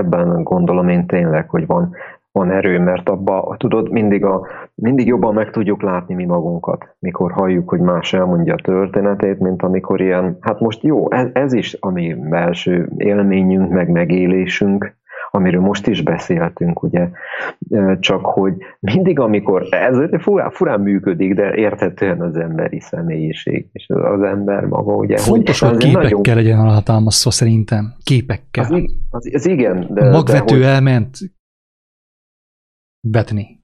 ebben gondolom én tényleg, hogy van, van erő, mert abba, tudod, mindig, a, mindig jobban meg tudjuk látni mi magunkat, mikor halljuk, hogy más elmondja a történetét, mint amikor ilyen, hát most jó, ez, ez is a mi belső élményünk, meg megélésünk, amiről most is beszéltünk, ugye, csak hogy mindig, amikor ez furán, furán működik, de érthetően az emberi személyiség, és az ember maga, ugye. Fontos, hogy, hogy képekkel nagyon... legyen alátámasztva szerintem, képekkel. Az, az, az igen, de... Magvető de, hogy... elment vetni.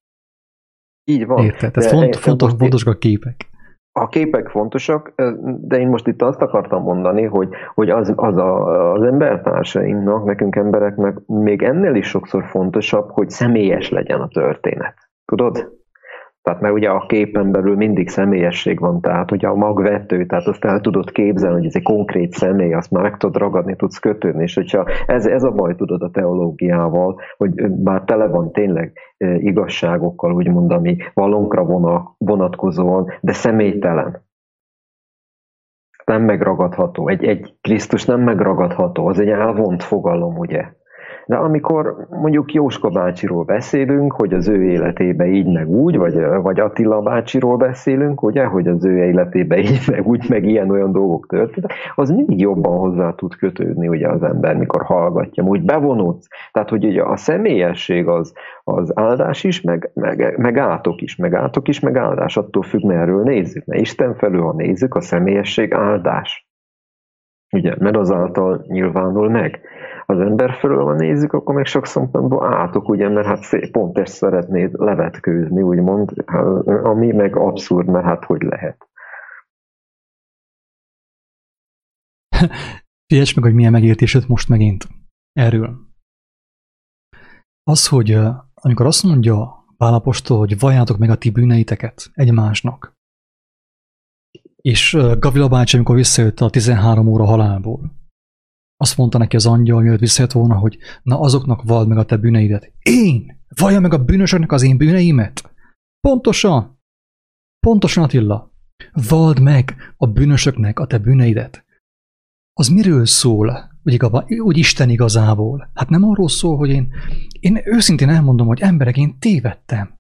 Így van. Érted? Ez font, fontos, fontos a képek a képek fontosak, de én most itt azt akartam mondani, hogy, hogy az, az a, az embertársainknak, nekünk embereknek még ennél is sokszor fontosabb, hogy személyes legyen a történet. Tudod? Tehát mert ugye a képen belül mindig személyesség van, tehát ugye a magvető, tehát azt el tudod képzelni, hogy ez egy konkrét személy, azt már meg tudod ragadni, tudsz kötődni, és hogyha ez, ez a baj tudod a teológiával, hogy bár tele van tényleg igazságokkal, úgymond, ami valónkra vonatkozóan, de személytelen. Nem megragadható. Egy, egy Krisztus nem megragadható, az egy elvont fogalom, ugye? De amikor mondjuk Jóska bácsiról beszélünk, hogy az ő életébe így meg úgy, vagy, vagy Attila bácsiról beszélünk, ugye, hogy az ő életébe így meg úgy, meg ilyen-olyan dolgok történtek, az mindig jobban hozzá tud kötődni ugye az ember, mikor hallgatja, úgy bevonódsz. Tehát, hogy ugye a személyesség az, az áldás is, meg, meg, meg átok is, meg átok is, meg áldás, attól függ, merről nézzük. Mert Isten felül, ha nézzük, a személyesség áldás. Ugye, mert azáltal nyilvánul meg az ember fölül, ha nézzük, akkor meg sok szempontból átok, ugye, mert hát szép, pont ezt szeretnéd levetkőzni, úgymond, ami meg abszurd, mert hát hogy lehet. Figyelj meg, hogy milyen megértésed most megint erről. Az, hogy amikor azt mondja Pálapostól, hogy valljátok meg a ti bűneiteket egymásnak, és Gavila bácsi, amikor visszajött a 13 óra halálból, azt mondta neki az angyal, mielőtt visszajött volna, hogy na azoknak vald meg a te bűneidet. Én? Vallja meg a bűnösöknek az én bűneimet? Pontosan. Pontosan Attila. Vald meg a bűnösöknek a te bűneidet. Az miről szól? Úgy, úgy Isten igazából. Hát nem arról szól, hogy én, én őszintén elmondom, hogy emberek, én tévedtem.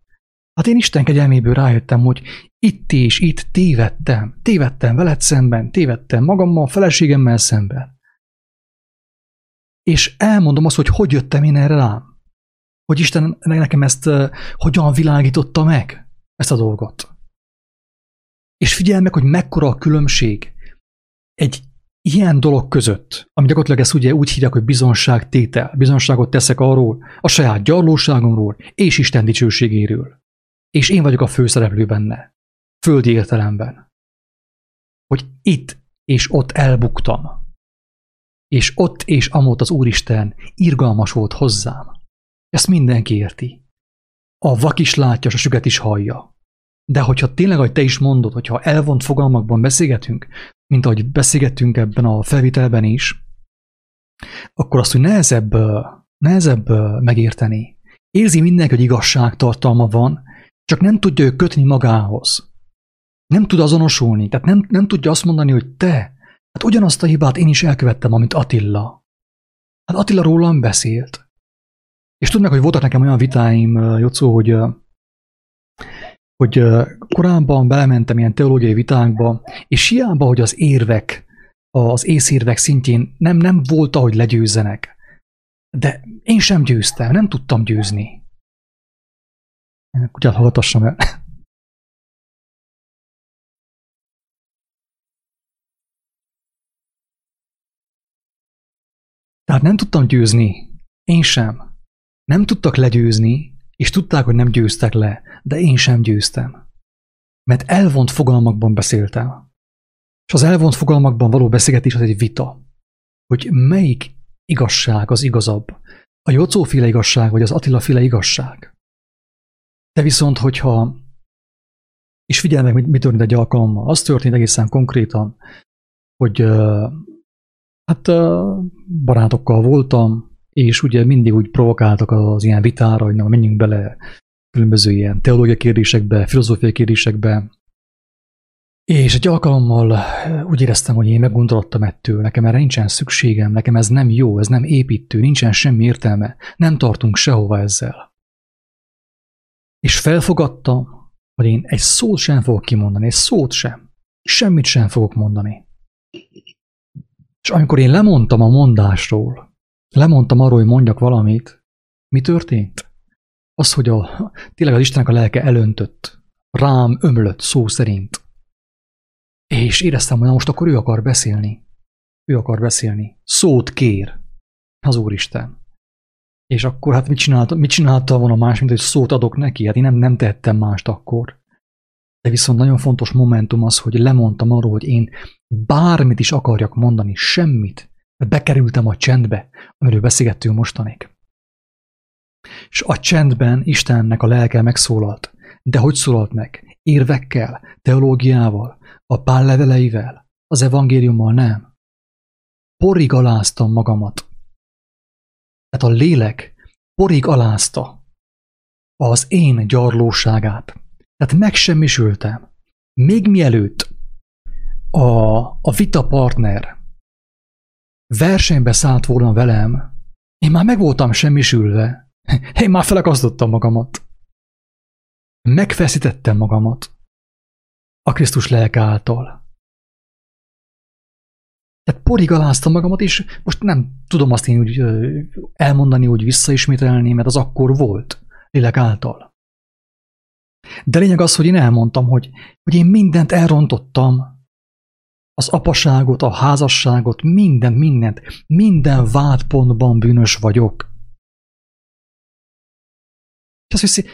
Hát én Isten kegyelméből rájöttem, hogy itt és itt tévedtem. Tévedtem veled szemben, tévedtem magammal, feleségemmel szemben és elmondom azt, hogy hogy jöttem én erre rám. Hogy Isten nekem ezt hogyan világította meg, ezt a dolgot. És figyelj meg, hogy mekkora a különbség egy ilyen dolog között, ami gyakorlatilag ezt ugye úgy hívják, hogy bizonságtétel, bizonságot teszek arról, a saját gyarlóságomról és Isten dicsőségéről. És én vagyok a főszereplő benne, földi értelemben. Hogy itt és ott elbuktam és ott és amott az Úristen irgalmas volt hozzám. Ezt mindenki érti. A vak is látja, a süget is hallja. De hogyha tényleg, ahogy te is mondod, hogyha elvont fogalmakban beszélgetünk, mint ahogy beszélgettünk ebben a felvitelben is, akkor azt, hogy nehezebb, nehezebb megérteni. Érzi mindenki, hogy igazságtartalma van, csak nem tudja ő kötni magához. Nem tud azonosulni, tehát nem, nem tudja azt mondani, hogy te, Hát ugyanazt a hibát én is elkövettem, amit Attila. Hát Attila rólam beszélt. És tudnak, hogy voltak nekem olyan vitáim, Jocó, hogy, hogy korábban belementem ilyen teológiai vitákba, és hiába, hogy az érvek, az észérvek szintjén nem, nem volt, ahogy legyőzzenek. De én sem győztem, nem tudtam győzni. Kutyát hallgatassam el. Tehát nem tudtam győzni. Én sem. Nem tudtak legyőzni, és tudták, hogy nem győztek le, de én sem győztem. Mert elvont fogalmakban beszéltem. És az elvont fogalmakban való beszélgetés az egy vita. Hogy melyik igazság az igazabb. A Jocóféle igazság, vagy az Attila-féle igazság. De viszont, hogyha és figyelj meg, mit történt egy alkalommal. Az történt egészen konkrétan, hogy Hát barátokkal voltam, és ugye mindig úgy provokáltak az ilyen vitára, hogy na, menjünk bele különböző ilyen teológiai kérdésekbe, filozófiai kérdésekbe. És egy alkalommal úgy éreztem, hogy én meggondolottam ettől, nekem erre nincsen szükségem, nekem ez nem jó, ez nem építő, nincsen semmi értelme, nem tartunk sehova ezzel. És felfogadtam, hogy én egy szót sem fogok kimondani, egy szót sem. Semmit sem fogok mondani. És amikor én lemondtam a mondásról, lemondtam arról, hogy mondjak valamit, mi történt? Az, hogy a, tényleg az Istennek a lelke elöntött, rám ömlött szó szerint. És éreztem, hogy na most akkor ő akar beszélni. Ő akar beszélni. Szót kér az Úristen. És akkor hát mit csinálta, mit csinálta volna más, mint hogy szót adok neki? Hát én nem, nem tettem mást akkor. De viszont nagyon fontos momentum az, hogy lemondtam arról, hogy én bármit is akarjak mondani, semmit. Bekerültem a csendbe, amiről beszélgettünk mostanig. És a csendben Istennek a lelke megszólalt. De hogy szólalt meg? Érvekkel, teológiával, a pál leveleivel, az evangéliummal nem. Porig aláztam magamat. Tehát a lélek porig alázta az én gyarlóságát. Tehát megsemmisültem. Még mielőtt a, a vita partner versenybe szállt volna velem, én már meg voltam semmisülve. Én már felakasztottam magamat. Megfeszítettem magamat a Krisztus lelke által. Tehát porig aláztam magamat, és most nem tudom azt én úgy elmondani, úgy visszaismételni, mert az akkor volt, lélek által. De lényeg az, hogy én elmondtam, hogy, hogy én mindent elrontottam, az apaságot, a házasságot, mindent, mindent, minden vádpontban bűnös vagyok.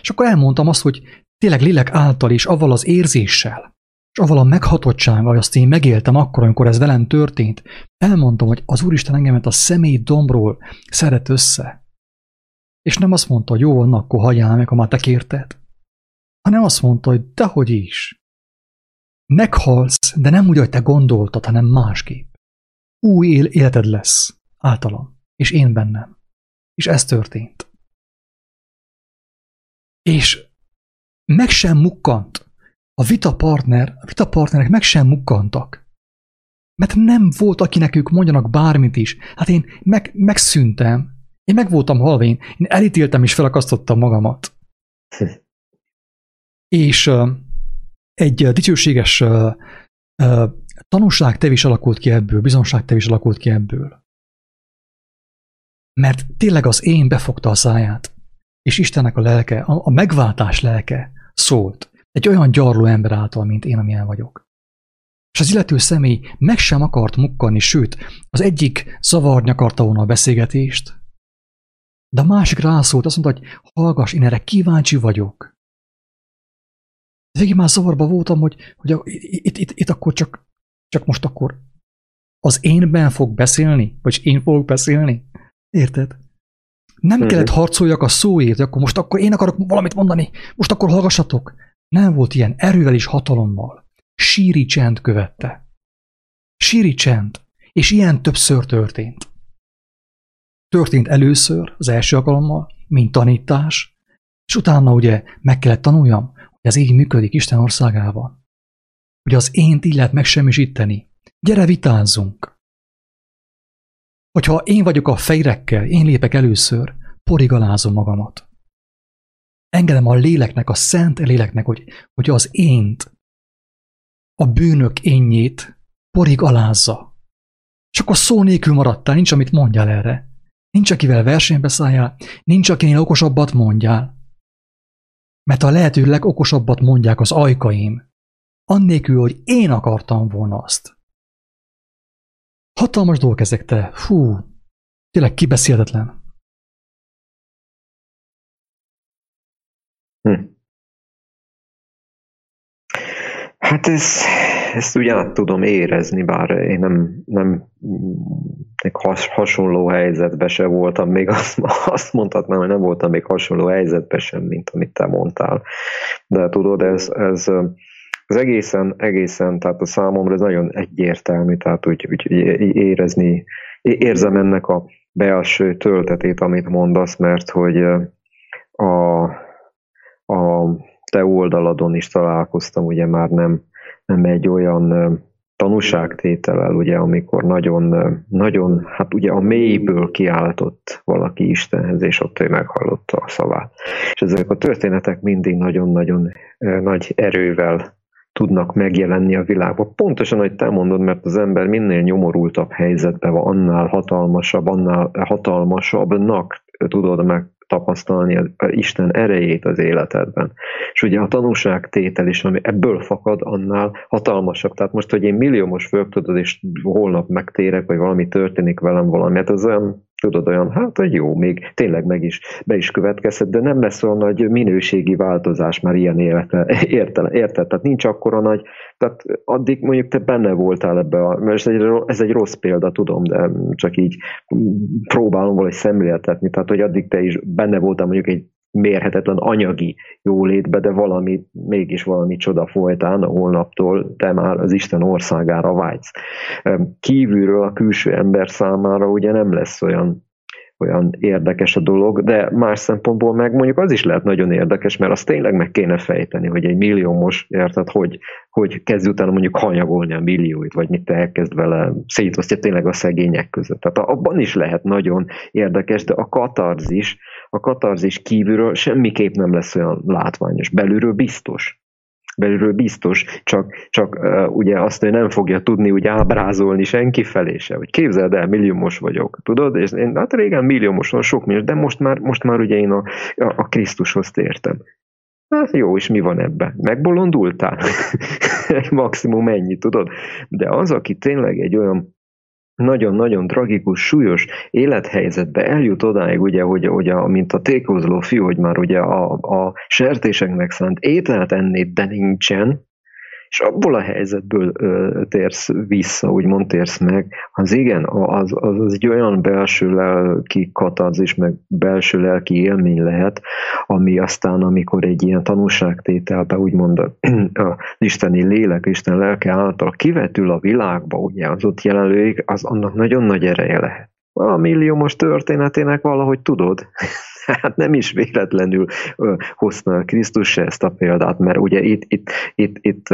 És akkor elmondtam azt, hogy tényleg lélek által is, avval az érzéssel, és avval a meghatottsággal, azt én megéltem akkor, amikor ez velem történt, elmondtam, hogy az Úristen engemet a személy dombról szeret össze. És nem azt mondta, hogy jó van, akkor hagyjál meg, ha már te kérted, hanem azt mondta, hogy dehogy is. Meghalsz, de nem úgy, hogy te gondoltad, hanem másképp. Új életed lesz általam, és én bennem. És ez történt. És meg sem mukkant a vita partner, a vita partnerek meg sem mukkantak. Mert nem volt, akinek ők mondjanak bármit is. Hát én meg, megszűntem. Én meg voltam halvén. Én elítéltem és felakasztottam magamat. és egy dicsőséges tanúságtev is alakult ki ebből, bizonságtev is alakult ki ebből. Mert tényleg az én befogta a száját, és Istennek a lelke, a megváltás lelke szólt. Egy olyan gyarló ember által, mint én, amilyen vagyok. És az illető személy meg sem akart mukkanni, sőt, az egyik zavarni akarta volna a beszélgetést, de a másik rászólt, azt mondta, hogy hallgass, én erre kíváncsi vagyok. Végig már zavarba voltam, hogy, hogy a, itt, itt, itt akkor csak, csak most akkor az énben fog beszélni? Vagy én fogok beszélni? Érted? Nem hmm. kellett harcoljak a szóért, akkor most akkor én akarok valamit mondani, most akkor hallgassatok. Nem volt ilyen erővel és hatalommal. Síri csend követte. Síri csend. És ilyen többször történt. Történt először, az első alkalommal, mint tanítás, és utána ugye meg kellett tanuljam, ez így működik Isten országában. Hogy az ént így lehet megsemmisíteni. Gyere vitázzunk! Hogyha én vagyok a fejrekkel, én lépek először, porigalázom magamat. Engedem a léleknek, a szent léleknek, hogy, hogy az ént, a bűnök énjét porig alázza. És akkor szó nélkül maradtál, nincs, amit mondjál erre. Nincs, akivel versenybe szálljál, nincs, akinél okosabbat mondjál. Mert a lehető legokosabbat mondják az ajkaim, annélkül, hogy én akartam volna azt. Hatalmas dolgok ezek te. Hú, tényleg kibeszélhetetlen. Hm. Hát ez, ezt ugye át tudom érezni, bár én nem, nem has, hasonló helyzetben se voltam, még azt, azt mondhatnám, hogy nem voltam még hasonló helyzetben sem, mint amit te mondtál. De tudod, ez, ez, ez egészen, egészen, tehát a számomra ez nagyon egyértelmű, tehát úgy, úgy érezni, érzem ennek a belső töltetét, amit mondasz, mert hogy a, a te oldaladon is találkoztam, ugye már nem, nem egy olyan tanúságtételel, ugye, amikor nagyon, nagyon, hát ugye a mélyből kiáltott valaki Istenhez, és ott ő meghallotta a szavát. És ezek a történetek mindig nagyon-nagyon nagy erővel tudnak megjelenni a világban. Pontosan, hogy te mondod, mert az ember minél nyomorultabb helyzetben van, annál hatalmasabb, annál hatalmasabbnak tudod meg tapasztalni az Isten erejét az életedben. És ugye a tanúságtétel is, ami ebből fakad, annál hatalmasabb. Tehát most, hogy én milliómos vagyok, tudod, és holnap megtérek, vagy valami történik velem valami, hát az olyan tudod, olyan, hát jó, még tényleg meg is, be is következhet, de nem lesz olyan nagy minőségi változás már ilyen élete, érte, érted? Tehát nincs akkora nagy, tehát addig mondjuk te benne voltál ebbe, a, mert ez egy, ez egy rossz példa, tudom, de csak így próbálom valahogy szemléltetni, tehát hogy addig te is benne voltál mondjuk egy mérhetetlen anyagi jólétbe, de valami, mégis valami csoda folytán, holnaptól te már az Isten országára vágysz. Kívülről a külső ember számára ugye nem lesz olyan olyan érdekes a dolog, de más szempontból meg mondjuk az is lehet nagyon érdekes, mert azt tényleg meg kéne fejteni, hogy egy milliómos, érted, hogy, hogy kezd utána mondjuk hanyagolni a millióit, vagy mit te elkezd vele szétosztja tényleg a szegények között. Tehát abban is lehet nagyon érdekes, de a katarzis, a katarzis kívülről semmiképp nem lesz olyan látványos, belülről biztos belülről biztos, csak, csak uh, ugye azt, hogy nem fogja tudni úgy ábrázolni senki felé se, hogy képzeld el, milliómos vagyok, tudod, és én hát régen milliómos van, sok millió, de most már, most már ugye én a, a, a Krisztushoz tértem. Hát jó, és mi van ebben? Megbolondultál? Maximum ennyi, tudod? De az, aki tényleg egy olyan nagyon-nagyon tragikus, súlyos élethelyzetbe eljut odáig, ugye, hogy, hogy a, mint a tékozló fiú, hogy már ugye a, a sertéseknek szánt ételt enni, de nincsen, és abból a helyzetből ö, térsz vissza, úgymond térsz meg, az igen, az, az, az egy olyan belső lelki katarzis, meg belső lelki élmény lehet, ami aztán, amikor egy ilyen tanúságtételbe, úgymond az isteni lélek, Isten lelke által kivetül a világba, ugye az ott jelenlőig, az annak nagyon nagy ereje lehet. A milliómos történetének valahogy tudod, hát nem is véletlenül hozta Krisztus ezt a példát, mert ugye itt, itt, itt, itt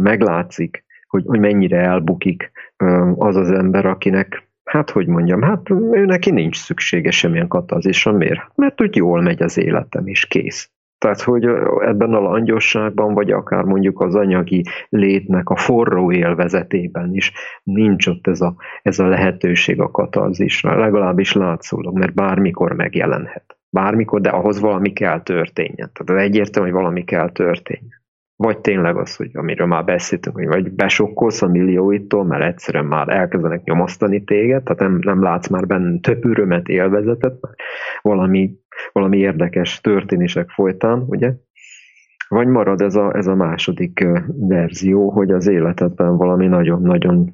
meglátszik, hogy, hogy mennyire elbukik az az ember, akinek Hát, hogy mondjam, hát ő neki nincs szüksége semmilyen katazisra. Miért? Mert úgy jól megy az életem, és kész. Tehát, hogy ebben a langyosságban, vagy akár mondjuk az anyagi létnek a forró élvezetében is nincs ott ez a, ez a lehetőség a katarzisra, legalábbis látszólag, mert bármikor megjelenhet. Bármikor, de ahhoz valami kell történjen. Tehát egyértelmű, hogy valami kell történjen. Vagy tényleg az, hogy amiről már beszéltünk, hogy vagy besokkolsz a millióitól, mert egyszerűen már elkezdenek nyomasztani téged, tehát nem, nem látsz már benne több örömet, élvezetet, valami, valami érdekes történések folytán, ugye? Vagy marad ez a, ez a második verzió, hogy az életedben valami nagyon-nagyon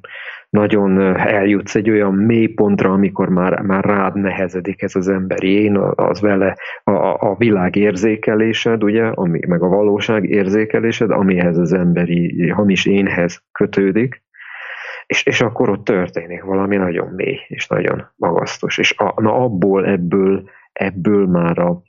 nagyon eljutsz egy olyan mélypontra, amikor már, már rád nehezedik ez az emberi én, az vele a, a világ érzékelésed, ugye, ami, meg a valóság érzékelésed, amihez az emberi hamis énhez kötődik, és, és akkor ott történik valami nagyon mély, és nagyon magasztos. És a, na abból, ebből, ebből már a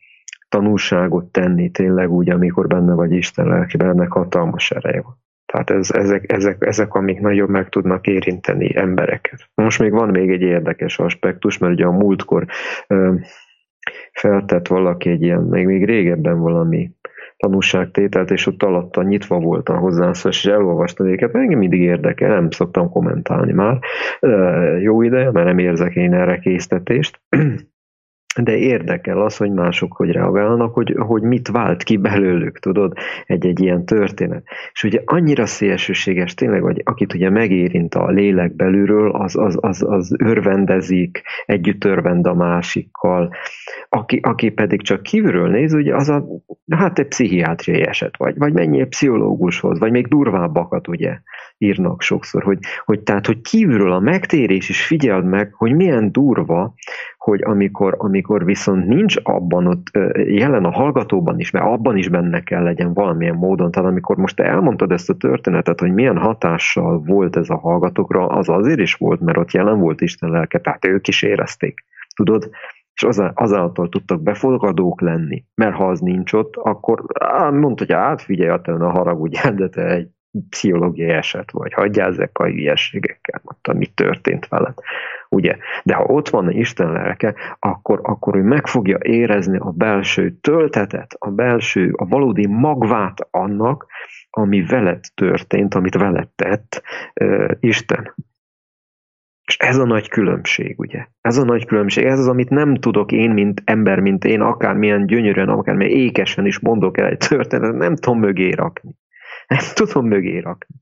tanulságot tenni tényleg úgy, amikor benne vagy Isten lelkében, ennek hatalmas ereje van. Tehát ez, ezek, ezek, ezek, amik nagyon meg tudnak érinteni embereket. Most még van még egy érdekes aspektus, mert ugye a múltkor ö, feltett valaki egy ilyen, még, még régebben valami tanúságtételt, és ott alatta nyitva volt a hozzászólás, és elolvastam őket, engem mindig érdekel, nem szoktam kommentálni már. Ö, jó ideje, mert nem érzek én erre késztetést de érdekel az, hogy mások hogy reagálnak, hogy, hogy mit vált ki belőlük, tudod, egy-egy ilyen történet. És ugye annyira szélsőséges tényleg, hogy akit ugye megérint a lélek belülről, az, az, az, az örvendezik, együtt örvend a másikkal, aki, aki pedig csak kívülről néz, ugye az a, hát egy pszichiátriai eset vagy, vagy mennyi pszichológushoz, vagy még durvábbakat ugye írnak sokszor, hogy, hogy tehát, hogy kívülről a megtérés is figyeld meg, hogy milyen durva, hogy amikor, amikor viszont nincs abban ott jelen a hallgatóban is, mert abban is benne kell legyen valamilyen módon, tehát amikor most te elmondtad ezt a történetet, hogy milyen hatással volt ez a hallgatókra, az azért is volt, mert ott jelen volt Isten lelke, tehát ők is érezték. Tudod, és azáltal tudtak befogadók lenni, mert ha az nincs ott, akkor á, mondta, hogy át figyelj, a haragudjál, de te egy pszichológiai eset vagy, hagyjál ezekkel a hülyeségekkel, mondta, mi történt veled. Ugye? De ha ott van Isten lelke, akkor, akkor ő meg fogja érezni a belső töltetet, a belső, a valódi magvát annak, ami veled történt, amit veled tett uh, Isten. És ez a nagy különbség, ugye? Ez a nagy különbség, ez az, amit nem tudok én, mint ember, mint én, akármilyen gyönyörűen, akármilyen ékesen is mondok el egy történetet, nem tudom mögé rakni. Nem tudom mögé rakni.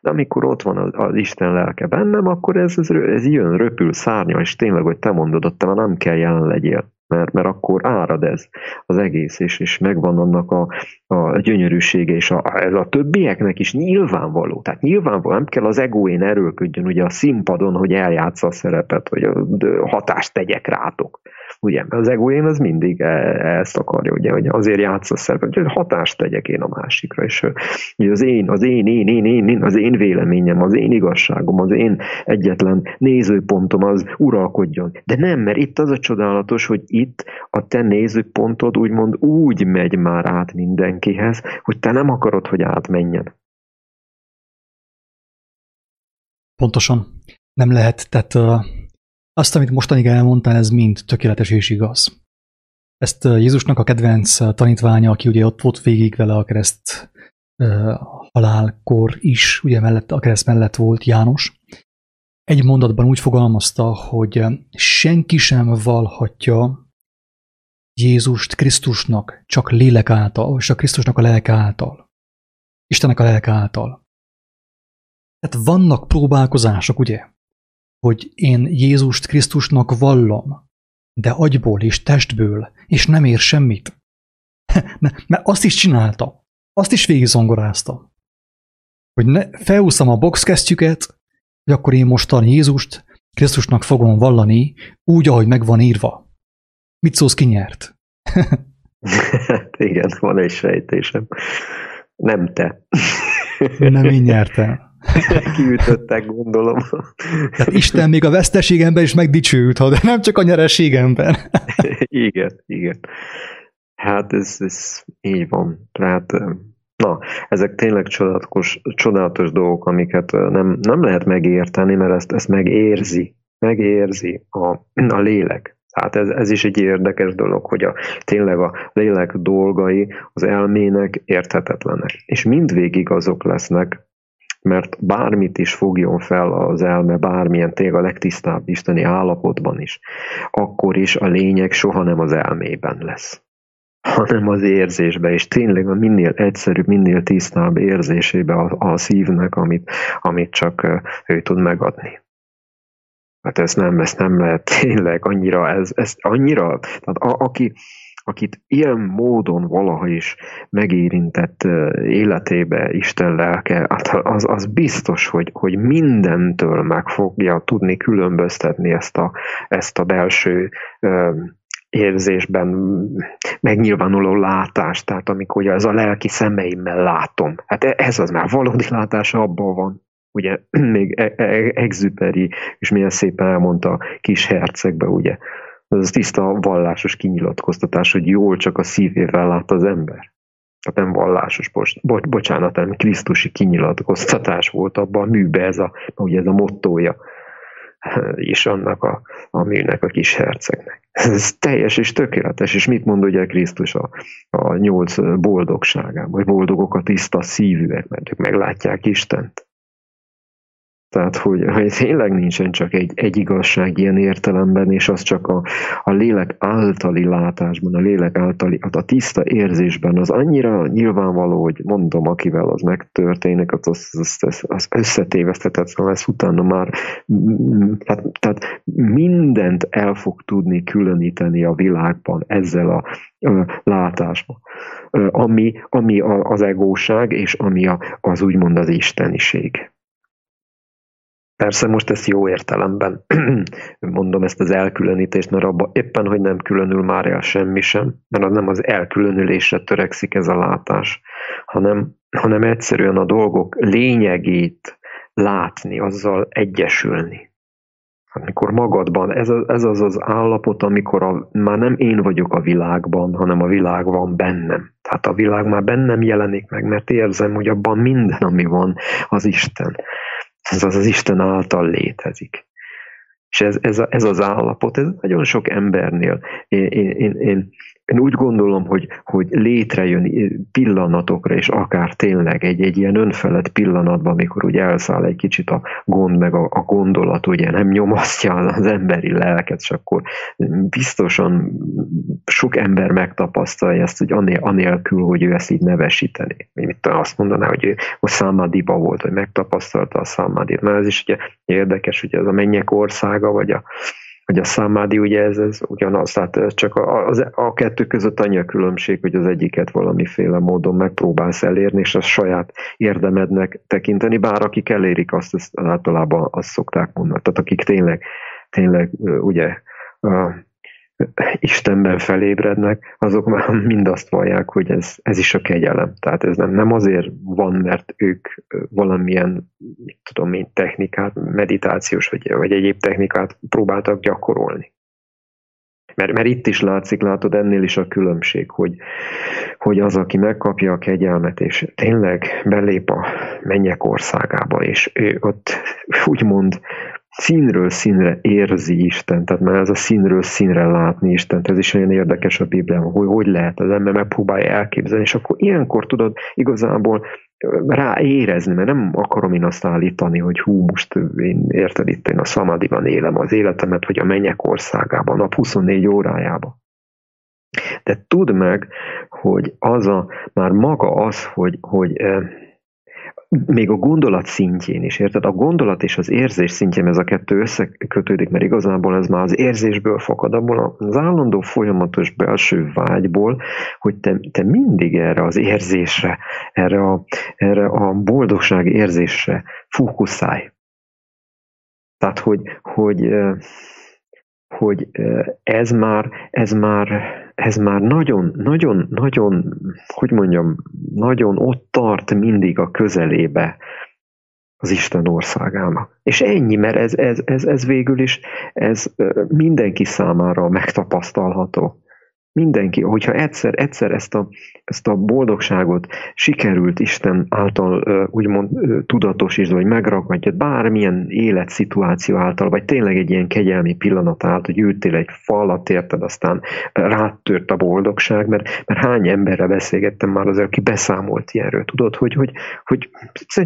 De amikor ott van az, az Isten lelke bennem, akkor ez, ez, ez jön, röpül, szárnya, és tényleg, hogy te mondod, ott te nem kell jelen legyél mert, mert akkor árad ez az egész, és, és megvan annak a, a gyönyörűsége, és a, ez a többieknek is nyilvánvaló. Tehát nyilvánvaló, nem kell az egóén erőlködjön ugye a színpadon, hogy eljátsza a szerepet, hogy hatást tegyek rátok. Ugye, az egóén az mindig ezt akarja, ugye, hogy azért játsz a szerepet, hogy hatást tegyek én a másikra, és ugye az én, az én, én, én, én, én, az én véleményem, az én igazságom, az én egyetlen nézőpontom az uralkodjon. De nem, mert itt az a csodálatos, hogy itt a te nézőpontod úgymond úgy megy már át mindenkihez, hogy te nem akarod, hogy átmenjen. Pontosan. Nem lehet, tehát uh, azt, amit mostanig elmondtál, ez mind tökéletes és igaz. Ezt Jézusnak a kedvenc tanítványa, aki ugye ott volt végig vele a kereszt halálkor is, ugye mellett, a kereszt mellett volt János, egy mondatban úgy fogalmazta, hogy senki sem valhatja Jézust Krisztusnak csak lélek által, és a Krisztusnak a lelke által. Istennek a lelke által. Tehát vannak próbálkozások, ugye, hogy én Jézust Krisztusnak vallom, de agyból és testből, és nem ér semmit. Mert azt is csinálta, azt is végigzongorázta. Hogy ne, felúszom a boxkesztyüket, hogy akkor én mostan Jézust Krisztusnak fogom vallani, úgy, ahogy meg van írva. Mit szólsz, ki nyert? hát igen, van egy sejtésem. Nem te. Nem én nyertem. Kiütöttek, gondolom. Tehát Isten még a veszteségemben is megdicsült, de nem csak a nyereségemben. igen, igen. Hát ez, ez így van. Tehát, na, ezek tényleg csodálatos, csodálatos dolgok, amiket nem, nem lehet megérteni, mert ezt, ezt megérzi, megérzi a, a lélek. Tehát ez, ez is egy érdekes dolog, hogy a, tényleg a lélek dolgai az elmének érthetetlenek. És mindvégig azok lesznek, mert bármit is fogjon fel az elme, bármilyen tényleg a legtisztább isteni állapotban is, akkor is a lényeg soha nem az elmében lesz hanem az érzésbe, és tényleg a minél egyszerűbb, minél tisztább érzésébe a, a szívnek, amit, amit csak ő tud megadni. Hát ez nem, ezt nem lehet tényleg annyira, ez, ez annyira, tehát a, aki, akit ilyen módon valaha is megérintett életébe Isten lelke, hát az, az biztos, hogy, hogy mindentől meg fogja tudni különböztetni ezt a, ezt a belső érzésben megnyilvánuló látást, tehát amikor ez a lelki szemeimmel látom. Hát e, ez az már valódi látása abban van ugye még e- e- Exuperi és milyen szépen elmondta kis hercegbe, ugye, az tiszta vallásos kinyilatkoztatás, hogy jól csak a szívével lát az ember. Tehát nem vallásos, bo- bocsánat, nem Krisztusi kinyilatkoztatás volt abban a műbe ez a, ugye ez a mottója is annak a, a műnek, a kis hercegnek. Ez teljes és tökéletes, és mit mond ugye Krisztus a, a nyolc boldogságában, hogy boldogok a tiszta szívűek, mert ők meglátják Istent. Tehát, hogy, hogy tényleg nincsen csak egy, egy igazság ilyen értelemben, és az csak a, a lélek általi látásban, a lélek általi, a tiszta érzésben, az annyira nyilvánvaló, hogy mondom, akivel az megtörténik, az, az, az, az, az összetévesztetetlen lesz utána már, tehát, tehát mindent el fog tudni különíteni a világban ezzel a, a látásban, ami, ami az egóság, és ami a, az úgymond az isteniség. Persze most ezt jó értelemben mondom ezt az elkülönítést, mert abban éppen, hogy nem különül már el semmi sem, mert az nem az elkülönülésre törekszik ez a látás, hanem, hanem egyszerűen a dolgok lényegét látni, azzal egyesülni. amikor magadban, ez, a, ez az az állapot, amikor a, már nem én vagyok a világban, hanem a világ van bennem. Tehát a világ már bennem jelenik meg, mert érzem, hogy abban minden, ami van, az Isten. Ez az, az Isten által létezik. És ez, ez, ez az állapot, ez nagyon sok embernél. Én, én, én, én úgy gondolom, hogy, hogy létrejön pillanatokra, és akár tényleg egy, egy ilyen önfelett pillanatban, amikor úgy elszáll egy kicsit a gond, meg a, a gondolat, ugye nem nyomasztja az emberi lelket, és akkor biztosan sok ember megtapasztalja ezt, hogy anél, anélkül, hogy ő ezt így nevesíteni. Azt mondaná, hogy a számádiba volt, hogy megtapasztalta a számádit. Mert ez is ugye érdekes, hogy ez a mennyek országa, vagy a, hogy a számádi ugye ez, ez ugyanaz, tehát csak a, a, a kettő között annyi a különbség, hogy az egyiket valamiféle módon megpróbálsz elérni, és a saját érdemednek tekinteni, bár akik elérik azt, azt általában azt szokták mondani. Tehát akik tényleg, tényleg ugye Istenben felébrednek, azok már mind azt vallják, hogy ez, ez is a kegyelem. Tehát ez nem, nem azért van, mert ők valamilyen, mit tudom én, technikát, meditációs vagy, vagy egyéb technikát próbáltak gyakorolni. Mert, mert itt is látszik, látod, ennél is a különbség, hogy, hogy az, aki megkapja a kegyelmet, és tényleg belép a mennyek országába, és ő ott úgymond színről színre érzi Isten, tehát már ez a színről színre látni Isten, ez is olyan érdekes a Bibliában, hogy hogy lehet, az ember megpróbálja elképzelni, és akkor ilyenkor tudod igazából rá érezni, mert nem akarom én azt állítani, hogy hú, most én érted itt, én a szamadiban élem az életemet, vagy a mennyek országában, nap 24 órájában. De tudd meg, hogy az a, már maga az, hogy, hogy még a gondolat szintjén is, érted? A gondolat és az érzés szintjén ez a kettő összekötődik, mert igazából ez már az érzésből fakad, abból az állandó folyamatos belső vágyból, hogy te, te mindig erre az érzésre, erre a, erre a boldogság érzésre fókuszálj. Tehát, hogy, hogy, hogy ez már, ez már ez már nagyon, nagyon, nagyon, hogy mondjam, nagyon ott tart mindig a közelébe az Isten országának. És ennyi, mert ez, ez, ez, ez végül is ez mindenki számára megtapasztalható mindenki, hogyha egyszer, egyszer ezt a, ezt a boldogságot sikerült Isten által úgymond tudatosítani, vagy megragadja bármilyen életszituáció által, vagy tényleg egy ilyen kegyelmi pillanat által, hogy ültél egy falat, érted, aztán rátört a boldogság, mert, mert hány emberre beszélgettem már az, aki beszámolt ilyenről, tudod, hogy, hogy, hogy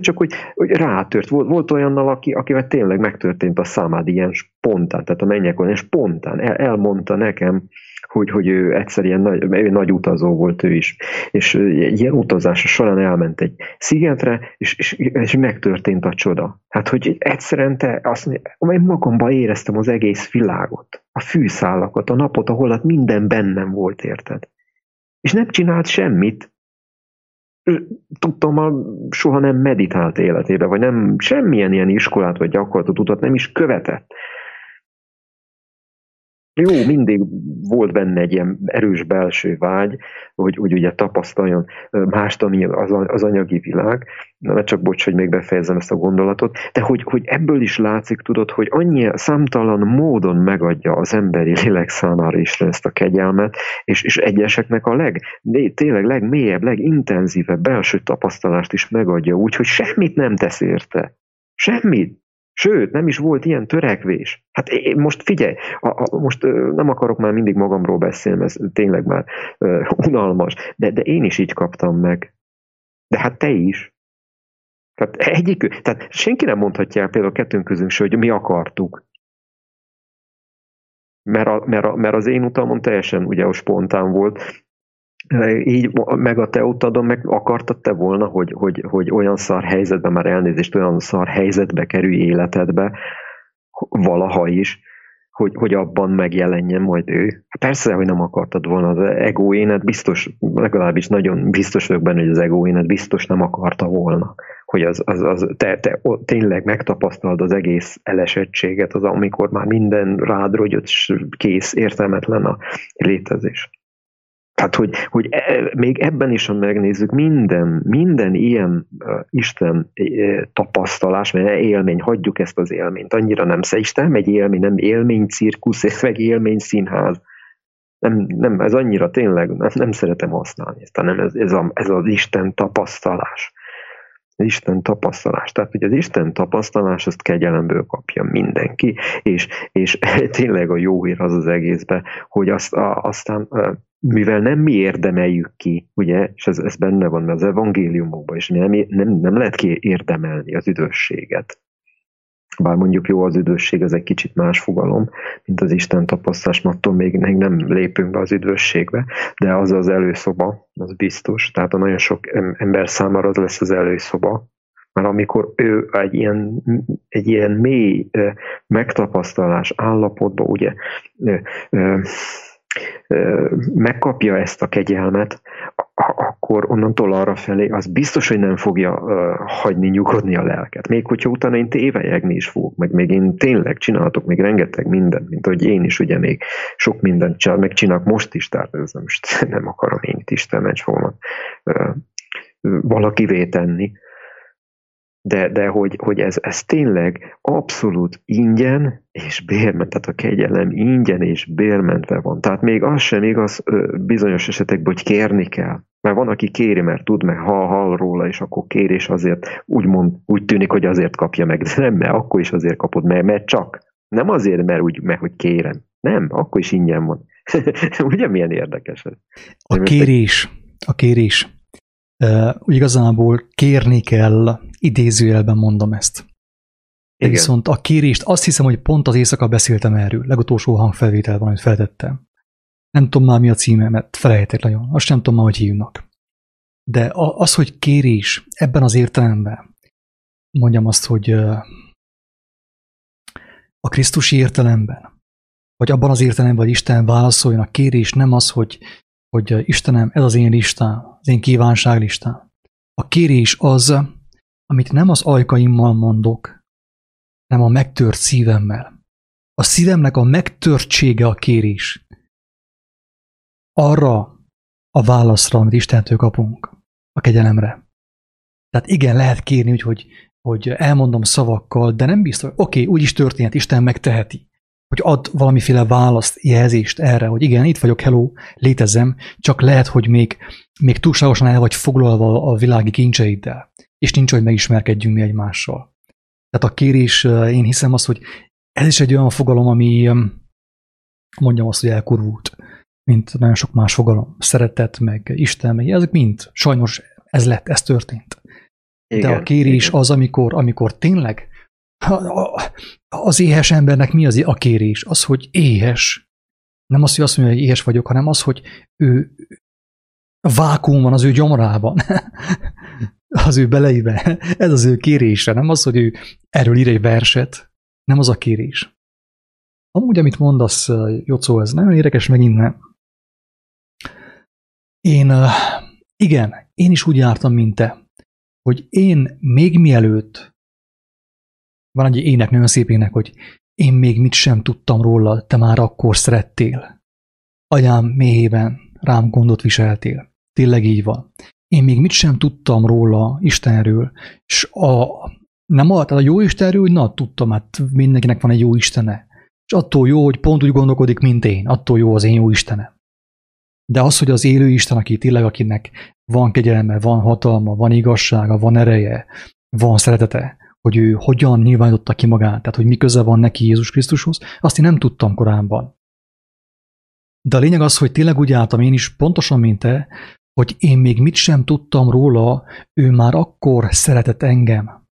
csak, hogy, hogy rátört. Volt, volt olyannal, aki, akivel tényleg megtörtént a számád ilyen spontán, tehát a mennyek olyan spontán, el, elmondta nekem, hogy, hogy ő egyszer ilyen nagy, ő nagy utazó volt ő is, és ilyen utazása során elment egy szigetre, és, és, és megtörtént a csoda. Hát, hogy egyszerűen te azt mondja, magamban éreztem az egész világot, a fűszálakat, a napot, ahol hát minden bennem volt, érted? És nem csinált semmit, tudtam, soha nem meditált életébe, vagy nem semmilyen ilyen iskolát vagy gyakorlatot utat nem is követett. Jó, mindig volt benne egy ilyen erős belső vágy, hogy, hogy ugye tapasztaljon mást, ami az, az anyagi világ, ne csak bocs, hogy még befejezem ezt a gondolatot, de hogy, hogy ebből is látszik, tudod, hogy annyi számtalan módon megadja az emberi lélek számára is ezt a kegyelmet, és, és egyeseknek a leg, tényleg legmélyebb, legintenzívebb belső tapasztalást is megadja úgy, hogy semmit nem tesz érte. Semmit. Sőt, nem is volt ilyen törekvés. Hát én most figyelj, a, a, most nem akarok már mindig magamról beszélni, ez tényleg már uh, unalmas, de, de én is így kaptam meg. De hát te is. Tehát egyik, tehát senki nem mondhatja el például kettőnk közünk se, hogy mi akartuk. Mert, a, mert, a, mert az én utamon teljesen ugye spontán volt, így meg a te utadon meg akartad te volna, hogy, hogy, hogy olyan szar helyzetben, már elnézést, olyan szar helyzetbe kerülj életedbe, valaha is, hogy, hogy abban megjelenjen majd ő. Persze, hogy nem akartad volna, az ego énet biztos, legalábbis nagyon biztos vagyok benne, hogy az ego énet biztos nem akarta volna, hogy az, az, az te, te tényleg megtapasztalod az egész elesettséget, az amikor már minden rád rogyott, kész, értelmetlen a létezés. Tehát, hogy, hogy e, még ebben is, ha megnézzük, minden, minden ilyen uh, Isten uh, tapasztalás, mert élmény, hagyjuk ezt az élményt, annyira nem Isten nem egy élmény, nem élmény cirkusz, meg élmény színház. Nem, nem, ez annyira tényleg, nem, nem szeretem használni ezt, hanem ez, ez, a, ez az Isten tapasztalás. Isten tapasztalás. Tehát, hogy az Isten tapasztalás, azt kegyelemből kapja mindenki, és, és tényleg a jó hír az az egészben, hogy azt, a, aztán mivel nem mi érdemeljük ki, ugye, és ez, ez benne van az evangéliumokban, és nem, nem, nem lehet ki érdemelni az üdvösséget. Bár mondjuk jó az üdvösség, ez egy kicsit más fogalom, mint az Isten tapasztalás, mert attól még, még nem lépünk be az üdvösségbe, de az az előszoba, az biztos. Tehát a nagyon sok ember számára az lesz az előszoba, mert amikor ő egy ilyen, egy ilyen mély megtapasztalás állapotban, ugye megkapja ezt a kegyelmet, akkor onnantól arra felé az biztos, hogy nem fogja hagyni nyugodni a lelket. Még hogyha utána én tévejegni is fogok, meg még én tényleg csinálhatok még rengeteg mindent, mint hogy én is ugye még sok mindent csinál, meg csinálok most is, tehát ez nem, nem akarom én itt Isten megy fognak valakivé tenni, de, de hogy, hogy ez, ez tényleg abszolút ingyen és bérment, tehát a kegyelem ingyen és bérmentve van. Tehát még az sem igaz bizonyos esetekben, hogy kérni kell. Mert van, aki kéri, mert tud, meg hall, hall róla, és akkor kér, és azért úgy, mond, úgy tűnik, hogy azért kapja meg, de nem, mert akkor is azért kapod, mert, mert csak. Nem azért, mert úgy, mert hogy kérem. Nem, akkor is ingyen van. Ugye milyen érdekes ez? A kérés, a kérés. Uh, igazából kérni kell idézőjelben mondom ezt. Igen. Viszont a kérést, azt hiszem, hogy pont az éjszaka beszéltem erről, legutolsó hangfelvételben, amit feltettem. Nem tudom már mi a címe, mert felejtek nagyon, azt nem tudom már, hogy hívnak. De az, hogy kérés ebben az értelemben, mondjam azt, hogy a Krisztusi értelemben, vagy abban az értelemben, hogy Isten válaszoljon, a kérés nem az, hogy, hogy Istenem, ez az én listám, az én kívánságlistám. A kérés az, amit nem az ajkaimmal mondok, hanem a megtört szívemmel. A szívemnek a megtörtsége a kérés. Arra a válaszra, amit Istentől kapunk, a kegyelemre. Tehát igen, lehet kérni, hogy, hogy elmondom szavakkal, de nem biztos, oké, okay, úgy is történhet, Isten megteheti, hogy ad valamiféle választ, jelzést erre, hogy igen, itt vagyok, hello, létezem, csak lehet, hogy még, még túlságosan el vagy foglalva a világi kincseiddel és nincs, hogy megismerkedjünk mi egymással. Tehát a kérés, én hiszem azt, hogy ez is egy olyan fogalom, ami mondjam azt, hogy elkurvult, mint nagyon sok más fogalom. Szeretet, meg Isten, meg ezek mind. Sajnos ez lett, ez történt. Igen, De a kérés igen. az, amikor, amikor tényleg az éhes embernek mi az a kérés? Az, hogy éhes. Nem az, hogy azt mondja, hogy éhes vagyok, hanem az, hogy ő vákum van az ő gyomrában. az ő beleibe. Ez az ő kérése, nem az, hogy ő erről ír egy verset, nem az a kérés. Amúgy, amit mondasz, Jocó, ez nagyon érdekes megint, nem? Én, igen, én is úgy jártam, mint te, hogy én még mielőtt, van egy ének, nagyon szép ének, hogy én még mit sem tudtam róla, te már akkor szerettél. Anyám méhében rám gondot viseltél. Tényleg így van én még mit sem tudtam róla Istenről, és a, nem a, a jó Istenről, hogy na, tudtam, hát mindenkinek van egy jó Istene. És attól jó, hogy pont úgy gondolkodik, mint én, attól jó az én jó Istenem. De az, hogy az élő Isten, aki tényleg, akinek van kegyelme, van hatalma, van igazsága, van ereje, van szeretete, hogy ő hogyan nyilvánította ki magát, tehát hogy mi köze van neki Jézus Krisztushoz, azt én nem tudtam korábban. De a lényeg az, hogy tényleg úgy álltam én is, pontosan, mint te, hogy én még mit sem tudtam róla, ő már akkor szeretett engem.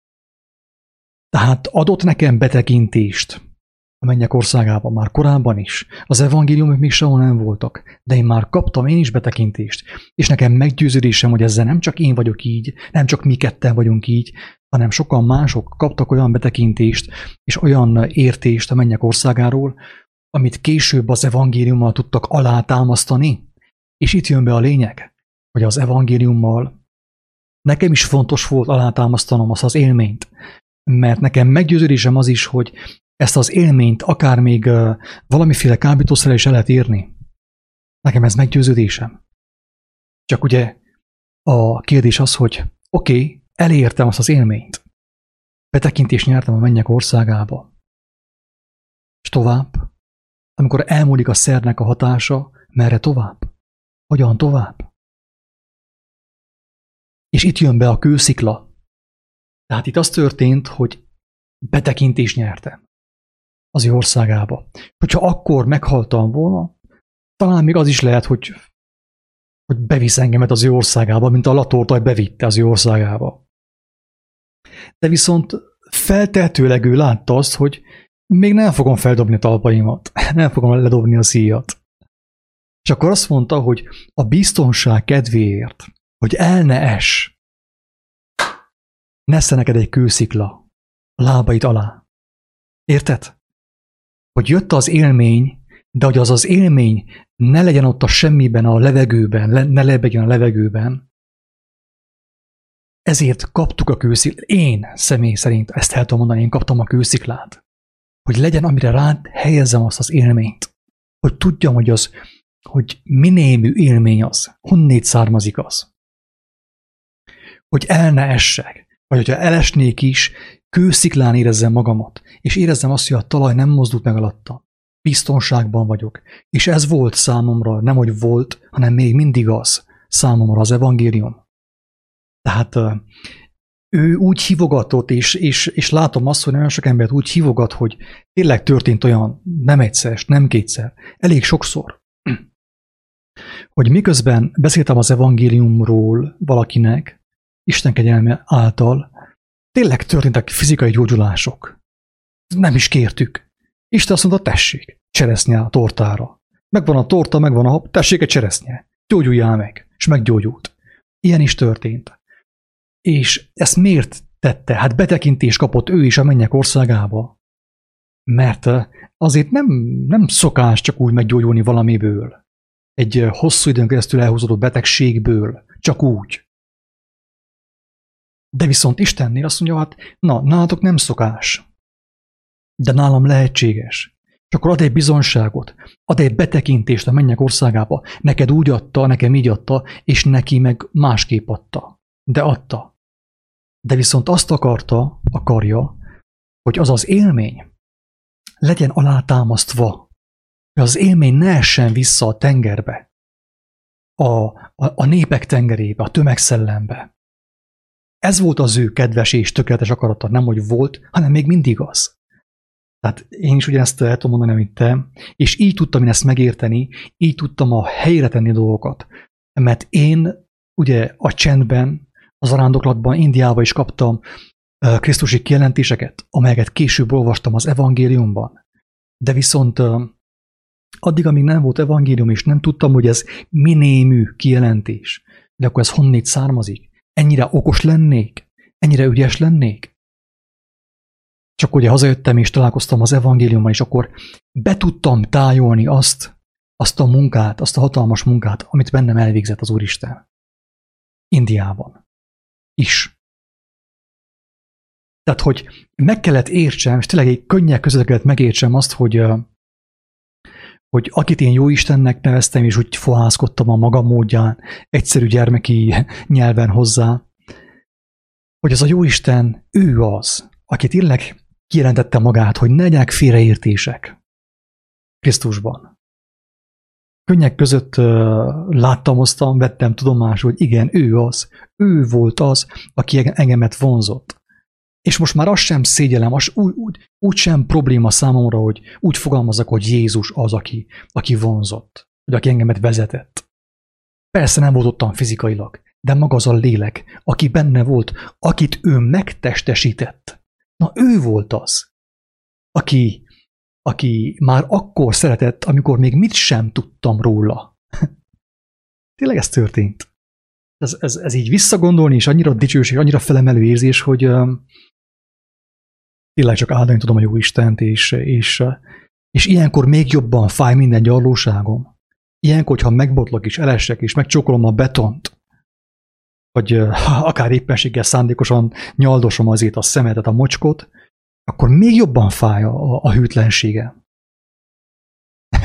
Tehát adott nekem betekintést a mennyek országában már korábban is. Az evangéliumok még sehol nem voltak, de én már kaptam én is betekintést, és nekem meggyőződésem, hogy ezzel nem csak én vagyok így, nem csak mi ketten vagyunk így, hanem sokan mások kaptak olyan betekintést és olyan értést a mennyek országáról, amit később az evangéliummal tudtak alátámasztani. És itt jön be a lényeg vagy az evangéliummal, nekem is fontos volt alátámasztanom azt az élményt, mert nekem meggyőződésem az is, hogy ezt az élményt akár még valamiféle kábítószerrel is el lehet írni. Nekem ez meggyőződésem. Csak ugye a kérdés az, hogy oké, okay, elértem azt az élményt. Betekintést nyertem a mennyek országába. És tovább? Amikor elmúlik a szernek a hatása, merre tovább? Hogyan tovább? És itt jön be a kőszikla. Tehát itt az történt, hogy betekintést nyertem az ő országába. Hogyha akkor meghaltam volna, talán még az is lehet, hogy, hogy bevisz engemet az ő országába, mint a latortaj bevitte az ő országába. De viszont feltehetőleg ő látta azt, hogy még nem fogom feldobni a talpaimat, nem fogom ledobni a szíjat. És akkor azt mondta, hogy a biztonság kedvéért, hogy el ne es, nesze neked egy kőszikla a lábait alá. Érted? Hogy jött az élmény, de hogy az az élmény ne legyen ott a semmiben, a levegőben, ne lebegjen a levegőben, ezért kaptuk a kősziklát. Én személy szerint ezt el tudom mondani, én kaptam a kősziklát. Hogy legyen, amire rá helyezzem azt az élményt. Hogy tudjam, hogy az, hogy minémű élmény az, honnét származik az. Hogy el ne essek, vagy hogyha elesnék is, kősziklán érezzem magamat, és érezzem azt, hogy a talaj nem mozdult meg alatta. Biztonságban vagyok. És ez volt számomra, nem hogy volt, hanem még mindig az számomra az evangélium. Tehát ő úgy hívogatott, és, és, és látom azt, hogy nagyon sok embert úgy hívogat, hogy tényleg történt olyan nem egyszer, nem kétszer, elég sokszor, hogy miközben beszéltem az evangéliumról valakinek, Isten kegyelme által, tényleg történtek fizikai gyógyulások. Nem is kértük. Isten azt mondta, tessék, cseresznye a tortára. Megvan a torta, megvan a tessék egy cseresznye. Gyógyuljál meg. És meggyógyult. Ilyen is történt. És ezt miért tette? Hát betekintést kapott ő is a mennyek országába. Mert azért nem, nem szokás csak úgy meggyógyulni valamiből. Egy hosszú időn keresztül elhúzódott betegségből. Csak úgy. De viszont Istennél azt mondja, hát na, nálatok nem szokás. De nálam lehetséges. És akkor ad egy bizonságot, ad egy betekintést a mennyek országába. Neked úgy adta, nekem így adta, és neki meg másképp adta. De adta de viszont azt akarta, akarja, hogy az az élmény legyen alátámasztva, hogy az élmény ne essen vissza a tengerbe, a, a, a népek tengerébe, a tömegszellembe. Ez volt az ő kedves és tökéletes akarata, nem hogy volt, hanem még mindig az. Tehát én is ugyanezt el tudom mondani, amit te, és így tudtam én ezt megérteni, így tudtam a helyre tenni dolgokat. Mert én ugye a csendben, az arándoklatban Indiába is kaptam Krisztusi kijelentéseket, amelyeket később olvastam az evangéliumban. De viszont addig, amíg nem volt evangélium, és nem tudtam, hogy ez minémű kijelentés, de akkor ez honnét származik? Ennyire okos lennék? Ennyire ügyes lennék? Csak ugye hazajöttem és találkoztam az evangéliummal, és akkor be tudtam tájolni azt, azt a munkát, azt a hatalmas munkát, amit bennem elvégzett az Úristen. Indiában is. Tehát, hogy meg kellett értsem, és tényleg egy könnyek között kellett megértsem azt, hogy, hogy akit én jó Istennek neveztem, és úgy fohászkodtam a maga módján, egyszerű gyermeki nyelven hozzá, hogy az a jó Isten, ő az, aki tényleg kijelentette magát, hogy ne legyenek félreértések Krisztusban könnyek között láttam, osztam, vettem tudomásul, hogy igen, ő az, ő volt az, aki engemet vonzott. És most már azt sem szégyelem, az úgy, úgy, úgy sem probléma számomra, hogy úgy fogalmazok, hogy Jézus az, aki, aki vonzott, vagy aki engemet vezetett. Persze nem volt ottan fizikailag, de maga az a lélek, aki benne volt, akit ő megtestesített. Na ő volt az, aki aki már akkor szeretett, amikor még mit sem tudtam róla. Tényleg ez történt. Ez, ez, ez így visszagondolni, és annyira dicsőség, annyira felemelő érzés, hogy tényleg csak áldani tudom a jó Istent, és, és, és ilyenkor még jobban fáj minden gyarlóságom. Ilyenkor, hogyha megbotlok és elessek, és megcsókolom a betont, vagy akár éppenséggel szándékosan nyaldosom azért a szemetet, a mocskot, akkor még jobban fáj a, a hűtlensége.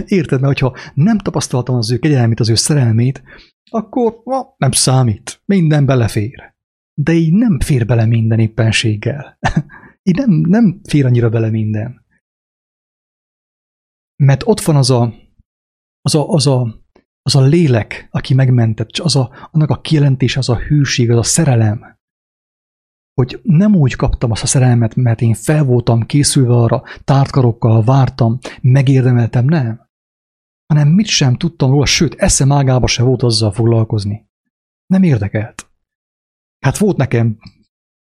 Érted? Mert hogyha nem tapasztaltam az ő kegyelmét, az ő szerelmét, akkor ma, nem számít, minden belefér. De így nem fér bele minden éppenséggel. így nem, nem fér annyira bele minden. Mert ott van az a, az a, az a, az a lélek, aki megmentett, az a, annak a kijelentés, az a hűség, az a szerelem, hogy nem úgy kaptam azt a szerelmet, mert én fel voltam készülve arra, tártkarokkal vártam, megérdemeltem, nem. Hanem mit sem tudtam róla, sőt, eszem ágába se volt azzal foglalkozni. Nem érdekelt. Hát volt nekem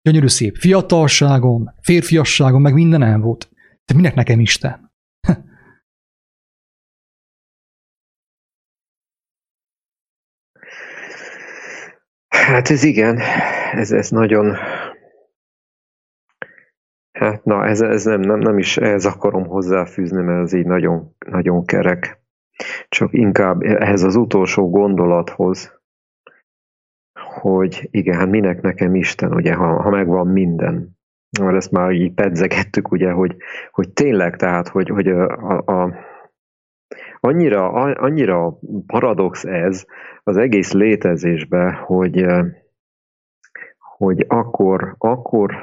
gyönyörű szép fiatalságom, férfiasságom, meg mindenem volt. De minek nekem Isten? Hát ez igen, ez, ez nagyon, Hát na, ez, ez nem, nem, nem is ez akarom hozzáfűzni, mert ez így nagyon, nagyon kerek. Csak inkább ehhez az utolsó gondolathoz, hogy igen, hát minek nekem Isten, ugye, ha, ha megvan minden. Mert ezt már így pedzegettük, ugye, hogy, hogy tényleg, tehát, hogy, hogy a, a, a annyira, annyira paradox ez az egész létezésbe, hogy, hogy akkor, akkor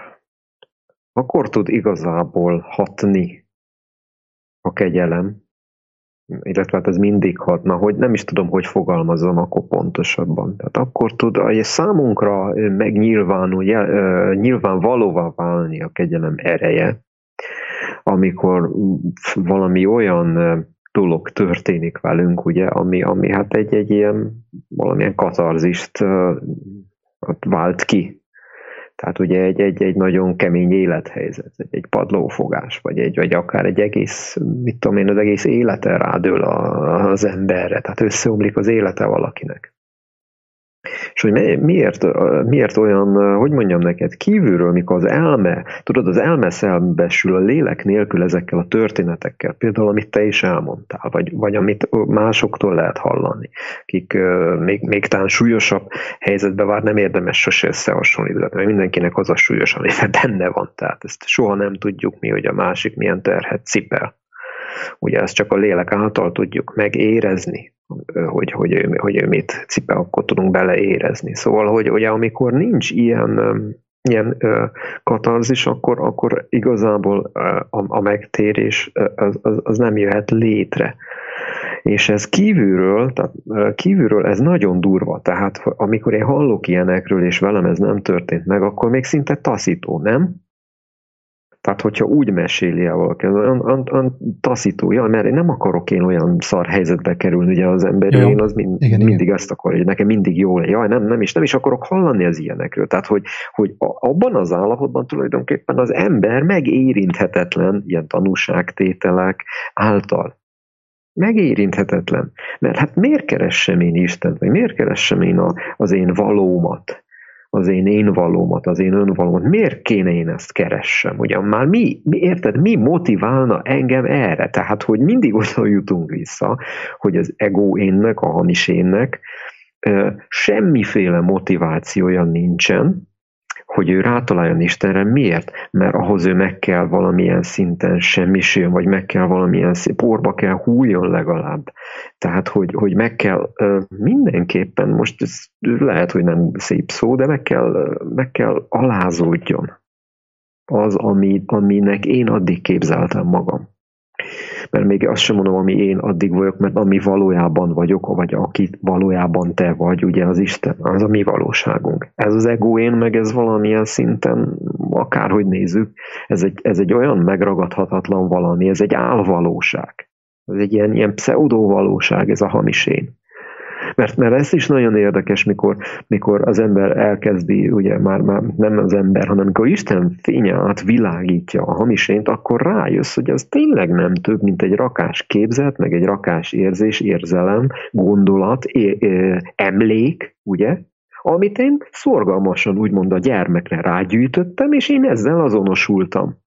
akkor tud igazából hatni a kegyelem, illetve hát ez mindig hatna, hogy nem is tudom, hogy fogalmazom akkor pontosabban. Tehát akkor tud a számunkra megnyilvánul, nyilvánvalóvá válni a kegyelem ereje, amikor valami olyan dolog történik velünk, ugye, ami, ami hát egy, egy ilyen valamilyen katarzist vált ki tehát ugye egy, egy, egy nagyon kemény élethelyzet, egy, egy padlófogás, vagy, egy, vagy akár egy egész, mit tudom én, az egész élete rádől az emberre, tehát összeomlik az élete valakinek. És hogy miért, miért olyan, hogy mondjam neked, kívülről, mikor az elme, tudod, az elme szembesül a lélek nélkül ezekkel a történetekkel, például amit te is elmondtál, vagy, vagy amit másoktól lehet hallani, akik még, még talán súlyosabb helyzetben vár, nem érdemes sose összehasonlítani, mert mindenkinek az a súlyos, ami benne van, tehát ezt soha nem tudjuk mi, hogy a másik milyen terhet cipel. Ugye ezt csak a lélek által tudjuk megérezni, hogy, hogy, ő, hogy ő mit cipel, akkor tudunk beleérezni. Szóval, hogy ugye amikor nincs ilyen, ilyen katarzis, akkor, akkor igazából a, a megtérés az, az, az nem jöhet létre. És ez kívülről, tehát kívülről ez nagyon durva. Tehát amikor én hallok ilyenekről, és velem ez nem történt meg, akkor még szinte taszító, nem? Tehát, hogyha úgy meséli el valaki, olyan, olyan, olyan taszító, ja, mert én nem akarok én olyan szar helyzetbe kerülni, ugye az ember, én az mind, igen, mindig igen. azt akarja, hogy nekem mindig jó legyen. Jaj, nem, nem is, nem is akarok hallani az ilyenekről. Tehát, hogy, hogy abban az állapotban tulajdonképpen az ember megérinthetetlen ilyen tanúságtételek által. Megérinthetetlen. Mert hát miért keressem én Istent, vagy miért keressem én a, az én valómat? Az én én valómat, az én önvalómat, miért kéne én ezt keressem? Ugyan már mi, mi, érted, mi motiválna engem erre? Tehát, hogy mindig oda jutunk vissza, hogy az ego énnek, a hamis énnek semmiféle motivációja nincsen, hogy ő rátaláljon Istenre. Miért? Mert ahhoz ő meg kell valamilyen szinten semmisüljön, vagy meg kell valamilyen szép, porba kell hújjon legalább. Tehát, hogy, hogy meg kell mindenképpen, most ez lehet, hogy nem szép szó, de meg kell, meg kell alázódjon az, ami, aminek én addig képzeltem magam mert még azt sem mondom, ami én addig vagyok, mert ami valójában vagyok, vagy aki valójában te vagy, ugye az Isten, az a mi valóságunk. Ez az ego én, meg ez valamilyen szinten, akárhogy nézzük, ez egy, ez egy olyan megragadhatatlan valami, ez egy álvalóság. Ez egy ilyen, ilyen pseudo-valóság, ez a hamis én. Mert, mert ez is nagyon érdekes, mikor, mikor az ember elkezdi, ugye már, már nem az ember, hanem amikor Isten fénye át világítja a hamisént, akkor rájössz, hogy az tényleg nem több, mint egy rakás képzet, meg egy rakás érzés, érzelem, gondolat, é, é, emlék, ugye, amit én szorgalmasan úgymond a gyermekre rágyűjtöttem, és én ezzel azonosultam.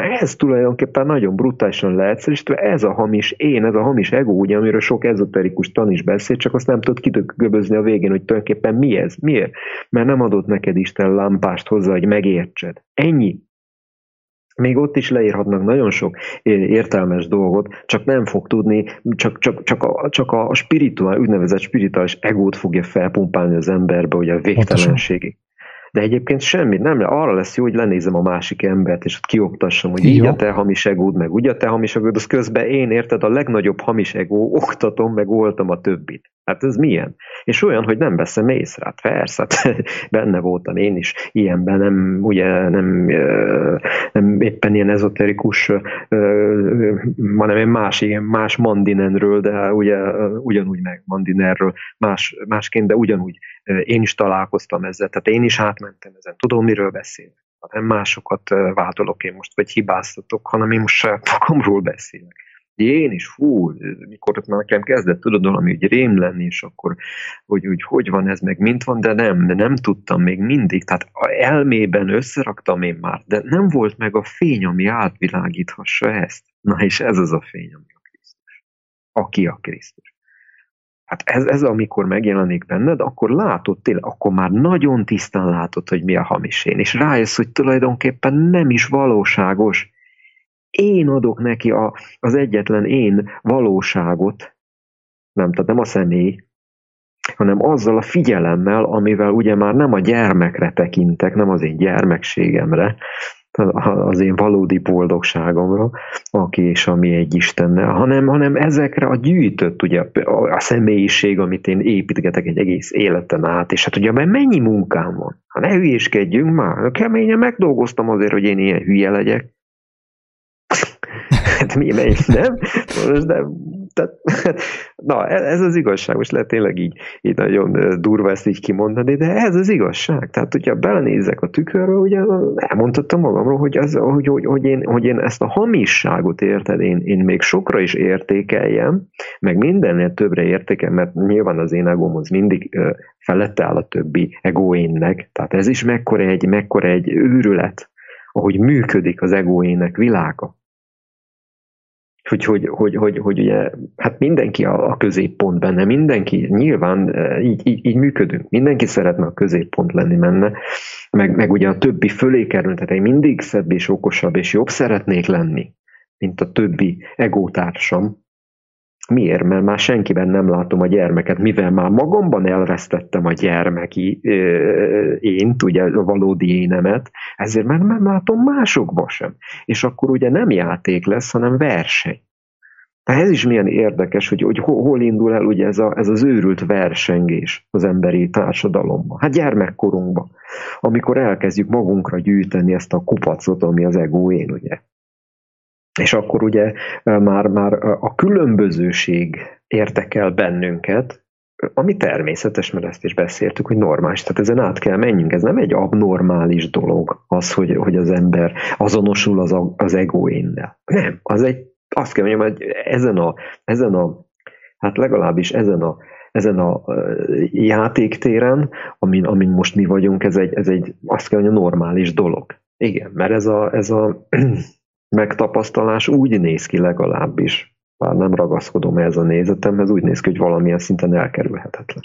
Mert ez tulajdonképpen nagyon brutálisan leegyszerűsítve, ez a hamis én, ez a hamis ego, ugye, amiről sok ezoterikus tan is beszél, csak azt nem tudod kitököbözni a végén, hogy tulajdonképpen mi ez, miért? Mert nem adott neked Isten lámpást hozzá, hogy megértsed. Ennyi. még ott is leírhatnak nagyon sok értelmes dolgot, csak nem fog tudni, csak, csak, csak, a, csak a spirituál, úgynevezett spirituális egót fogja felpumpálni az emberbe, hogy a végtelenségig. De egyébként semmit nem, arra lesz jó, hogy lenézem a másik embert, és ott kioktassam, hogy így a te hamis egód, meg úgy a te hamis egód, az közben én érted a legnagyobb hamis egó, oktatom, meg oltam a többit. Hát ez milyen? És olyan, hogy nem veszem észre, hát persze, hát benne voltam én is ilyenben, nem, ugye, nem, nem éppen ilyen ezoterikus, hanem egy más, ilyen, más mandinenről, de ugye ugyanúgy meg mandinerről, más, másként, de ugyanúgy én is találkoztam ezzel, tehát én is átmentem ezen, tudom, miről beszélek. Nem másokat váltolok én most, vagy hibáztatok, hanem én most saját magamról beszélek én is, hú, mikor már nekem kezdett, tudod, valami úgy rém lenni, és akkor, hogy, hogy hogy van ez, meg mint van, de nem, de nem tudtam még mindig, tehát a elmében összeraktam én már, de nem volt meg a fény, ami átvilágíthassa ezt. Na és ez az a fény, ami a Krisztus. Aki a Krisztus. Hát ez, ez amikor megjelenik benned, akkor látod tényleg, akkor már nagyon tisztán látod, hogy mi a hamis én, és rájössz, hogy tulajdonképpen nem is valóságos, én adok neki a, az egyetlen én valóságot, nem, tehát nem a személy, hanem azzal a figyelemmel, amivel ugye már nem a gyermekre tekintek, nem az én gyermekségemre, az én valódi boldogságomra, aki és ami egy Istennel, hanem, hanem ezekre a gyűjtött, ugye a személyiség, amit én építgetek egy egész életen át, és hát ugye mert mennyi munkám van? Ha ne hülyéskedjünk már, keményen megdolgoztam azért, hogy én ilyen hülye legyek, mi megy, nem? Most nem. Tehát, na, ez az igazság, most lehet tényleg így, így nagyon durva ezt így kimondani, de ez az igazság. Tehát, hogyha belenézek a tükörbe, ugye elmondhattam magamról, hogy, az, hogy, hogy, hogy, én, hogy én ezt a hamisságot érted, én, én még sokra is értékeljem, meg mindennél többre értékel, mert nyilván az én egóm az mindig felette áll a többi egóénnek, tehát ez is mekkora egy, mekkora egy őrület, ahogy működik az egóének világa hogy, hogy, hogy, hogy, hogy ugye, hát mindenki a, a középpont benne, mindenki nyilván e, így, így, így működünk, mindenki szeretne a középpont lenni menne, meg, meg ugye a többi fölé kerül, tehát én mindig szebb és okosabb és jobb szeretnék lenni, mint a többi egótársam, Miért? Mert már senkiben nem látom a gyermeket, mivel már magamban elvesztettem a gyermeki én, ugye a valódi énemet, ezért már nem látom másokba sem. És akkor ugye nem játék lesz, hanem verseny. Tehát ez is milyen érdekes, hogy, hogy hol indul el ugye ez, a, ez az őrült versengés az emberi társadalomban. Hát gyermekkorunkban, amikor elkezdjük magunkra gyűjteni ezt a kupacot, ami az ego én, ugye. És akkor ugye már, már a különbözőség értekel bennünket, ami természetes, mert ezt is beszéltük, hogy normális. Tehát ezen át kell menjünk. Ez nem egy abnormális dolog, az, hogy, hogy az ember azonosul az, az egoénnel. Nem, az egy, azt kell mondjam, hogy ezen a, ezen a hát legalábbis ezen a, ezen a játéktéren, amin, amin most mi vagyunk, ez egy, ez egy azt kell mondjam, normális dolog. Igen, mert ez a, ez a megtapasztalás úgy néz ki legalábbis, bár nem ragaszkodom ez a nézetemhez, úgy néz ki, hogy valamilyen szinten elkerülhetetlen.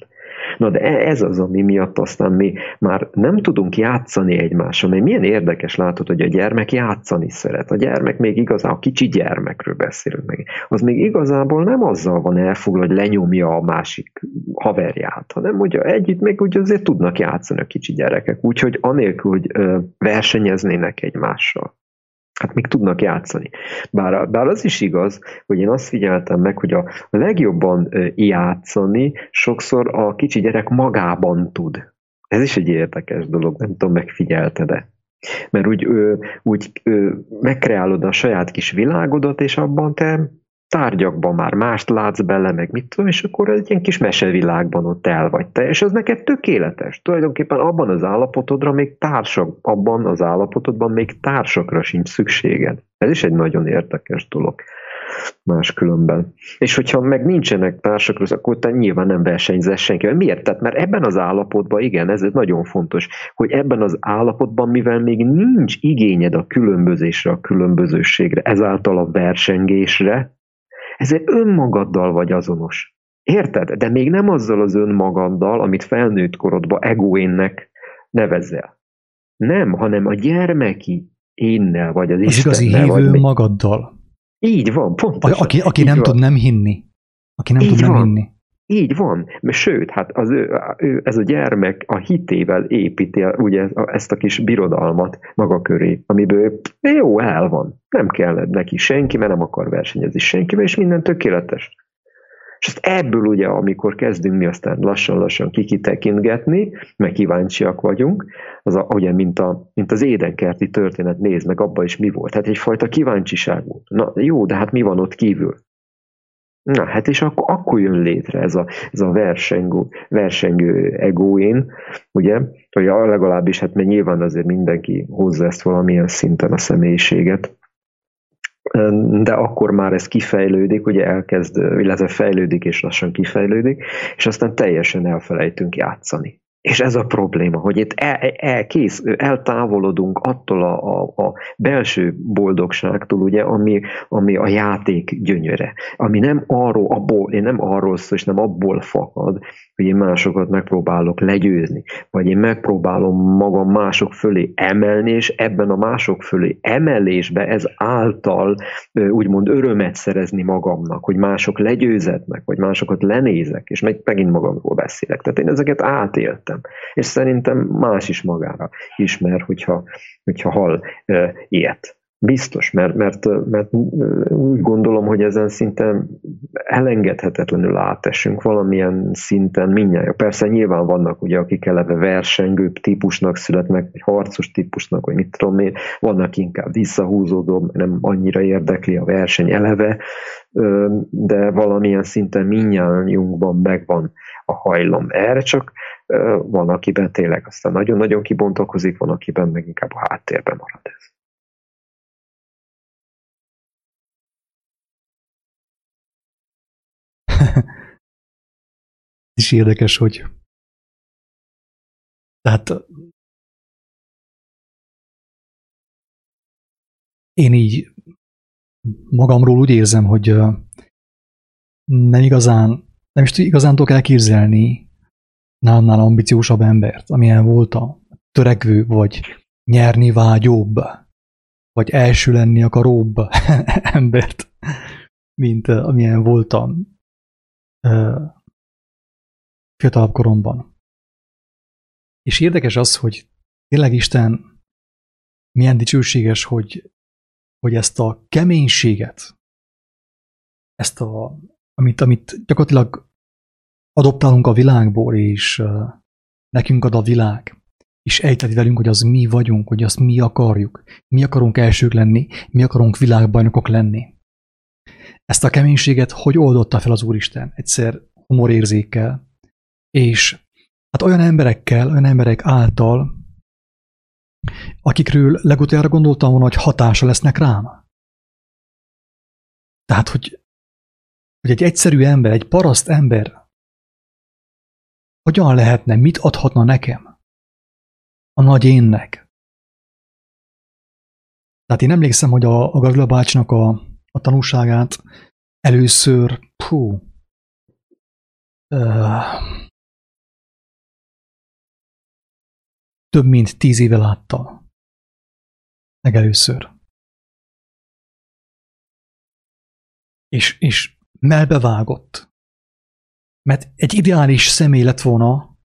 Na de e- ez az, ami miatt aztán mi már nem tudunk játszani egymással, mert milyen érdekes látod, hogy a gyermek játszani szeret. A gyermek még igazából, a kicsi gyermekről beszélünk meg, az még igazából nem azzal van elfoglal, hogy lenyomja a másik haverját, hanem hogy együtt még úgy azért tudnak játszani a kicsi gyerekek, úgyhogy anélkül, hogy versenyeznének egymással hát még tudnak játszani. Bár, bár az is igaz, hogy én azt figyeltem meg, hogy a legjobban játszani sokszor a kicsi gyerek magában tud. Ez is egy érdekes dolog, nem tudom, megfigyelte-e. Mert úgy, úgy megkreálod a saját kis világodat, és abban te tárgyakban már mást látsz bele, meg mit tudom, és akkor egy ilyen kis mesevilágban ott el vagy te, és az neked tökéletes. Tulajdonképpen abban az állapotodra még társak, abban az állapotodban még társakra sincs szükséged. Ez is egy nagyon érdekes dolog máskülönben. És hogyha meg nincsenek társak, akkor te nyilván nem versenyzesz senkivel. Miért? Tehát mert ebben az állapotban, igen, ez nagyon fontos, hogy ebben az állapotban, mivel még nincs igényed a különbözésre, a különbözőségre, ezáltal a versengésre, ezért önmagaddal vagy azonos. Érted? De még nem azzal az önmagaddal, amit felnőtt korodban egoénnek nevezel. Nem, hanem a gyermeki énnel, vagy az, Az Istennel, igazi vagy hívő mi. magaddal. Így van, pontosan. aki, aki Így nem van. tud nem hinni. Aki nem Így tud nem van. hinni. Így van, mert sőt, hát az ő, ő, ez a gyermek a hitével építi ugye ezt a kis birodalmat maga köré, amiből jó, el van. Nem kell neki senki, mert nem akar versenyezni senkivel, és minden tökéletes. És ezt ebből ugye, amikor kezdünk mi aztán lassan-lassan kikitekintgetni, meg kíváncsiak vagyunk, az a, ugye, mint, a, mint az édenkerti történet, nézd meg, abban is mi volt. Hát egyfajta kíváncsiság volt. Na jó, de hát mi van ott kívül? Na, hát és akkor, akkor jön létre ez a, ez a versengő, versengő egóén, ugye, hogy legalábbis, hát mert nyilván azért mindenki hozza ezt valamilyen szinten a személyiséget, de akkor már ez kifejlődik, ugye elkezd, illetve fejlődik és lassan kifejlődik, és aztán teljesen elfelejtünk játszani. És ez a probléma, hogy itt el, el, kész, eltávolodunk attól a, a, a belső boldogságtól, ugye, ami, ami a játék gyönyöre, ami nem arról, abból, én nem arról szól, és nem abból fakad, hogy én másokat megpróbálok legyőzni, vagy én megpróbálom magam mások fölé emelni, és ebben a mások fölé emelésbe ez által úgymond örömet szerezni magamnak, hogy mások legyőzetnek, vagy másokat lenézek, és meg, megint magamról beszélek. Tehát én ezeket átéltem, és szerintem más is magára ismer, hogyha, hogyha hall ö, ilyet. Biztos, mert, mert, mert úgy gondolom, hogy ezen szinten elengedhetetlenül átesünk valamilyen szinten mindjárt. Persze nyilván vannak ugye, akik eleve versengő típusnak születnek, vagy harcos típusnak, vagy mit tudom én, vannak inkább visszahúzódó, nem annyira érdekli a verseny eleve, de valamilyen szinten mindnyájunkban megvan a hajlam erre, csak van, akiben tényleg aztán nagyon-nagyon kibontakozik, van, akiben meg inkább a háttérben marad ez. Is érdekes, hogy tehát én így magamról úgy érzem, hogy nem igazán, nem is igazán tudok elképzelni nálamnál ambiciósabb embert, amilyen voltam, törekvő, vagy nyerni vágyóbb, vagy első lenni akaróbb embert, mint amilyen voltam fiatalabb koromban. És érdekes az, hogy tényleg Isten milyen dicsőséges, hogy, hogy ezt a keménységet, ezt a, amit, amit gyakorlatilag adoptálunk a világból, és uh, nekünk ad a világ, és ejteti velünk, hogy az mi vagyunk, hogy azt mi akarjuk, mi akarunk elsők lenni, mi akarunk világbajnokok lenni. Ezt a keménységet hogy oldotta fel az Úristen? Egyszer humorérzékkel, és hát olyan emberekkel, olyan emberek által, akikről legutoljára gondoltam volna, hogy hatása lesznek rám. Tehát, hogy, hogy egy egyszerű ember, egy paraszt ember hogyan lehetne, mit adhatna nekem? A nagy énnek. Tehát én emlékszem, hogy a, a Gavila bácsnak a, a tanúságát először, pú, több mint tíz éve láttam. Legelőször. És, és melbevágott. Mert egy ideális személy lett volna,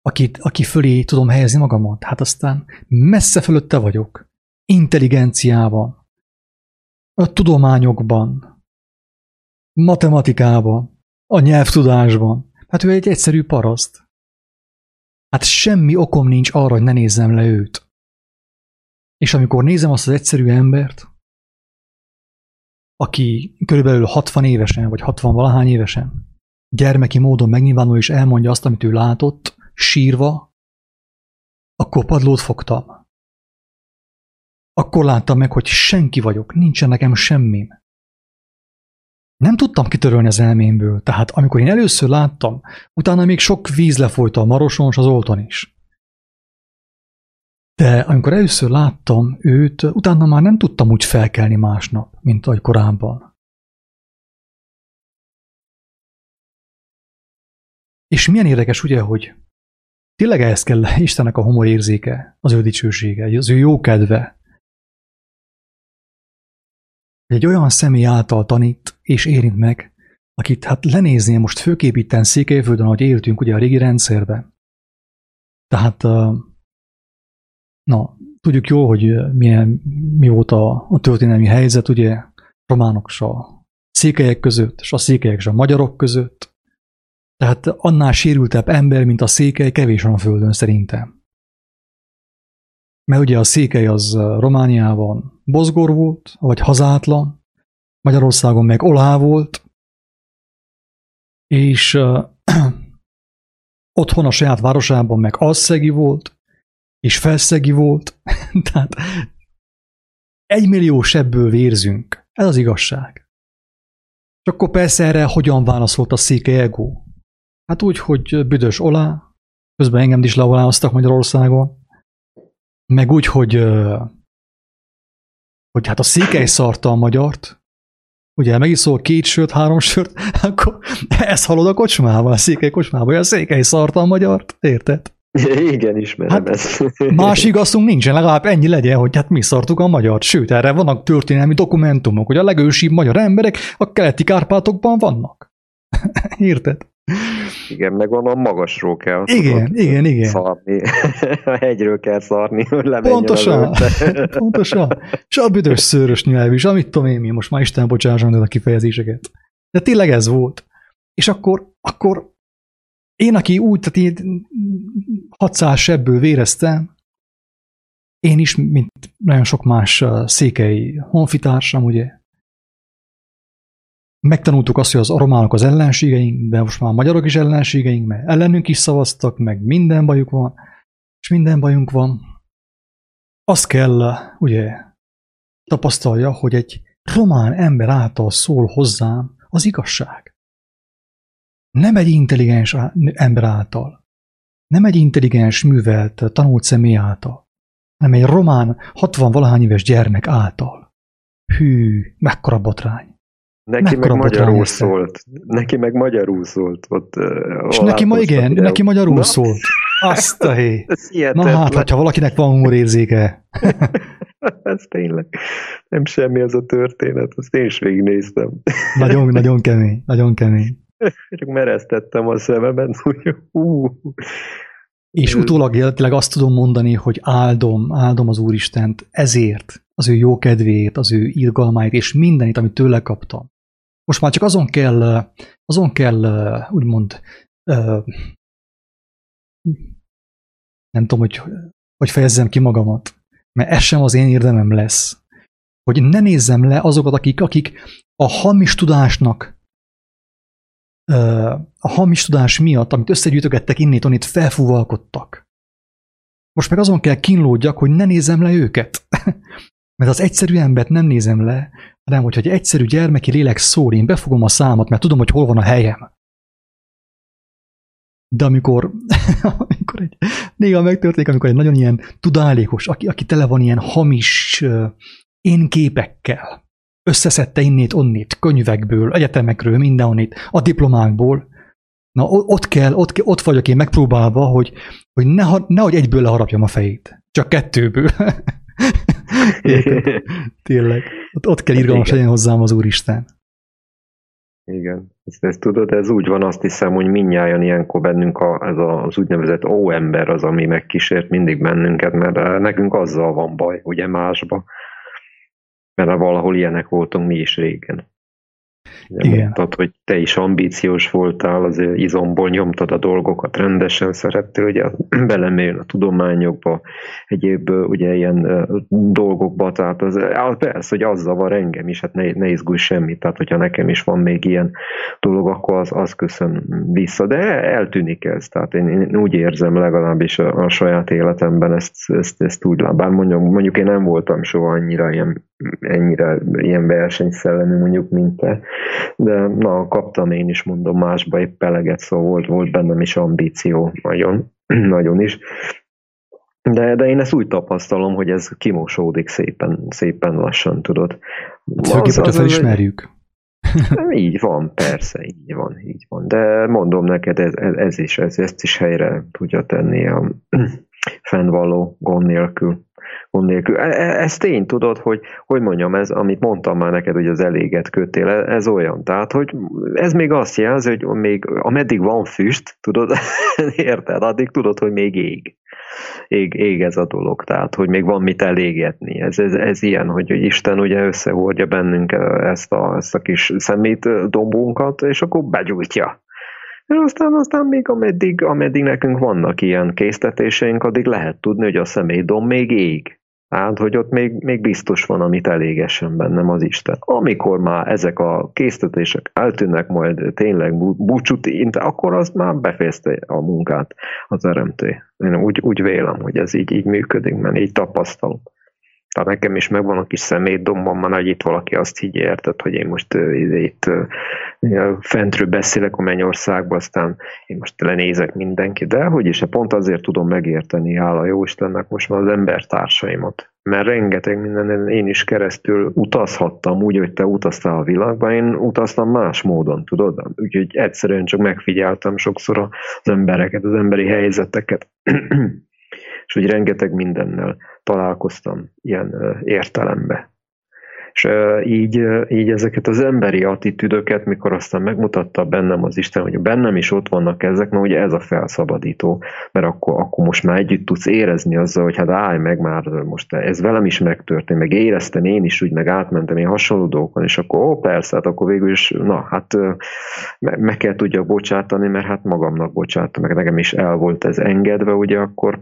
akit, aki fölé tudom helyezni magamat. Hát aztán messze fölötte vagyok. Intelligenciában, a tudományokban, matematikában, a nyelvtudásban. Hát ő egy egyszerű paraszt. Hát semmi okom nincs arra, hogy ne nézzem le őt. És amikor nézem azt az egyszerű embert, aki körülbelül 60 évesen, vagy 60 valahány évesen, gyermeki módon megnyilvánul és elmondja azt, amit ő látott, sírva, akkor padlót fogtam. Akkor láttam meg, hogy senki vagyok, nincsen nekem semmim. Nem tudtam kitörölni az elmémből, tehát amikor én először láttam, utána még sok víz lefolyt a Maroson és az Olton is. De amikor először láttam őt, utána már nem tudtam úgy felkelni másnap, mint ahogy korábban. És milyen érdekes ugye, hogy tényleg ehhez kell Istennek a humorérzéke, az ő dicsősége, az ő jó kedve, egy olyan személy által tanít és érint meg, akit hát lenézni most főképíten Székelyföldön, ahogy éltünk ugye a régi rendszerben. Tehát, na, tudjuk jól, hogy milyen, mi volt a, a történelmi helyzet, ugye, románok és a székelyek között, és a székelyek és a magyarok között. Tehát annál sérültebb ember, mint a székely, kevés van a földön szerintem. Mert ugye a székely az Romániában bozgor volt, vagy hazátlan, Magyarországon meg olá volt, és uh, otthon a saját városában meg alszegi volt, és felszegi volt, tehát egy millió sebből vérzünk. Ez az igazság. És akkor persze erre hogyan válaszolt a széke ego? Hát úgy, hogy büdös olá, közben engem is leoláztak Magyarországon, meg úgy, hogy, hogy hát a székely szarta a magyart, ugye megiszol két sört, három sört, akkor ezt hallod a kocsmában, a székely kocsmában, hogy a székely szarta a magyart, érted? Igen, ismerem hát ezt. Más igazunk nincsen, legalább ennyi legyen, hogy hát mi szartuk a magyart. Sőt, erre vannak történelmi dokumentumok, hogy a legősibb magyar emberek a keleti Kárpátokban vannak. Érted? Igen, meg a magasról kell. Igen, tudod, igen, igen. Szarni. A hegyről kell szarni, hogy Pontosan, pontosan. És a büdös szőrös nyelv is, amit tudom én, mi most már Isten bocsásson a kifejezéseket. De tényleg ez volt. És akkor, akkor én, aki úgy, tehát én 600 sebből véreztem, én is, mint nagyon sok más székely honfitársam, ugye, megtanultuk azt, hogy az románok az ellenségeink, de most már a magyarok is ellenségeink, mert ellenünk is szavaztak, meg minden bajuk van, és minden bajunk van. Azt kell, ugye, tapasztalja, hogy egy román ember által szól hozzám az igazság. Nem egy intelligens ember által. Nem egy intelligens, művelt, tanult személy által, hanem egy román, 60-valahány éves gyermek által. Hű, mekkora botrány. Neki mekkora meg magyarul szólt. Neki meg magyarul szólt. Ott, És neki ma igen, ugye? neki magyarul Na? szólt. Azt a hé. Na hát, ha valakinek van humorérzéke. Ez tényleg nem semmi az a történet, azt én is végignéztem. Nagyon, nagyon kemény, nagyon kemény. Csak mereztettem a szememen, hogy hú. És utólag tényleg azt tudom mondani, hogy áldom, áldom az Úristent ezért, az ő jó kedvéért, az ő irgalmáért, és mindenit, amit tőle kaptam. Most már csak azon kell, azon kell, úgymond, nem tudom, hogy, hogy fejezzem ki magamat, mert ez sem az én érdemem lesz, hogy ne nézzem le azokat, akik, akik a hamis tudásnak a hamis tudás miatt, amit összegyűjtögettek innét, onnét felfúvalkodtak. Most meg azon kell kínlódjak, hogy ne nézem le őket. mert az egyszerű embert nem nézem le, hanem hogyha egy egyszerű gyermeki lélek szól, én befogom a számat, mert tudom, hogy hol van a helyem. De amikor, amikor egy, néha megtörténik, amikor egy nagyon ilyen tudálékos, aki, aki tele van ilyen hamis én képekkel, összeszedte innét, onnét, könyvekből, egyetemekről, mindenhonnét, a diplomákból. Na, ott kell, ott, ott vagyok én megpróbálva, hogy, hogy ne, nehogy egyből leharapjam a fejét. Csak kettőből. Tényleg. Ott, ott kell irgalmas legyen hozzám az Úristen. Igen, ezt, ezt tudod, ez úgy van, azt hiszem, hogy mindnyájan ilyenkor bennünk a, ez az úgynevezett ó-ember az, ami megkísért mindig bennünket, mert eh, nekünk azzal van baj, ugye másba mert valahol ilyenek voltunk mi is régen. Igen. Mondtad, hogy te is ambíciós voltál, az izomból nyomtad a dolgokat, rendesen szerettél ugye belemérni a tudományokba, egyéb ugye ilyen dolgokba, tehát az, persze, hogy az zavar engem is, hát ne, ne izgulj semmit, tehát hogyha nekem is van még ilyen dolog, akkor az, az köszön vissza, de eltűnik ez, tehát én, én úgy érzem legalábbis a, a saját életemben ezt, ezt, ezt úgy, bár mondjuk, mondjuk én nem voltam soha annyira ilyen ennyire ilyen versenyszellemű mondjuk, mint te. De na, kaptam én is, mondom, másba épp peleget, szóval volt, volt bennem is ambíció, nagyon, nagyon is. De, de én ezt úgy tapasztalom, hogy ez kimosódik szépen, szépen lassan, tudod. Főképp, hogyha felismerjük. Így van, persze, így van, így van. De mondom neked, ez, ez is, ez, ezt is helyre tudja tenni a fennvaló gond nélkül nélkül. E, e, ez tény, tudod, hogy, hogy mondjam, ez, amit mondtam már neked, hogy az eléget kötél, e, ez olyan. Tehát, hogy ez még azt jelzi, hogy még ameddig van füst, tudod, érted, addig tudod, hogy még ég. Ég, ég ez a dolog, tehát, hogy még van mit elégetni. Ez, ez, ez ilyen, hogy, Isten ugye összehordja bennünk ezt a, ezt a kis szemét dombunkat, és akkor begyújtja és aztán, aztán még ameddig, ameddig nekünk vannak ilyen késztetéseink, addig lehet tudni, hogy a személydom még ég. Hát, hogy ott még, még biztos van, amit elégessen bennem az Isten. Amikor már ezek a késztetések eltűnnek, majd tényleg búcsút int, akkor az már befejezte a munkát az RMT. Én úgy, úgy vélem, hogy ez így, így működik, mert így tapasztalom. Tehát nekem is megvan a kis szemétdombom, van, hogy itt valaki azt így érted, hogy én most uh, itt fentről beszélek a mennyországba, aztán én most lenézek mindenki, de hogy is, pont azért tudom megérteni, hála jó Istennek most már az embertársaimat. Mert rengeteg minden én is keresztül utazhattam úgy, hogy te utaztál a világban, én utaztam más módon, tudod? Úgyhogy egyszerűen csak megfigyeltem sokszor az embereket, az emberi helyzeteket, és úgy rengeteg mindennel találkoztam ilyen értelembe. És így, így ezeket az emberi attitűdöket, mikor aztán megmutatta bennem az Isten, hogy bennem is ott vannak ezek, na ugye ez a felszabadító, mert akkor, akkor most már együtt tudsz érezni azzal, hogy hát állj meg már, most ez velem is megtörtént, meg éreztem én is úgy, meg átmentem én hasonló dolgokon, és akkor ó, persze, hát akkor végül is, na, hát meg kell tudjak bocsátani, mert hát magamnak bocsáttam, meg nekem is el volt ez engedve, ugye akkor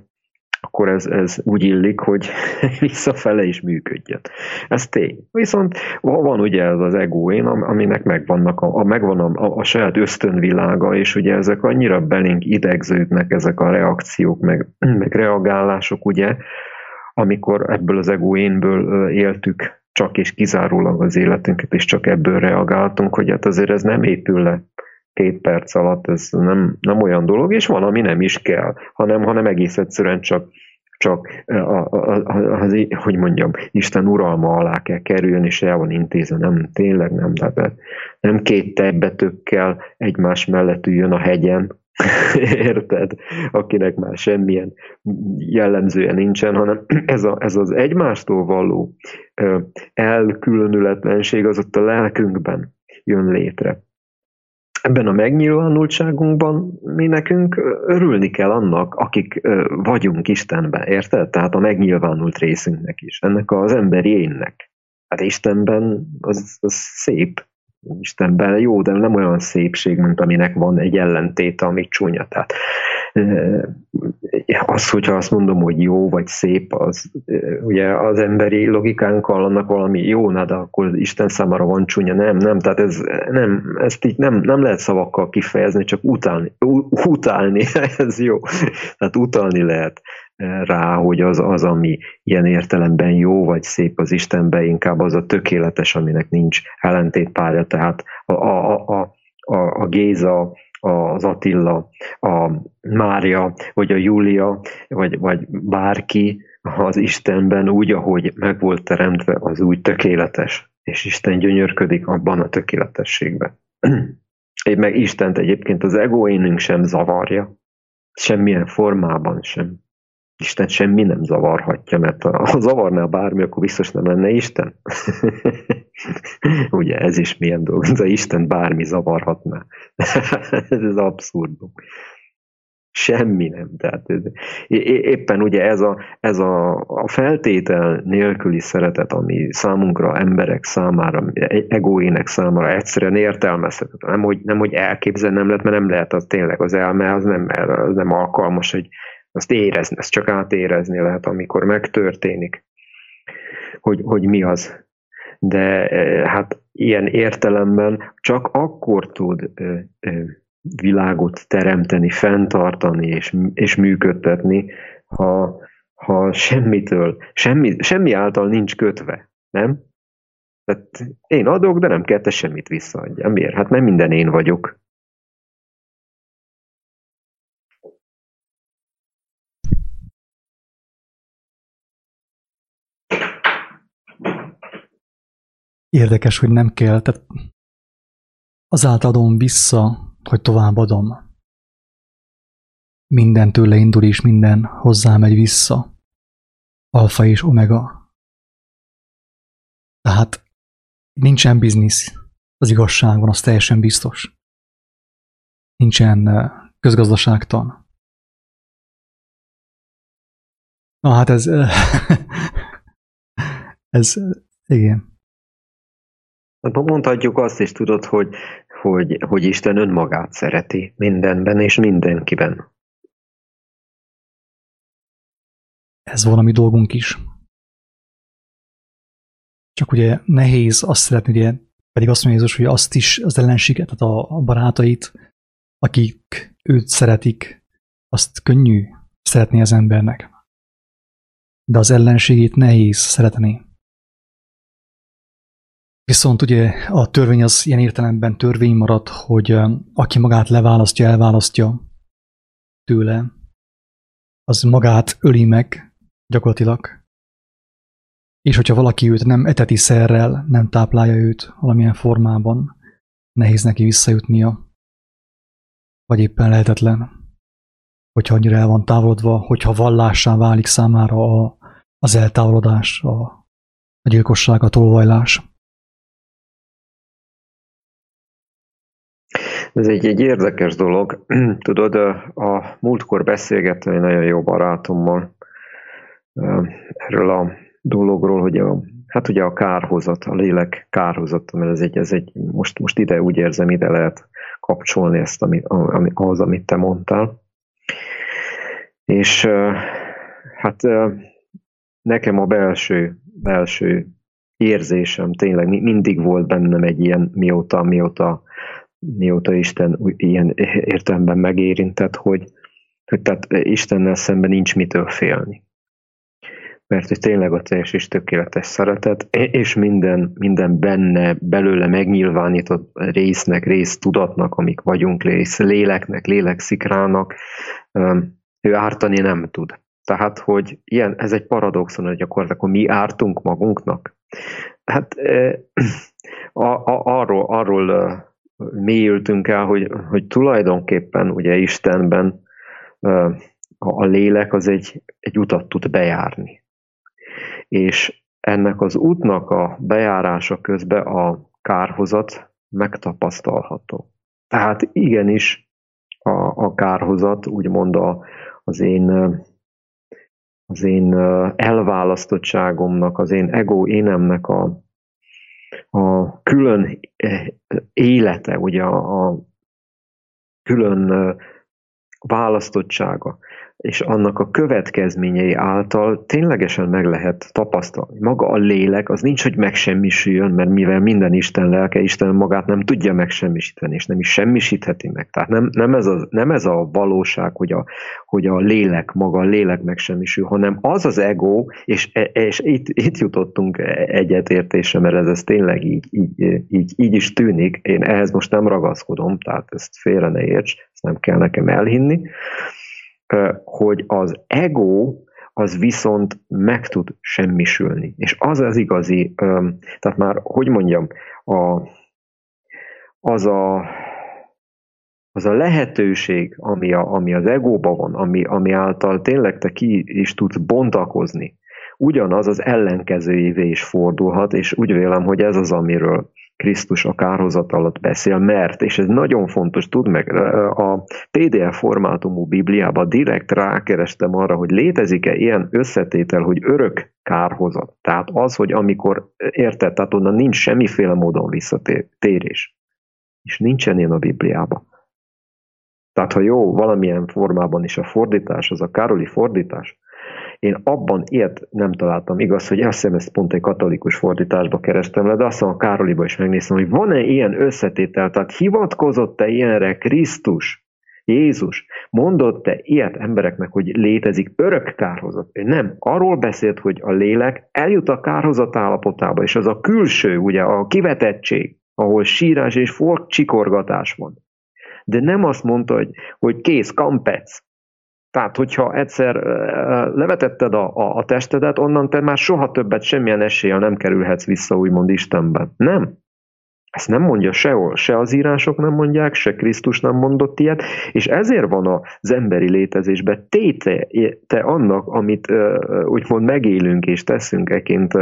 akkor ez, ez úgy illik, hogy visszafele is működjön. Ez tény. Viszont van ugye ez az egóén, aminek megvannak a, a, megvan a, a saját ösztönvilága, és ugye ezek annyira belénk idegződnek, ezek a reakciók, meg, meg reagálások, ugye, amikor ebből az egóénből éltük csak és kizárólag az életünket, és csak ebből reagáltunk, hogy hát azért ez nem épül le két perc alatt, ez nem, nem olyan dolog, és van, ami nem is kell, hanem, hanem egész egyszerűen csak csak a, a, a, az, hogy mondjam, Isten uralma alá kell kerülni, és el van intézve, nem, tényleg nem, de nem két tejbetökkel egymás mellett üljön a hegyen, érted? Akinek már semmilyen jellemzője nincsen, hanem ez, a, ez az egymástól való elkülönületlenség az ott a lelkünkben jön létre ebben a megnyilvánultságunkban mi nekünk örülni kell annak, akik vagyunk Istenben, érted? Tehát a megnyilvánult részünknek is, ennek az emberi énnek. Hát Istenben az, az szép, Istenben jó, de nem olyan szépség, mint aminek van egy ellentéte, ami csúnya. Tehát az, hogyha azt mondom, hogy jó vagy szép, az ugye az emberi logikánkkal annak valami jó, na, de akkor Isten számára van csúnya. Nem, nem, tehát ez, nem, ezt így nem, nem lehet szavakkal kifejezni, csak utálni, utálni, ez jó. Tehát utalni lehet rá, hogy az, az, ami ilyen értelemben jó vagy szép az Istenben, inkább az a tökéletes, aminek nincs ellentétpárja, tehát a, a, a, a, a Géza, az Attila, a Mária, vagy a Júlia, vagy, vagy bárki az Istenben úgy, ahogy meg volt teremtve, az úgy tökéletes. És Isten gyönyörködik abban a tökéletességben. Én meg Istent egyébként az egóénünk sem zavarja, semmilyen formában sem. Isten semmi nem zavarhatja, mert ha zavarná bármi, akkor biztos nem lenne Isten. Ugye ez is milyen dolog, ez a Isten bármi zavarhatná. ez abszurdum. Semmi nem. Tehát éppen ugye ez a, ez a, a feltétel nélküli szeretet, ami számunkra, emberek számára, egóének számára egyszerűen értelmezhetetlen. Nem, hogy, nem, hogy elképzelni nem lehet, mert nem lehet az tényleg az elme, az nem, az nem alkalmas, hogy azt érezni, ezt csak átérezni lehet, amikor megtörténik, hogy, hogy mi az. De e, hát ilyen értelemben csak akkor tud világot teremteni, fenntartani és, és működtetni, ha, ha semmitől, semmi, semmi által nincs kötve, nem? Tehát én adok, de nem kell te semmit visszaadja. Miért? Hát nem minden én vagyok. Érdekes, hogy nem kell, tehát azáltal adom vissza, hogy továbbadom. Minden tőle indul, és minden hozzá megy vissza. alfa és omega. Tehát nincsen biznisz az igazságban, az teljesen biztos. Nincsen közgazdaságtan. Na hát ez, ez, igen. Mondhatjuk azt is, tudod, hogy, hogy, hogy Isten önmagát szereti mindenben és mindenkiben. Ez valami dolgunk is. Csak ugye nehéz azt szeretni, ugye, pedig azt mondja Jézus, hogy azt is, az ellenséget, tehát a, a barátait, akik őt szeretik, azt könnyű szeretni az embernek. De az ellenségét nehéz szeretni. Viszont ugye a törvény az ilyen értelemben törvény marad, hogy aki magát leválasztja, elválasztja tőle, az magát öli meg gyakorlatilag. És hogyha valaki őt nem eteti szerrel, nem táplálja őt valamilyen formában, nehéz neki visszajutnia, vagy éppen lehetetlen, hogyha annyira el van távolodva, hogyha vallássá válik számára a, az eltávolodás, a, a gyilkosság, a tolvajlás. Ez egy, egy érdekes dolog. Tudod, a múltkor beszélgettem egy nagyon jó barátommal erről a dologról, hogy a, hát ugye a kárhozat, a lélek kárhozat, mert ez egy, ez egy most, most ide úgy érzem, ide lehet kapcsolni ezt, ami, ami, az, amit te mondtál. És hát nekem a belső, belső érzésem tényleg mindig volt bennem egy ilyen, mióta, mióta mióta Isten ilyen értelemben megérintett, hogy, hogy tehát Istennel szemben nincs mitől félni. Mert hogy tényleg a teljes és tökéletes szeretet, és minden, minden benne, belőle megnyilvánított résznek, rész tudatnak, amik vagyunk, rész léleknek, lélekszikrának, ő ártani nem tud. Tehát, hogy ilyen, ez egy paradoxon, hogy gyakorlatilag mi ártunk magunknak. Hát a, a, arról, arról mélyültünk el, hogy, hogy tulajdonképpen ugye Istenben a lélek az egy, egy utat tud bejárni. És ennek az útnak a bejárása közben a kárhozat megtapasztalható. Tehát igenis a, a kárhozat, úgymond a, az én az én elválasztottságomnak, az én ego énemnek a, a külön eh, élete, ugye a, a külön eh, választottsága, és annak a következményei által ténylegesen meg lehet tapasztalni. Maga a lélek, az nincs, hogy megsemmisüljön, mert mivel minden Isten lelke, Isten magát nem tudja megsemmisíteni, és nem is semmisítheti meg. Tehát nem, nem, ez, a, nem ez a valóság, hogy a, hogy a lélek, maga a lélek megsemmisül, hanem az az ego, és, és itt, itt jutottunk egyetértésre, mert ez, ez tényleg így, így, így, így is tűnik. Én ehhez most nem ragaszkodom, tehát ezt félre ne érts, ezt nem kell nekem elhinni, hogy az ego az viszont meg tud semmisülni. És az az igazi, tehát már, hogy mondjam, a, az a az a lehetőség, ami, a, ami az egóban van, ami, ami által tényleg te ki is tudsz bontakozni, ugyanaz az ellenkezőjévé is fordulhat, és úgy vélem, hogy ez az, amiről Krisztus a kárhozat alatt beszél, mert, és ez nagyon fontos, tud meg, a PDF formátumú Bibliában direkt rákerestem arra, hogy létezik-e ilyen összetétel, hogy örök kárhozat. Tehát az, hogy amikor érted, tehát onnan nincs semmiféle módon visszatérés. És nincsen ilyen a Bibliában. Tehát ha jó, valamilyen formában is a fordítás, az a Károli fordítás, én abban ilyet nem találtam. Igaz, hogy azt hiszem, ezt pont egy katolikus fordításba kerestem le, de azt a Károliba is megnéztem, hogy van-e ilyen összetétel, tehát hivatkozott-e ilyenre Krisztus, Jézus, mondott-e ilyet embereknek, hogy létezik örök kárhozat? Ő nem. Arról beszélt, hogy a lélek eljut a kárhozat állapotába, és az a külső, ugye a kivetettség, ahol sírás és for csikorgatás van. De nem azt mondta, hogy, hogy kész, kampec, tehát, hogyha egyszer levetetted a, a, a testedet, onnan te már soha többet semmilyen eséllyel nem kerülhetsz vissza, úgymond Istenbe. Nem. Ezt nem mondja sehol, se az írások nem mondják, se Krisztus nem mondott ilyet, és ezért van az emberi létezésben téte te annak, amit úgymond megélünk és teszünk eként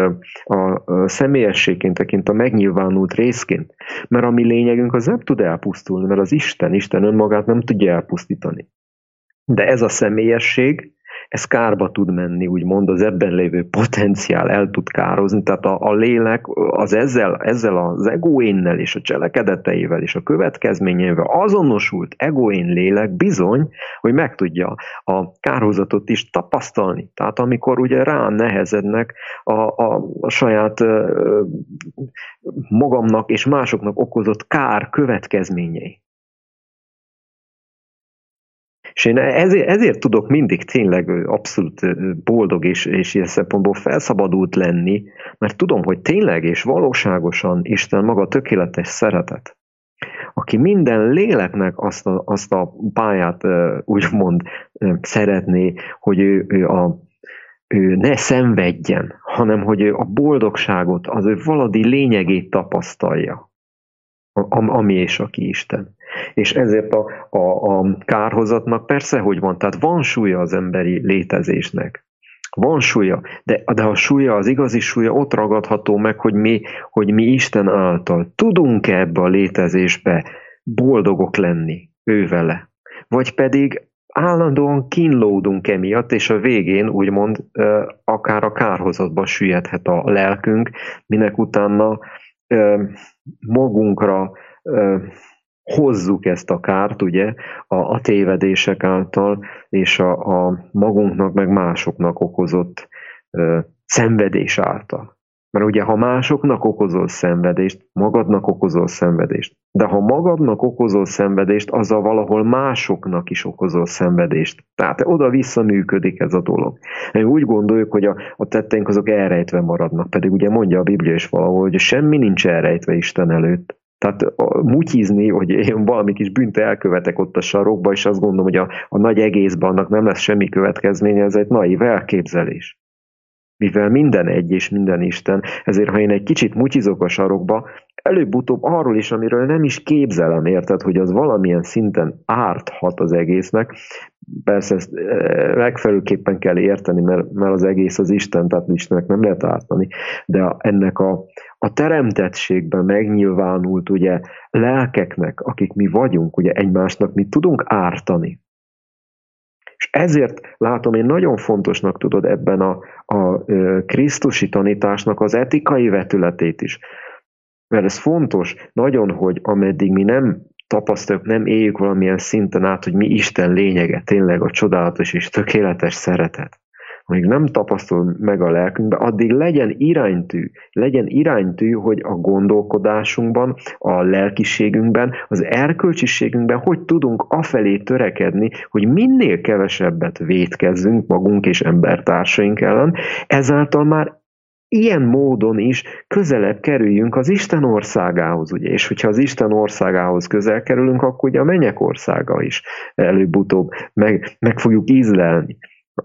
a személyességként, eként a megnyilvánult részként. Mert a mi lényegünk az nem tud elpusztulni, mert az Isten, Isten önmagát nem tudja elpusztítani. De ez a személyesség, ez kárba tud menni, úgymond az ebben lévő potenciál el tud kározni, tehát a, a lélek az ezzel, ezzel az egoénnel és a cselekedeteivel és a következményeivel azonosult egoén lélek bizony, hogy meg tudja a kárhozatot is tapasztalni. Tehát amikor ugye rá nehezednek a, a, a saját magamnak és másoknak okozott kár következményei. És én ezért, ezért tudok mindig tényleg abszolút boldog és, és ilyen szempontból felszabadult lenni, mert tudom, hogy tényleg és valóságosan Isten maga tökéletes szeretet, aki minden léleknek azt a, azt a pályát úgymond szeretné, hogy ő, ő, a, ő ne szenvedjen, hanem hogy ő a boldogságot, az ő valadi lényegét tapasztalja, ami és aki Isten. És ezért a, a, a kárhozatnak persze, hogy van, tehát van súlya az emberi létezésnek. Van súlya, de, de a súlya, az igazi súlya ott ragadható meg, hogy mi, hogy mi Isten által tudunk-e ebbe a létezésbe boldogok lenni ő vele. Vagy pedig állandóan kínlódunk emiatt, és a végén úgymond akár a kárhozatba süllyedhet a lelkünk, minek utána magunkra hozzuk ezt a kárt, ugye, a, a tévedések által, és a, a magunknak, meg másoknak okozott ö, szenvedés által. Mert ugye, ha másoknak okozol szenvedést, magadnak okozol szenvedést. De ha magadnak okozol szenvedést, azzal valahol másoknak is okozol szenvedést. Tehát oda-vissza működik ez a dolog. Mi úgy gondoljuk, hogy a, a tetteink azok elrejtve maradnak, pedig ugye mondja a Biblia is valahol, hogy semmi nincs elrejtve Isten előtt. Tehát a, mutyizni, hogy én valami kis bűnt elkövetek ott a sarokba, és azt gondolom, hogy a, a nagy egészben annak nem lesz semmi következménye, ez egy naív elképzelés. Mivel minden egy és minden Isten, ezért ha én egy kicsit mutyizok a sarokba, előbb-utóbb arról is, amiről nem is képzelem, érted, hogy az valamilyen szinten árthat az egésznek. Persze ezt e, megfelelőképpen kell érteni, mert, mert az egész az Isten, tehát Istennek nem lehet ártani, de ennek a, a teremtettségben megnyilvánult ugye lelkeknek, akik mi vagyunk, ugye egymásnak mi tudunk ártani. És ezért látom én nagyon fontosnak tudod ebben a, a Krisztusi tanításnak az etikai vetületét is. Mert ez fontos nagyon, hogy ameddig mi nem tapasztaljuk, nem éljük valamilyen szinten át, hogy mi Isten lényege, tényleg a csodálatos és tökéletes szeretet amíg nem tapasztal meg a lelkünkbe, addig legyen iránytű, legyen iránytű, hogy a gondolkodásunkban, a lelkiségünkben, az erkölcsiségünkben hogy tudunk afelé törekedni, hogy minél kevesebbet vétkezzünk magunk és embertársaink ellen, ezáltal már ilyen módon is közelebb kerüljünk az Isten országához, ugye, és hogyha az Isten országához közel kerülünk, akkor ugye a mennyek országa is előbb-utóbb meg, meg fogjuk ízlelni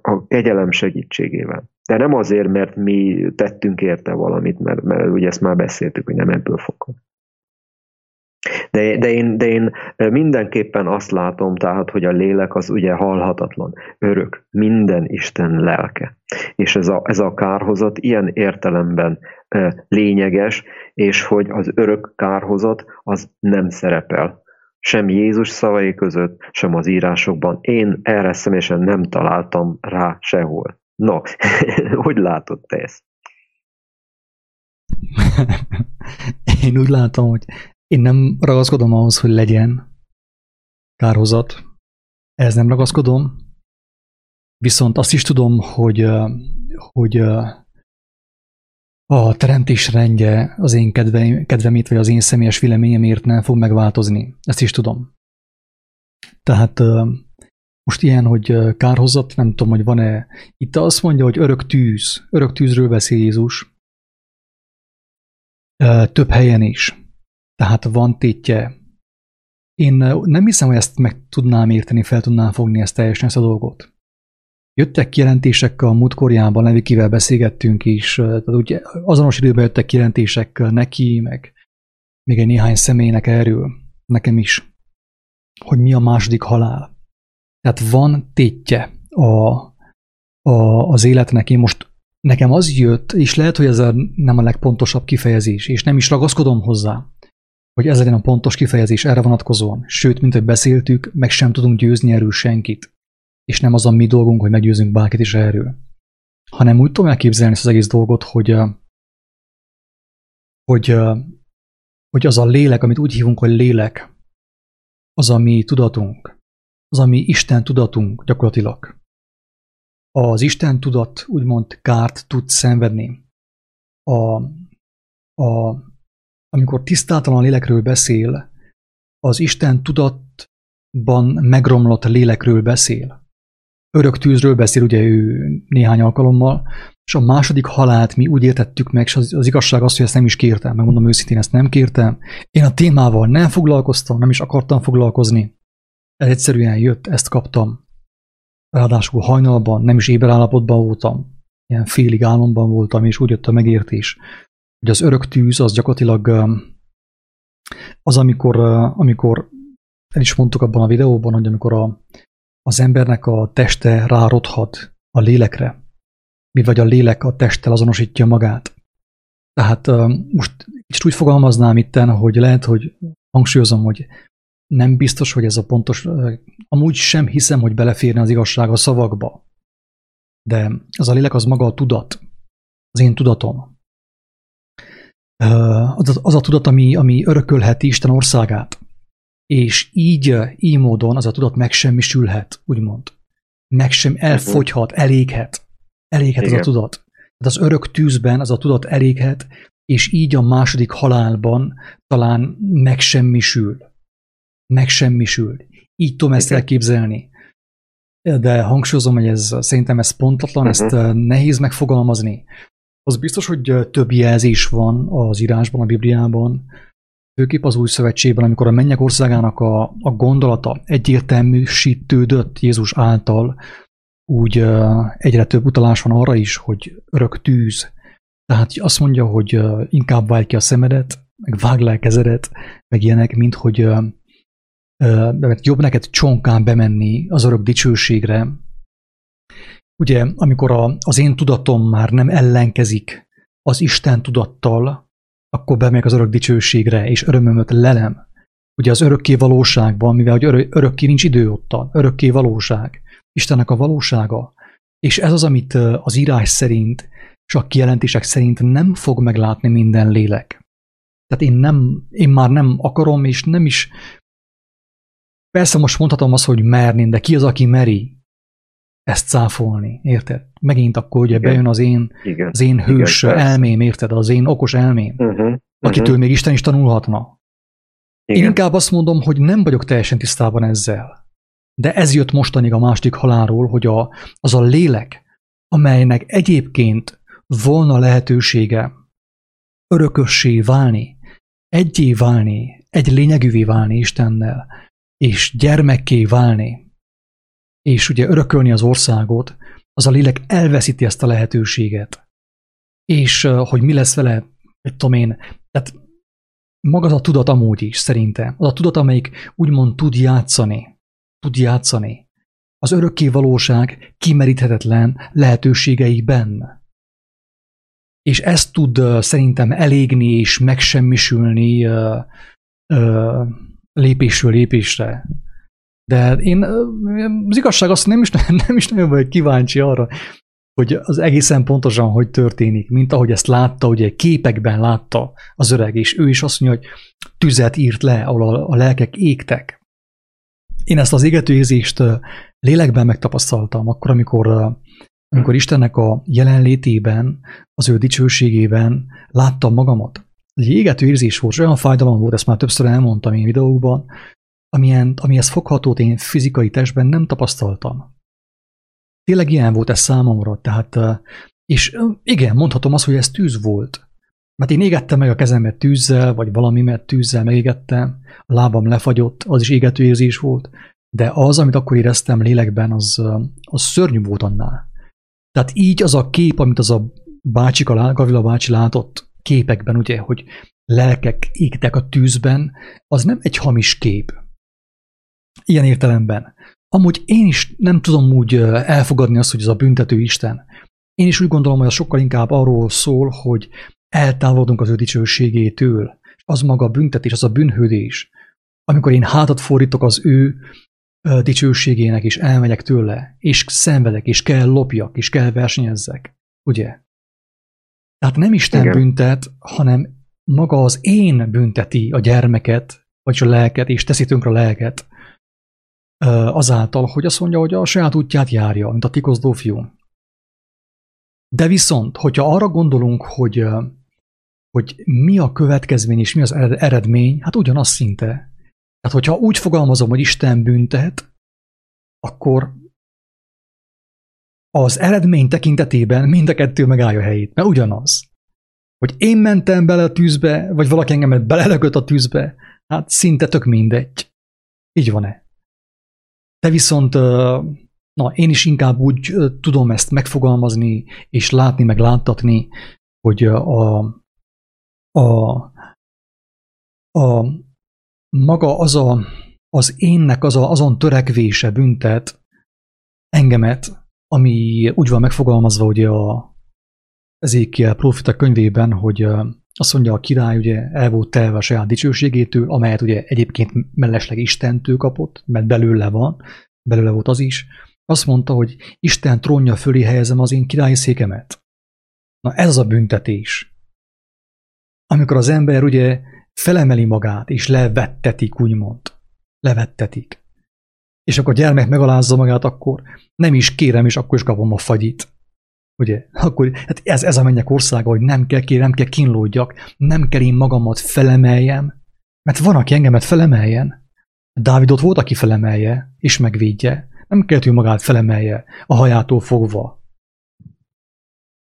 a kegyelem segítségével. De nem azért, mert mi tettünk érte valamit, mert, mert ugye ezt már beszéltük, hogy nem ebből fogok. De, de, én, de én mindenképpen azt látom, tehát, hogy a lélek az ugye halhatatlan, örök, minden Isten lelke. És ez a, ez a kárhozat ilyen értelemben lényeges, és hogy az örök kárhozat az nem szerepel sem Jézus szavai között, sem az írásokban. Én erre személyesen nem találtam rá sehol. No, hogy látod te ezt? én úgy látom, hogy én nem ragaszkodom ahhoz, hogy legyen kárhozat. Ez nem ragaszkodom. Viszont azt is tudom, hogy, hogy a teremtés rendje az én kedve, kedvemét, vagy az én személyes véleményemért nem fog megváltozni. Ezt is tudom. Tehát most ilyen, hogy kárhozat, nem tudom, hogy van-e. Itt azt mondja, hogy örök tűz. Örök tűzről beszél Jézus. Több helyen is. Tehát van tétje. Én nem hiszem, hogy ezt meg tudnám érteni, fel tudnám fogni ezt teljesen ezt a dolgot. Jöttek kijelentések a múltkorjában, Levikivel beszélgettünk is, tehát ugye azonos időben jöttek kijelentések neki, meg még egy néhány személynek erről, nekem is, hogy mi a második halál. Tehát van tétje a, a, az életnek. Én most nekem az jött, és lehet, hogy ez a, nem a legpontosabb kifejezés, és nem is ragaszkodom hozzá, hogy ez legyen a pontos kifejezés erre vonatkozóan. Sőt, mint hogy beszéltük, meg sem tudunk győzni erről senkit. És nem az a mi dolgunk, hogy meggyőzünk bárkit is erről. Hanem úgy tudom elképzelni ezt az egész dolgot, hogy, hogy, hogy az a lélek, amit úgy hívunk, hogy lélek, az a mi tudatunk, az a mi Isten tudatunk gyakorlatilag. Az Isten tudat úgymond kárt tud szenvedni. A, a, amikor tisztátalan lélekről beszél, az Isten tudatban megromlott lélekről beszél. Örök tűzről beszél ugye ő néhány alkalommal, és a második halált mi úgy értettük meg, és az, az igazság az, hogy ezt nem is kértem, megmondom őszintén, ezt nem kértem. Én a témával nem foglalkoztam, nem is akartam foglalkozni. Ez egyszerűen jött, ezt kaptam. Ráadásul hajnalban, nem is éberállapotban voltam, ilyen félig álomban voltam, és úgy jött a megértés, hogy az örök tűz az gyakorlatilag az, amikor, amikor el is mondtuk abban a videóban, hogy amikor a, az embernek a teste rárodhat a lélekre, mi vagy a lélek a testtel azonosítja magát. Tehát most kicsit úgy fogalmaznám itten, hogy lehet, hogy hangsúlyozom, hogy nem biztos, hogy ez a pontos, amúgy sem hiszem, hogy beleférne az igazság a szavakba. De az a lélek az maga a tudat, az én tudatom. Az a tudat, ami, ami örökölheti Isten országát. És így, így módon az a tudat megsemmisülhet, úgymond. Meg sem elfogyhat, eléghet. Eléghet Igen. az a tudat. Tehát az örök tűzben az a tudat eléghet, és így a második halálban talán megsemmisül megsemmisül. Így tudom ezt elképzelni. De hangsúlyozom, hogy ez szerintem ez pontatlan, uh-huh. ezt nehéz megfogalmazni. Az biztos, hogy több jelzés van az írásban, a Bibliában, főképp az új szövetségben, amikor a mennyek országának a, a gondolata egyértelműsítődött Jézus által, úgy egyre több utalás van arra is, hogy örök tűz. Tehát azt mondja, hogy inkább vágy ki a szemedet, meg vág le a kezedet, meg ilyenek, mint hogy mert jobb neked csonkán bemenni az örök dicsőségre. Ugye, amikor a, az én tudatom már nem ellenkezik az Isten tudattal, akkor bemegyek az örök dicsőségre, és örömömöt lelem. Ugye az örökké valóságban, mivel hogy örök, örökké nincs idő ottan, örökké valóság, Istennek a valósága. És ez az, amit az írás szerint, és a kijelentések szerint nem fog meglátni minden lélek. Tehát én, nem, én már nem akarom, és nem is Persze most mondhatom azt, hogy merni, de ki az, aki meri ezt cáfolni, érted? Megint akkor ugye Igen. bejön az én, Igen. az én hős Igen, elmém, érted? Az én okos elmém, uh-huh. akitől uh-huh. még Isten is tanulhatna. Igen. Én inkább azt mondom, hogy nem vagyok teljesen tisztában ezzel. De ez jött mostanig a másik halálról, hogy a, az a lélek, amelynek egyébként volna lehetősége örökössé válni, egyé válni, egy lényegűvé válni Istennel, és gyermekké válni, és ugye örökölni az országot, az a lélek elveszíti ezt a lehetőséget. És hogy mi lesz vele, hogy tudom én, tehát maga az a tudat amúgy is szerintem, az a tudat, amelyik úgymond tud játszani, tud játszani, az örökké valóság kimeríthetetlen lehetőségeiben. És ezt tud szerintem elégni és megsemmisülni lépésről lépésre. De én az igazság azt nem is, nem is nagyon vagyok kíváncsi arra, hogy az egészen pontosan hogy történik, mint ahogy ezt látta, ugye képekben látta az öreg, és ő is azt mondja, hogy tüzet írt le, ahol a, a lelkek égtek. Én ezt az égető érzést lélekben megtapasztaltam, akkor, amikor, amikor Istennek a jelenlétében, az ő dicsőségében láttam magamat egy égető érzés volt, olyan fájdalom volt, ezt már többször elmondtam én videókban, amilyen, amihez foghatót én fizikai testben nem tapasztaltam. Tényleg ilyen volt ez számomra, tehát, és igen, mondhatom azt, hogy ez tűz volt. Mert én égettem meg a kezemet tűzzel, vagy valamimet tűzzel megégettem, a lábam lefagyott, az is égető érzés volt, de az, amit akkor éreztem lélekben, az, az szörnyű volt annál. Tehát így az a kép, amit az a bácsika, Gavila bácsi látott, képekben, ugye, hogy lelkek égtek a tűzben, az nem egy hamis kép. Ilyen értelemben. Amúgy én is nem tudom úgy elfogadni azt, hogy ez a büntető Isten. Én is úgy gondolom, hogy az sokkal inkább arról szól, hogy eltávolodunk az ő dicsőségétől. Az maga a büntetés, az a bűnhődés. Amikor én hátat fordítok az ő dicsőségének, és elmegyek tőle, és szenvedek, és kell lopjak, és kell versenyezzek. Ugye? Tehát nem Isten Igen. büntet, hanem maga az én bünteti a gyermeket, vagy a lelket, és teszi tönkre a lelket azáltal, hogy azt mondja, hogy a saját útját járja, mint a tikozdó fiú. De viszont, hogyha arra gondolunk, hogy, hogy mi a következmény és mi az eredmény, hát ugyanaz szinte. Tehát, hogyha úgy fogalmazom, hogy Isten büntet, akkor az eredmény tekintetében mind a kettő megállja a helyét, mert ugyanaz. Hogy én mentem bele a tűzbe, vagy valaki engemet belelögött a tűzbe, hát szinte tök mindegy. Így van-e? De viszont na, én is inkább úgy tudom ezt megfogalmazni, és látni, meg láttatni, hogy a, a, a maga az a, az énnek az a, azon törekvése büntet engemet, ami úgy van megfogalmazva, hogy a Ezékiel profita könyvében, hogy azt mondja, a király ugye el volt telve a saját dicsőségétől, amelyet ugye egyébként mellesleg Istentől kapott, mert belőle van, belőle volt az is. Azt mondta, hogy Isten trónja fölé helyezem az én királyi székemet. Na ez az a büntetés. Amikor az ember ugye felemeli magát, és levettetik, úgymond. Levettetik. És akkor gyermek megalázza magát, akkor nem is kérem, és akkor is kapom a fagyit. Ugye? Akkor hát ez, ez a mennyek országa, hogy nem kell kérem, nem kell kínlódjak, nem kell én magamat felemeljem, mert van, aki engemet felemeljen. Dávidot volt, aki felemelje, és megvédje. Nem kell, hogy magát felemelje a hajától fogva.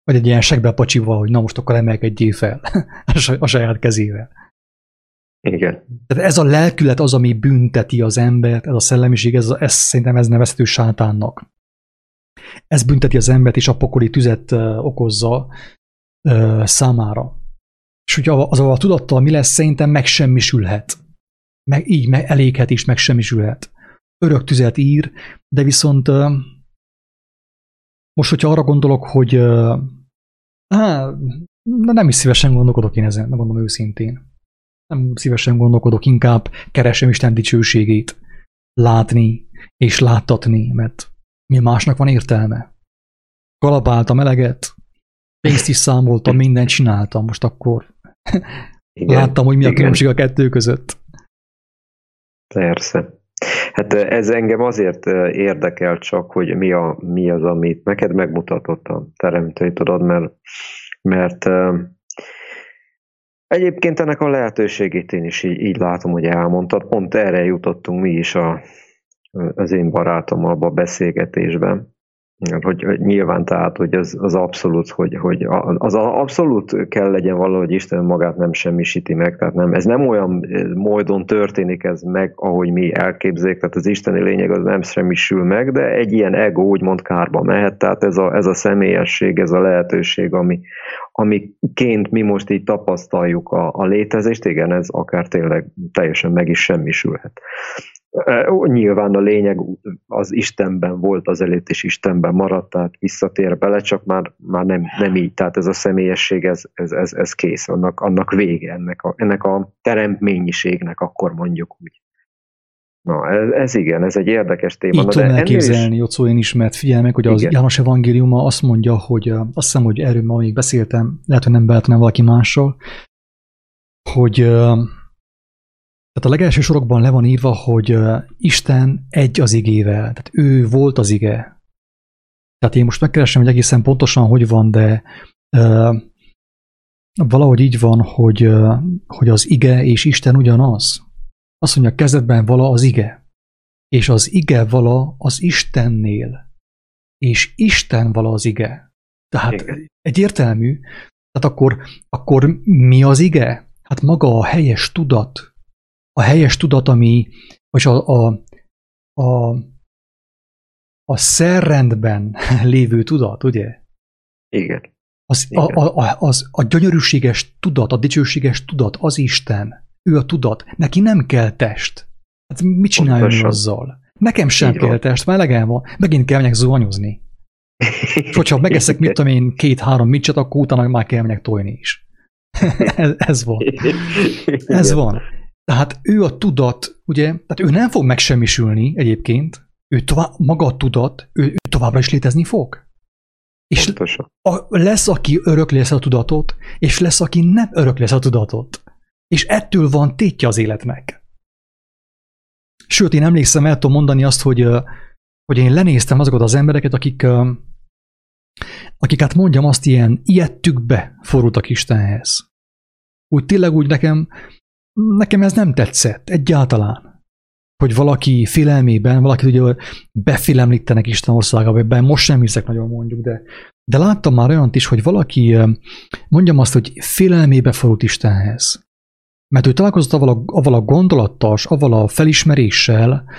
Vagy egy ilyen segbe pacsival, hogy na most akkor emelkedjél fel a saját kezével. Igen. Tehát ez a lelkület az, ami bünteti az embert, ez a szellemiség, ez, ez szerintem ez nevezhető sátánnak. Ez bünteti az embert, és a pokoli tüzet okozza számára. És hogy az a tudattal mi lesz, szerintem megsemmisülhet. Meg így meg eléghet is, megsemmisülhet. Örök tüzet ír, de viszont most, hogyha arra gondolok, hogy á, nem is szívesen gondolkodok én ezen, mondom őszintén nem szívesen gondolkodok, inkább keresem Isten dicsőségét látni és láttatni, mert mi másnak van értelme. Kalapáltam eleget, pénzt is számoltam, mindent csináltam, most akkor igen, láttam, hogy mi a igen. különbség a kettő között. Persze. Hát ez engem azért érdekel csak, hogy mi, a, mi az, amit neked megmutatott a teremtői, tudod, mert, mert Egyébként ennek a lehetőségét én is így, így látom, hogy elmondtad. Pont erre jutottunk mi is a, az én barátom abba a beszélgetésben. Hogy, nyilván tehát, hogy az, az abszolút, hogy, hogy az abszolút kell legyen valahogy Isten magát nem semmisíti meg, tehát nem, ez nem olyan módon történik ez meg, ahogy mi elképzeljük, tehát az isteni lényeg az nem semmisül meg, de egy ilyen ego úgymond kárba mehet, tehát ez a, ez a személyesség, ez a lehetőség, ami, amiként mi most így tapasztaljuk a, a létezést, igen, ez akár tényleg teljesen meg is semmisülhet. Nyilván a lényeg az Istenben volt az előtt, és Istenben maradt, tehát visszatér bele, csak már, már nem, nem így. Tehát ez a személyesség, ez, ez, ez, ez kész, annak, annak vége, ennek a, ennek a teremtményiségnek, akkor mondjuk úgy. Na, ez, ez igen, ez egy érdekes téma. Így tudom elképzelni, Jocó, én is, mert figyelj meg, hogy az igen. János evangéliuma azt mondja, hogy azt hiszem, hogy erről ma még beszéltem, lehet, hogy nem beszéltem valaki mással, hogy tehát a legelső sorokban le van írva, hogy Isten egy az igével, tehát ő volt az ige. Tehát én most megkeresem, hogy egészen pontosan hogy van, de valahogy így van, hogy, hogy az ige és Isten ugyanaz. Azt mondja, kezdetben vala az ige, és az ige vala az Istennél, és Isten vala az ige. Tehát Igen. egyértelmű, tehát akkor, akkor mi az ige? Hát maga a helyes tudat, a helyes tudat, ami, vagy a, a, a, a szerrendben lévő tudat, ugye? Igen. Az a, a, a, az a gyönyörűséges tudat, a dicsőséges tudat, az Isten. Ő a tudat. Neki nem kell test. Hát mit csináljon Pontosan. azzal? Nekem sem Így kell van. test, mert elegem van. Megint kell menjek zuhanyozni. És hogyha megeszek, mit tudom én, két-három micset, akkor utána már kell menjek tojni is. ez, ez van. Ez van. Tehát ő a tudat, ugye, tehát ő nem fog megsemmisülni egyébként, ő tovább, maga a tudat, ő, ő továbbra is létezni fog. És a, lesz, aki örökli ezt a tudatot, és lesz, aki nem örökli ezt a tudatot. És ettől van tétje az életnek. Sőt, én emlékszem, el tudom mondani azt, hogy, hogy én lenéztem azokat az embereket, akik, akik hát mondjam azt ilyen ilyettükbe forultak Istenhez. Úgy tényleg úgy nekem, nekem ez nem tetszett egyáltalán hogy valaki félelmében, valaki ugye befélemlítenek Isten országába, ebben most sem hiszek nagyon mondjuk, de, de láttam már olyant is, hogy valaki, mondjam azt, hogy félelmébe forult Istenhez. Mert ő találkozott avval a, avval a gondolattal, avval a felismeréssel,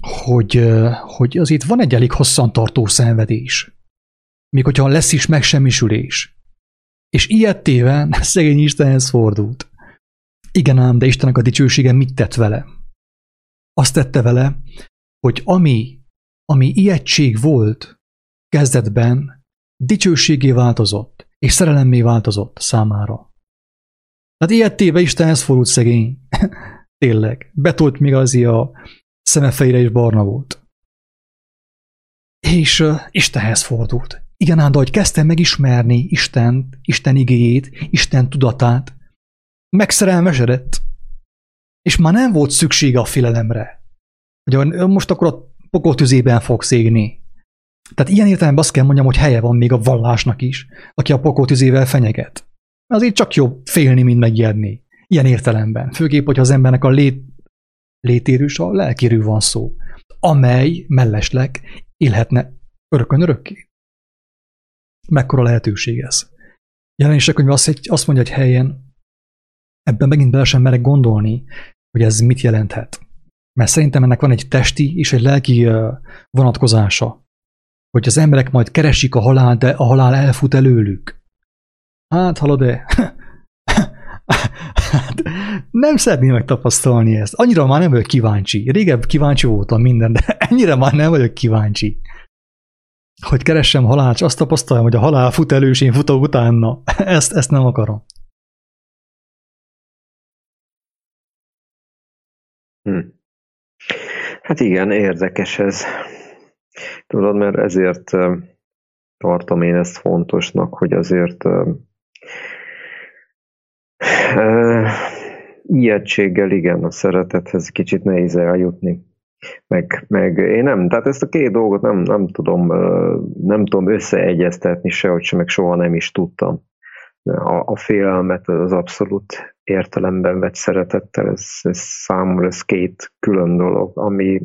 hogy, hogy az itt van egy elég hosszantartó szenvedés. Még hogyha lesz is megsemmisülés. És ilyettéve szegény Istenhez fordult. Igen ám, de Istennek a dicsősége mit tett vele? Azt tette vele, hogy ami, ami ijegység volt kezdetben, dicsőségé változott, és szerelemmé változott számára. Tehát ilyettéve Istenhez fordult szegény. Tényleg. Betolt még az a szemefejre is barna volt. És uh, Istenhez fordult. Igen, ám, de hogy kezdtem megismerni Isten, Isten igéjét, Isten tudatát, megszerelmesedett. És már nem volt szüksége a félelemre. Hogy most akkor a pokol tüzében fogsz égni. Tehát ilyen értelemben azt kell mondjam, hogy helye van még a vallásnak is, aki a pokol tüzével fenyeget. Azért csak jobb félni, mint megijedni. Ilyen értelemben. Főképp, hogyha az embernek a lét, létérős, a lelkérő van szó, amely mellesleg élhetne örökön örökké. Mekkora lehetőség ez? Jelenések könyv azt, azt mondja, hogy helyen ebben megint bele sem merek gondolni, hogy ez mit jelenthet. Mert szerintem ennek van egy testi és egy lelki vonatkozása. Hogy az emberek majd keresik a halál, de a halál elfut előlük. Hát, halad-e? hát, nem szeretném megtapasztalni ezt. Annyira már nem vagyok kíváncsi. Régebb kíváncsi voltam minden, de ennyire már nem vagyok kíváncsi. Hogy keressem halált, azt tapasztaljam, hogy a halál fut elő, és én futok utána. Ezt, ezt nem akarom. Hm. Hát igen, érdekes ez. Tudod, mert ezért tartom én ezt fontosnak, hogy azért ijegységgel igen, a szeretethez kicsit nehéz eljutni. Meg, meg én nem, tehát ezt a két dolgot nem, nem tudom, nem tudom összeegyeztetni sehogy sem, meg soha nem is tudtam. A, a félelmet az abszolút értelemben vett szeretettel, ez, ez számomra ez két külön dolog, ami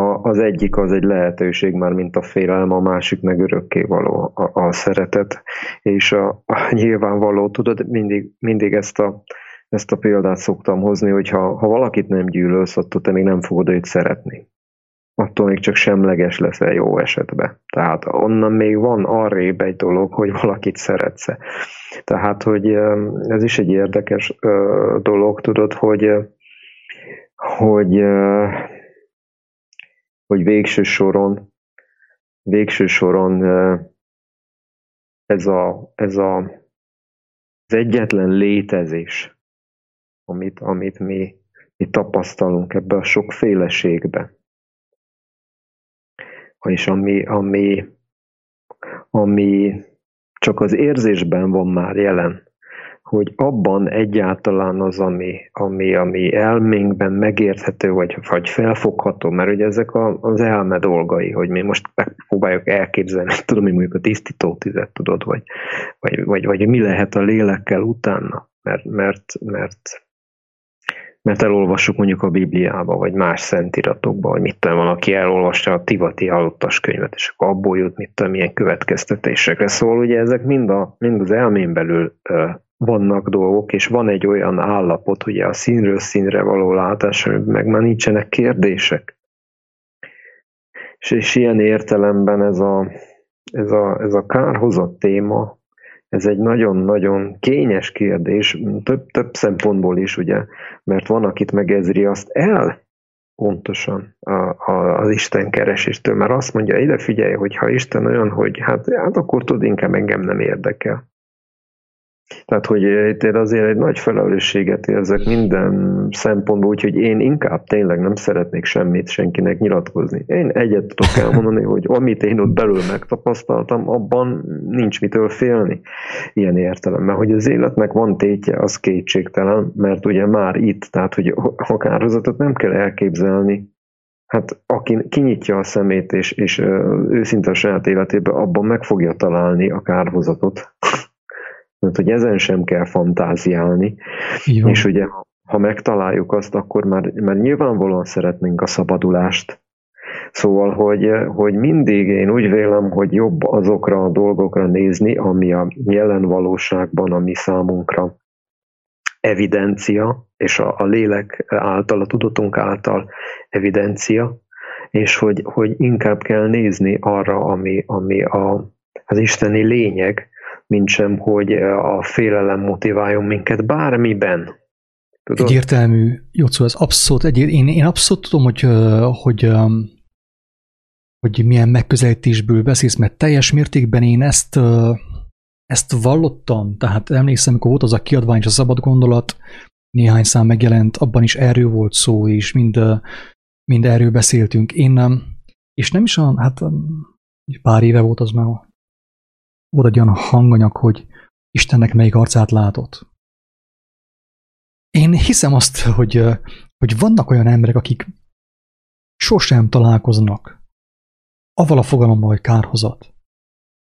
a, az egyik az egy lehetőség már, mint a félelem, a másik meg örökké való a, a szeretet, és a, a nyilvánvaló, tudod, mindig, mindig ezt a, ezt a példát szoktam hozni, hogy ha, ha valakit nem gyűlölsz, attól te még nem fogod őt szeretni. Attól még csak semleges leszel jó esetben. Tehát onnan még van arrébb egy dolog, hogy valakit szeretsz Tehát, hogy ez is egy érdekes dolog, tudod, hogy hogy hogy végső soron, végső soron ez, a, ez a, az egyetlen létezés, amit, amit mi, mi tapasztalunk ebbe a sokféleségbe, és ami, ami, ami csak az érzésben van már jelen, hogy abban egyáltalán az, ami, ami, ami elménkben megérthető, vagy, vagy felfogható, mert ugye ezek a, az elme dolgai, hogy mi most megpróbáljuk elképzelni, tudom, hogy mondjuk a tisztító tüzet tudod, vagy, vagy, vagy, vagy mi lehet a lélekkel utána, mert, mert, mert mert elolvassuk mondjuk a Bibliába, vagy más szentiratokba, vagy mit tudom, van, aki elolvasta a Tivati halottas könyvet, és akkor abból jut, mit tudom, milyen következtetésekre. Szóval ugye ezek mind, a, mind az elmén belül vannak dolgok, és van egy olyan állapot, ugye a színről színre való látás, meg már nincsenek kérdések. És, és ilyen értelemben ez a, ez a, ez a kárhozott téma, ez egy nagyon-nagyon kényes kérdés, több, több szempontból is, ugye, mert van, akit megezri azt el, pontosan a, a, az Isten kereséstől, mert azt mondja, ide figyelj, hogy ha Isten olyan, hogy hát, hát akkor tud, inkább engem nem érdekel. Tehát, hogy itt azért egy nagy felelősséget érzek minden szempontból, úgyhogy én inkább tényleg nem szeretnék semmit senkinek nyilatkozni. Én egyet tudok elmondani, hogy amit én ott belül megtapasztaltam, abban nincs mitől félni ilyen értelemben. Hogy az életnek van tétje, az kétségtelen, mert ugye már itt, tehát hogy a kárhozatot nem kell elképzelni, Hát aki kinyitja a szemét, és, és őszinte a saját életében, abban meg fogja találni a kárhozatot mert hogy ezen sem kell fantáziálni. És ugye, ha megtaláljuk azt, akkor már, már nyilvánvalóan szeretnénk a szabadulást. Szóval, hogy, hogy mindig én úgy vélem, hogy jobb azokra a dolgokra nézni, ami a jelen valóságban, ami számunkra evidencia, és a, a lélek által, a tudatunk által evidencia, és hogy, hogy inkább kell nézni arra, ami, ami a, az isteni lényeg, mint sem, hogy a félelem motiváljon minket bármiben. Tudod? Egyértelmű, Jocó, ez abszolút egyér. Én, én abszolút tudom, hogy, hogy, hogy milyen megközelítésből beszélsz, mert teljes mértékben én ezt, ezt vallottam. Tehát emlékszem, amikor volt az a kiadvány és a szabad gondolat, néhány szám megjelent, abban is erről volt szó, és mind, mind erről beszéltünk. Én, és nem is a, hát pár éve volt az már volt egy olyan hanganyag, hogy Istennek melyik arcát látott. Én hiszem azt, hogy, hogy vannak olyan emberek, akik sosem találkoznak avval a fogalommal, hogy kárhozat.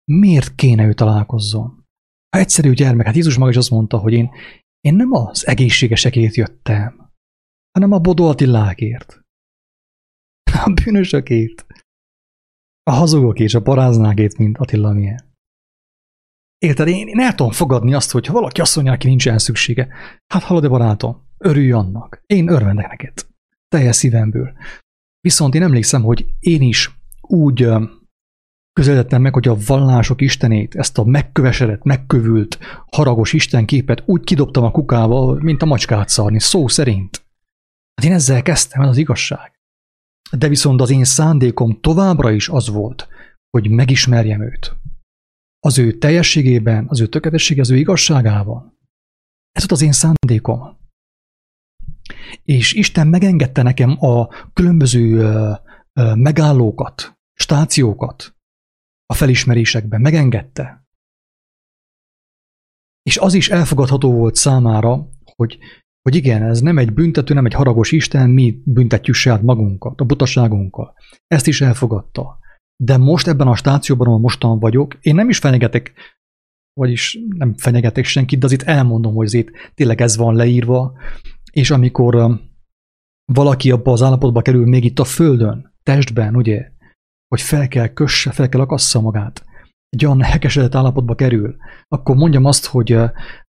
Miért kéne ő találkozzon? Ha egyszerű gyermek, hát Jézus maga is azt mondta, hogy én, én nem az egészségesekért jöttem, hanem a Bodó Attilákért. A bűnösökért. A hazugok és a paráznákért, mint Attila milyen. Érted, én, én el tudom fogadni azt, hogy ha valaki azt mondja, neki nincsen szüksége, hát hallod, de barátom, örülj annak. Én örvendek neked. Teljes szívemből. Viszont én emlékszem, hogy én is úgy közeledtem meg, hogy a vallások istenét, ezt a megkövesedett, megkövült, haragos istenképet úgy kidobtam a kukába, mint a macskát szarni, szó szerint. Hát én ezzel kezdtem, ez az igazság. De viszont az én szándékom továbbra is az volt, hogy megismerjem őt, az ő teljességében, az ő tökéletessége, az ő igazságában. Ez volt az én szándékom. És Isten megengedte nekem a különböző megállókat, stációkat a felismerésekben, megengedte. És az is elfogadható volt számára, hogy, hogy igen, ez nem egy büntető, nem egy haragos Isten, mi büntetjük saját magunkat, a butaságunkkal. Ezt is elfogadta. De most ebben a stációban, ahol mostan vagyok, én nem is fenyegetek, vagyis nem fenyegetek senkit, de azért elmondom, hogy azért tényleg ez van leírva, és amikor valaki abba az állapotba kerül még itt a földön, testben, ugye, hogy fel kell kösse, fel kell akassza magát, egy olyan hekesedett állapotba kerül, akkor mondjam azt, hogy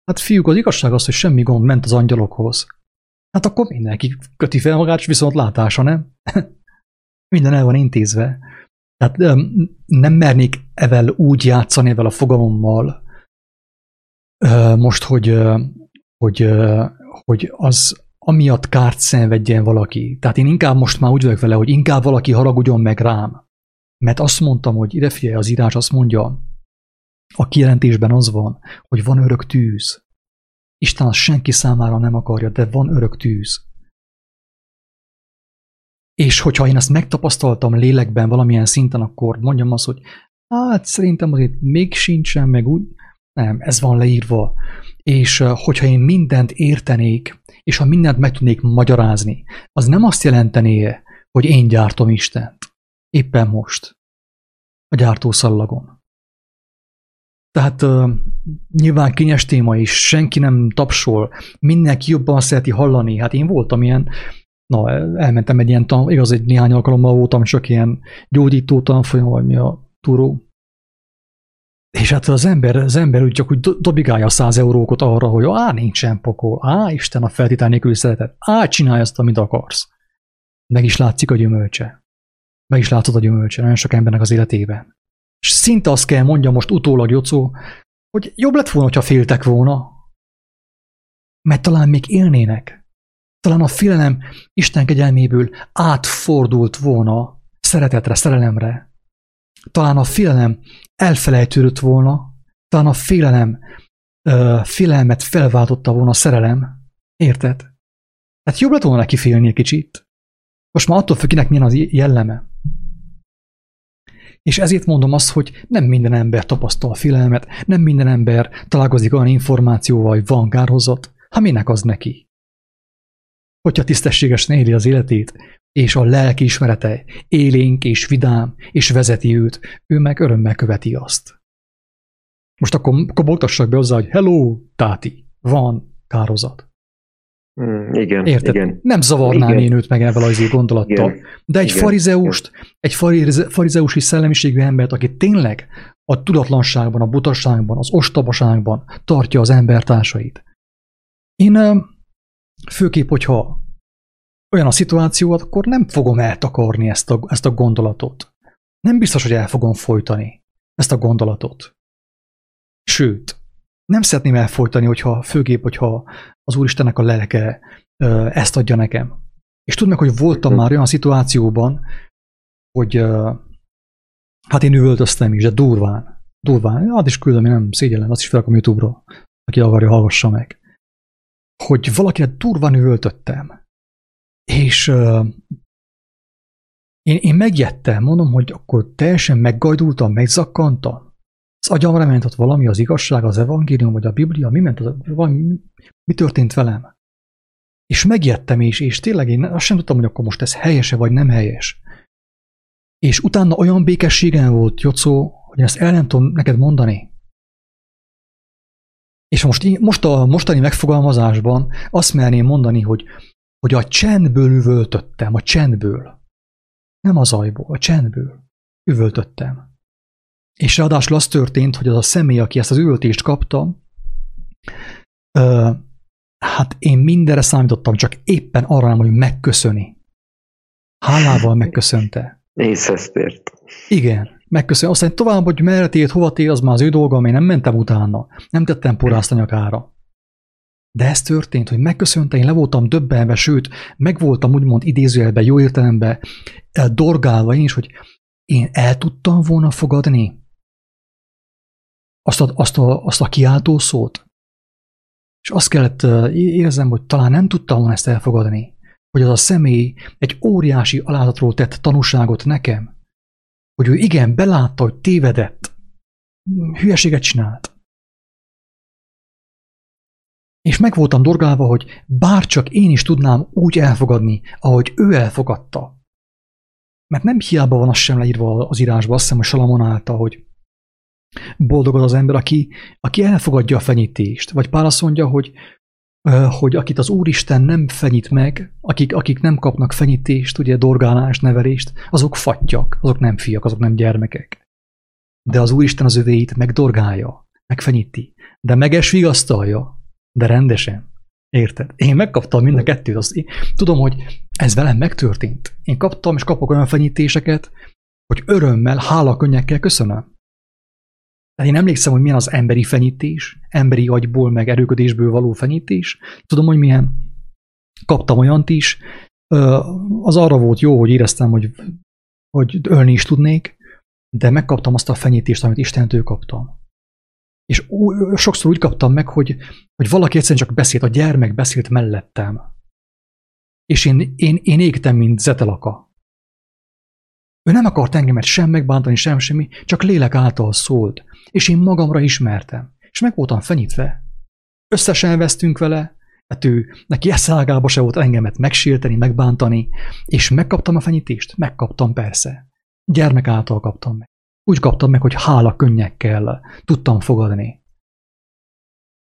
hát fiúk, az igazság az, hogy semmi gond ment az angyalokhoz. Hát akkor mindenki köti fel magát, és viszont látása, nem? Minden el van intézve. Tehát nem mernék evel úgy játszani, evel a fogalommal, most, hogy, hogy, hogy az amiatt kárt szenvedjen valaki. Tehát én inkább most már úgy vagyok vele, hogy inkább valaki haragudjon meg rám. Mert azt mondtam, hogy ide figyelj, az írás azt mondja, a kijelentésben az van, hogy van örök tűz. Isten azt senki számára nem akarja, de van örök tűz. És hogyha én ezt megtapasztaltam lélekben valamilyen szinten, akkor mondjam azt, hogy hát szerintem azért még sincsen, meg úgy, nem, ez van leírva. És hogyha én mindent értenék, és ha mindent meg tudnék magyarázni, az nem azt jelentené, hogy én gyártom Istent. Éppen most. A gyártószallagon. Tehát uh, nyilván kényes téma is, senki nem tapsol, mindenki jobban szereti hallani. Hát én voltam ilyen na, elmentem egy ilyen tan, igaz, egy néhány alkalommal voltam csak ilyen gyógyító tanfolyam, vagy mi a turó. És hát az ember, az ember úgy csak úgy dobigálja száz eurókot arra, hogy á, nincsen pokol, á, Isten a feltétel nélkül szeretet, á, csinálj azt, amit akarsz. Meg is látszik a gyümölcse. Meg is látod a gyümölcse nagyon sok embernek az életében. És szinte azt kell mondja most utólag Jocó, hogy jobb lett volna, ha féltek volna, mert talán még élnének. Talán a félelem Isten kegyelméből átfordult volna szeretetre, szerelemre. Talán a félelem elfelejtődött volna, talán a félelem uh, félelmet felváltotta volna a szerelem. Érted? Hát jobb lett volna neki félni egy kicsit. Most már attól függ, kinek milyen az jelleme. És ezért mondom azt, hogy nem minden ember tapasztal félelmet, nem minden ember találkozik olyan információval, hogy van kárhozat, ha minek az neki? Hogyha tisztességesen éli az életét, és a lelki ismerete élénk és vidám, és vezeti őt, ő meg örömmel követi azt. Most akkor, akkor be hozzá, hogy hello, táti, van kározat. Mm, igen, Érted? igen. Nem zavarnám igen. én őt meg ezzel az gondolattal. Igen. De egy igen. farizeust, igen. egy farizeusi szellemiségű embert, aki tényleg a tudatlanságban, a butaságban, az ostobaságban tartja az embertársait. Én főképp, hogyha olyan a szituáció, akkor nem fogom eltakarni ezt a, ezt a gondolatot. Nem biztos, hogy el fogom folytani ezt a gondolatot. Sőt, nem szeretném elfolytani, hogyha főképp, hogyha az Úristennek a lelke ezt adja nekem. És tudd meg, hogy voltam már olyan szituációban, hogy hát én üvöltöztem is, de durván. Durván. Hát is küldöm, én nem szégyellem, azt is felakom YouTube-ra, aki akarja, hallgassa meg. Hogy valakire durván üvöltöttem. És uh, én, én megjettem, mondom, hogy akkor teljesen meggajdultam, megzakkantam. Az agyamra ment ott valami, az igazság, az evangélium, vagy a Biblia, mi ment, az, valami, mi történt velem? És megjettem is, és tényleg én azt sem tudtam, hogy akkor most ez helyese vagy nem helyes. És utána olyan békességem volt, Jocó, hogy ezt el nem tudom neked mondani. És most, most a mostani megfogalmazásban azt merném mondani, hogy, hogy a csendből üvöltöttem, a csendből. Nem az ajból, a csendből üvöltöttem. És ráadásul az történt, hogy az a személy, aki ezt az üvöltést kapta, ö, hát én mindenre számítottam, csak éppen arra nem, hogy megköszöni. Hálával megköszönte. Észesztért. Igen, megköszönöm. Aztán tovább, hogy merre tért, hova tért, az már az ő dolga, én nem mentem utána. Nem tettem porrászt a nyakára. De ez történt, hogy megköszönte, én le voltam döbbenve, sőt, meg voltam úgymond idézőjelben, jó értelemben dorgálva én is, hogy én el tudtam volna fogadni azt a, azt a, azt a kiáltó szót. És azt kellett érzem, hogy talán nem tudtam volna ezt elfogadni, hogy az a személy egy óriási alázatról tett tanúságot nekem, hogy ő igen, belátta, hogy tévedett, hülyeséget csinált. És meg voltam dorgálva, hogy bárcsak én is tudnám úgy elfogadni, ahogy ő elfogadta. Mert nem hiába van az sem leírva az írásba, azt hiszem, hogy Salamon állta, hogy boldog az az ember, aki, aki elfogadja a fenyítést. Vagy Pál azt mondja, hogy, hogy akit az Úristen nem fenyít meg, akik, akik nem kapnak fenyítést, ugye dorgálást, neverést, azok fattyak, azok nem fiak, azok nem gyermekek. De az Úristen az övéit megdorgálja, megfenyíti, de meges vigasztalja, de rendesen. Érted? Én megkaptam mind a kettőt. Azt én, tudom, hogy ez velem megtörtént. Én kaptam és kapok olyan fenyítéseket, hogy örömmel, hála könnyekkel köszönöm. Tehát én emlékszem, hogy milyen az emberi fenyítés, emberi agyból, meg erőködésből való fenyítés. Tudom, hogy milyen. Kaptam olyant is. Az arra volt jó, hogy éreztem, hogy, hogy ölni is tudnék, de megkaptam azt a fenyítést, amit Istentől kaptam. És sokszor úgy kaptam meg, hogy, hogy valaki egyszerűen csak beszélt, a gyermek beszélt mellettem. És én, én, én égtem, mint zetelaka. Ő nem akart engemet sem megbántani, sem semmi, csak lélek által szólt és én magamra ismertem, és meg voltam fenyítve. Összesen vesztünk vele, hát ő, neki eszágába se volt engemet megsérteni, megbántani, és megkaptam a fenyítést? Megkaptam persze. Gyermek által kaptam meg. Úgy kaptam meg, hogy hála könnyekkel tudtam fogadni.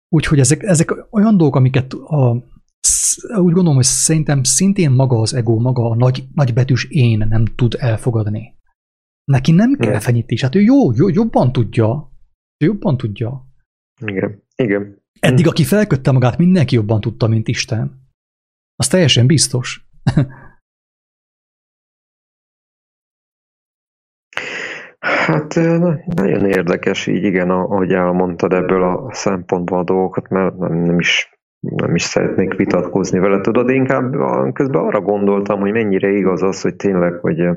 Úgyhogy ezek, ezek olyan dolgok, amiket a, úgy gondolom, hogy szerintem szintén maga az ego, maga a nagy, nagybetűs én nem tud elfogadni. Neki nem kell fenyítés, hát ő jó, jó, jobban tudja. Ő jobban tudja. Igen, igen. Eddig, aki felkötte magát, mindenki jobban tudta, mint Isten. Az teljesen biztos. Hát nagyon érdekes így, igen, ahogy elmondtad ebből a szempontból a dolgokat, mert nem is, nem is szeretnék vitatkozni vele, tudod, inkább közben arra gondoltam, hogy mennyire igaz az, hogy tényleg, hogy,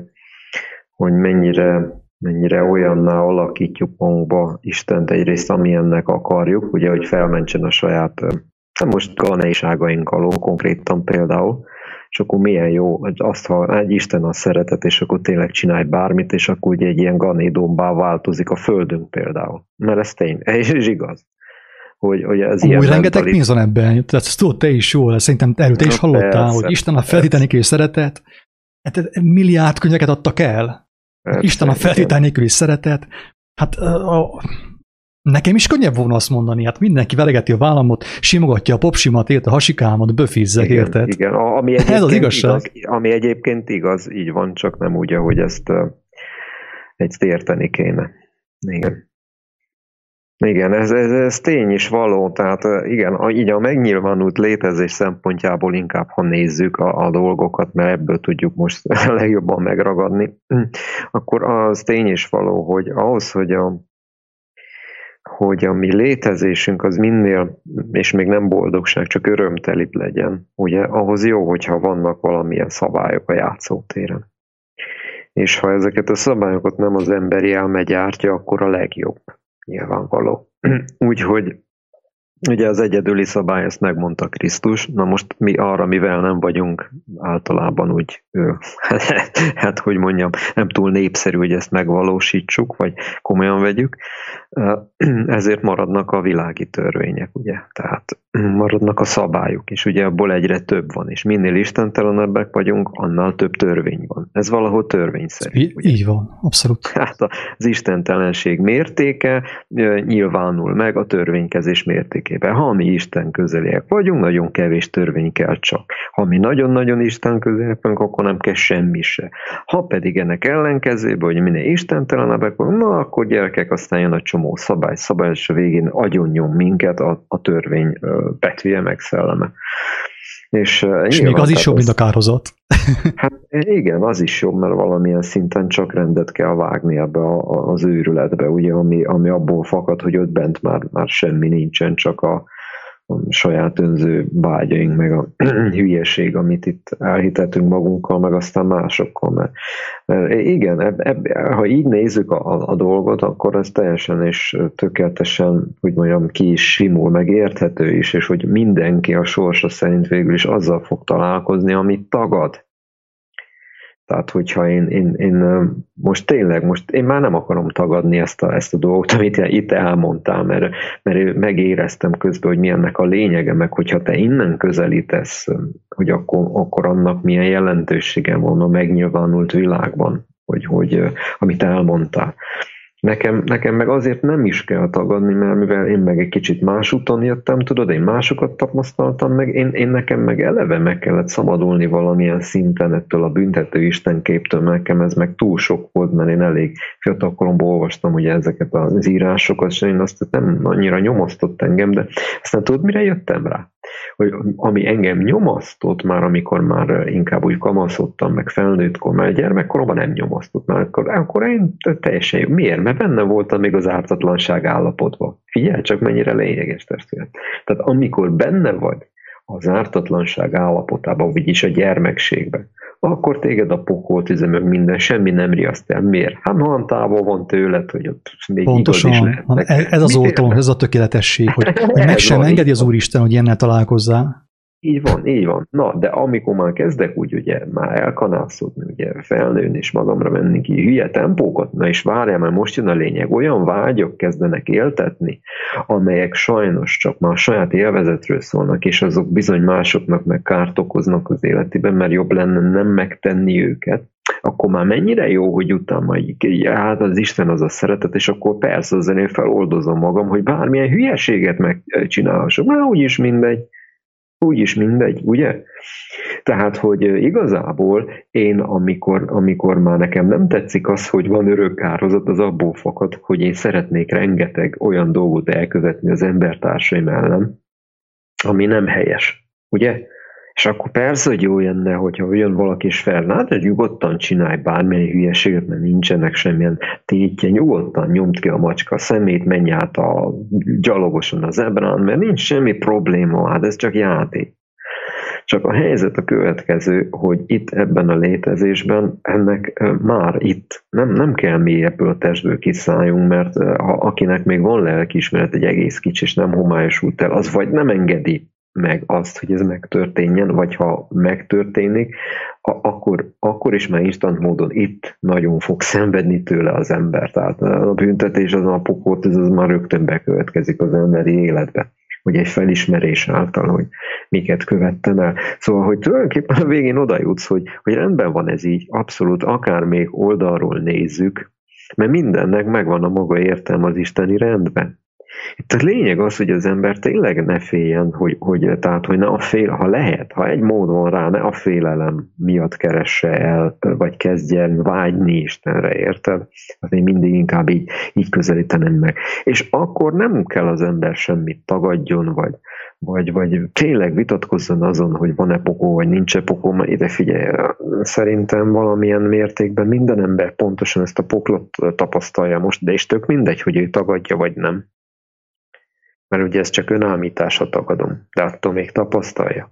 hogy mennyire, mennyire olyanná alakítjuk magunkba Istent egyrészt, amilyennek akarjuk, ugye, hogy felmentsen a saját nem most ganeiságaink alól konkrétan például, és akkor milyen jó, hogy azt, ha egy Isten a szeretet, és akkor tényleg csinálj bármit, és akkor ugye egy ilyen ganédombá változik a Földünk például. Mert ez tény, ez is igaz. Hogy, hogy ez Amúgy ilyen rengeteg mentali... pénz van ebben, tehát ezt tudod te is jól, szerintem erről te is hallottál, persze, hogy Isten a feltétel nélküli szeretet, hát milliárd könyveket adtak el. Persze, Isten a feltétel nélküli szeretet, hát a, Nekem is könnyebb volna azt mondani, hát mindenki veregeti a vállamot, simogatja a popsimat, ért a hasikámat, böfizzek, igen, érted? Igen, ami Ez az igazság. Igaz, ami egyébként igaz, így van, csak nem úgy, ahogy ezt uh, egy érteni kéne. Igen. Igen, ez, ez, ez tény is való, tehát igen, így a megnyilvánult létezés szempontjából inkább, ha nézzük a, a dolgokat, mert ebből tudjuk most legjobban megragadni, akkor az tény is való, hogy ahhoz, hogy a, hogy a mi létezésünk az minél, és még nem boldogság, csak örömtelibb legyen, ugye, ahhoz jó, hogyha vannak valamilyen szabályok a játszótéren. És ha ezeket a szabályokat nem az emberi elme gyártja, akkor a legjobb, nyilvánvaló. Úgyhogy Ugye az egyedüli szabály, ezt megmondta Krisztus, na most mi arra, mivel nem vagyunk általában úgy, hát hogy mondjam, nem túl népszerű, hogy ezt megvalósítsuk, vagy komolyan vegyük, ezért maradnak a világi törvények, ugye, tehát maradnak a szabályok, és ugye abból egyre több van, és minél istentelenebbek vagyunk, annál több törvény van. Ez valahol törvényszerű. Így, így van, abszolút. Hát az istentelenség mértéke nyilvánul meg a törvénykezés mértékében. Ha mi Isten közeliek vagyunk, nagyon kevés törvény kell csak. Ha mi nagyon-nagyon Isten közeliek vagyunk, akkor nem kell semmi se. Ha pedig ennek ellenkezőben, hogy minél istentelenebbek vagyunk, na akkor gyerekek, aztán jön a csomó szabály, szabály, és a végén agyonnyom minket a, a törvény betűje meg szelleme. És, és még az is jobb, mint a kárhozat. Hát igen, az is jobb, mert valamilyen szinten csak rendet kell vágni ebbe a, az őrületbe, ugye, ami, ami abból fakad, hogy ott bent már, már semmi nincsen, csak a, a saját önző vágyaink, meg a hülyeség, amit itt elhitetünk magunkkal, meg aztán másokkal. Mert, mert igen, eb, eb, ha így nézzük a, a dolgot, akkor ez teljesen és tökéletesen, hogy mondjam, ki is simul, meg érthető is, és hogy mindenki a sorsa szerint végül is azzal fog találkozni, amit tagad. Tehát, hogyha én, én, én most tényleg, most én már nem akarom tagadni ezt a, ezt a dolgot, amit itt elmondtál, mert, mert megéreztem közben, hogy milyennek a lényege, meg hogyha te innen közelítesz, hogy akkor, akkor annak milyen jelentősége van a megnyilvánult világban, hogy, hogy amit elmondtál. Nekem, nekem meg azért nem is kell tagadni, mert mivel én meg egy kicsit más úton jöttem, tudod, én másokat tapasztaltam meg, én, én nekem meg eleve meg kellett szabadulni valamilyen szinten ettől a büntető istenképtől, nekem ez meg túl sok volt, mert én elég fiatalkoromban olvastam ugye ezeket az írásokat, és én azt nem annyira nyomasztott engem, de aztán tudod, mire jöttem rá? Hogy ami engem nyomasztott már, amikor már inkább úgy kamaszodtam, meg felnőttkor, mert gyermekkoromban nem nyomasztott, mert akkor, akkor én teljesen jó. Miért? Mert benne voltam még az ártatlanság állapotban. Figyelj csak, mennyire lényeges testület. Tehát amikor benne vagy az ártatlanság állapotában, vagyis a gyermekségben, akkor téged a pokol üzemök minden, semmi nem riaszt el. Miért? Hát olyan távol van tőled, hogy ott még Pontosan. igaz is lehetnek. Ez az oltó, ez a tökéletesség, hogy, hogy meg sem engedi az Úristen, hogy ilyennel találkozzál. Így van, így van. Na, de amikor már kezdek úgy ugye már elkanászodni, ugye felnőni és magamra menni ki hülye tempókat, na és várjál, mert most jön a lényeg, olyan vágyok kezdenek éltetni, amelyek sajnos csak már saját élvezetről szólnak, és azok bizony másoknak meg kárt okoznak az életében, mert jobb lenne nem megtenni őket, akkor már mennyire jó, hogy utána így, hát az Isten az a szeretet, és akkor persze az én feloldozom magam, hogy bármilyen hülyeséget megcsinálhassak, már úgyis mindegy úgyis mindegy, ugye? Tehát, hogy igazából én, amikor, amikor már nekem nem tetszik az, hogy van örök kározat, az abból fakad, hogy én szeretnék rengeteg olyan dolgot elkövetni az embertársaim ellen, ami nem helyes, ugye? És akkor persze, hogy jó jönne, hogyha jön valaki és fel, hát hogy nyugodtan csinálj bármilyen hülyeséget, mert nincsenek semmilyen tétje, nyugodtan nyomd ki a macska szemét, menj át a gyalogosan az ebrán, mert nincs semmi probléma, hát ez csak játék. Csak a helyzet a következő, hogy itt ebben a létezésben ennek már itt nem, nem kell mi ebből a testből kiszálljunk, mert ha akinek még van lelkiismeret egy egész kicsi, és nem homályosult el, az vagy nem engedi meg azt, hogy ez megtörténjen, vagy ha megtörténik, akkor, akkor is már instant módon itt nagyon fog szenvedni tőle az ember. Tehát a büntetés az a pokót, ez az már rögtön bekövetkezik az emberi életbe hogy egy felismerés által, hogy miket követtem el. Szóval, hogy tulajdonképpen a végén oda jutsz, hogy, hogy rendben van ez így, abszolút, akár még oldalról nézzük, mert mindennek megvan a maga értelme az isteni rendben. Itt a lényeg az, hogy az ember tényleg ne féljen, hogy, hogy, tehát, hogy ne a fél, ha lehet, ha egy mód van rá, ne a félelem miatt keresse el, vagy kezdjen vágyni Istenre, érted? Hát én mindig inkább így, így közelítenem meg. És akkor nem kell az ember semmit tagadjon, vagy, vagy, vagy tényleg vitatkozzon azon, hogy van-e pokó, vagy nincs-e mert ide figyelj, szerintem valamilyen mértékben minden ember pontosan ezt a poklot tapasztalja most, de és tök mindegy, hogy ő tagadja, vagy nem mert ugye ez csak önállítás, ha tagadom, de attól még tapasztalja.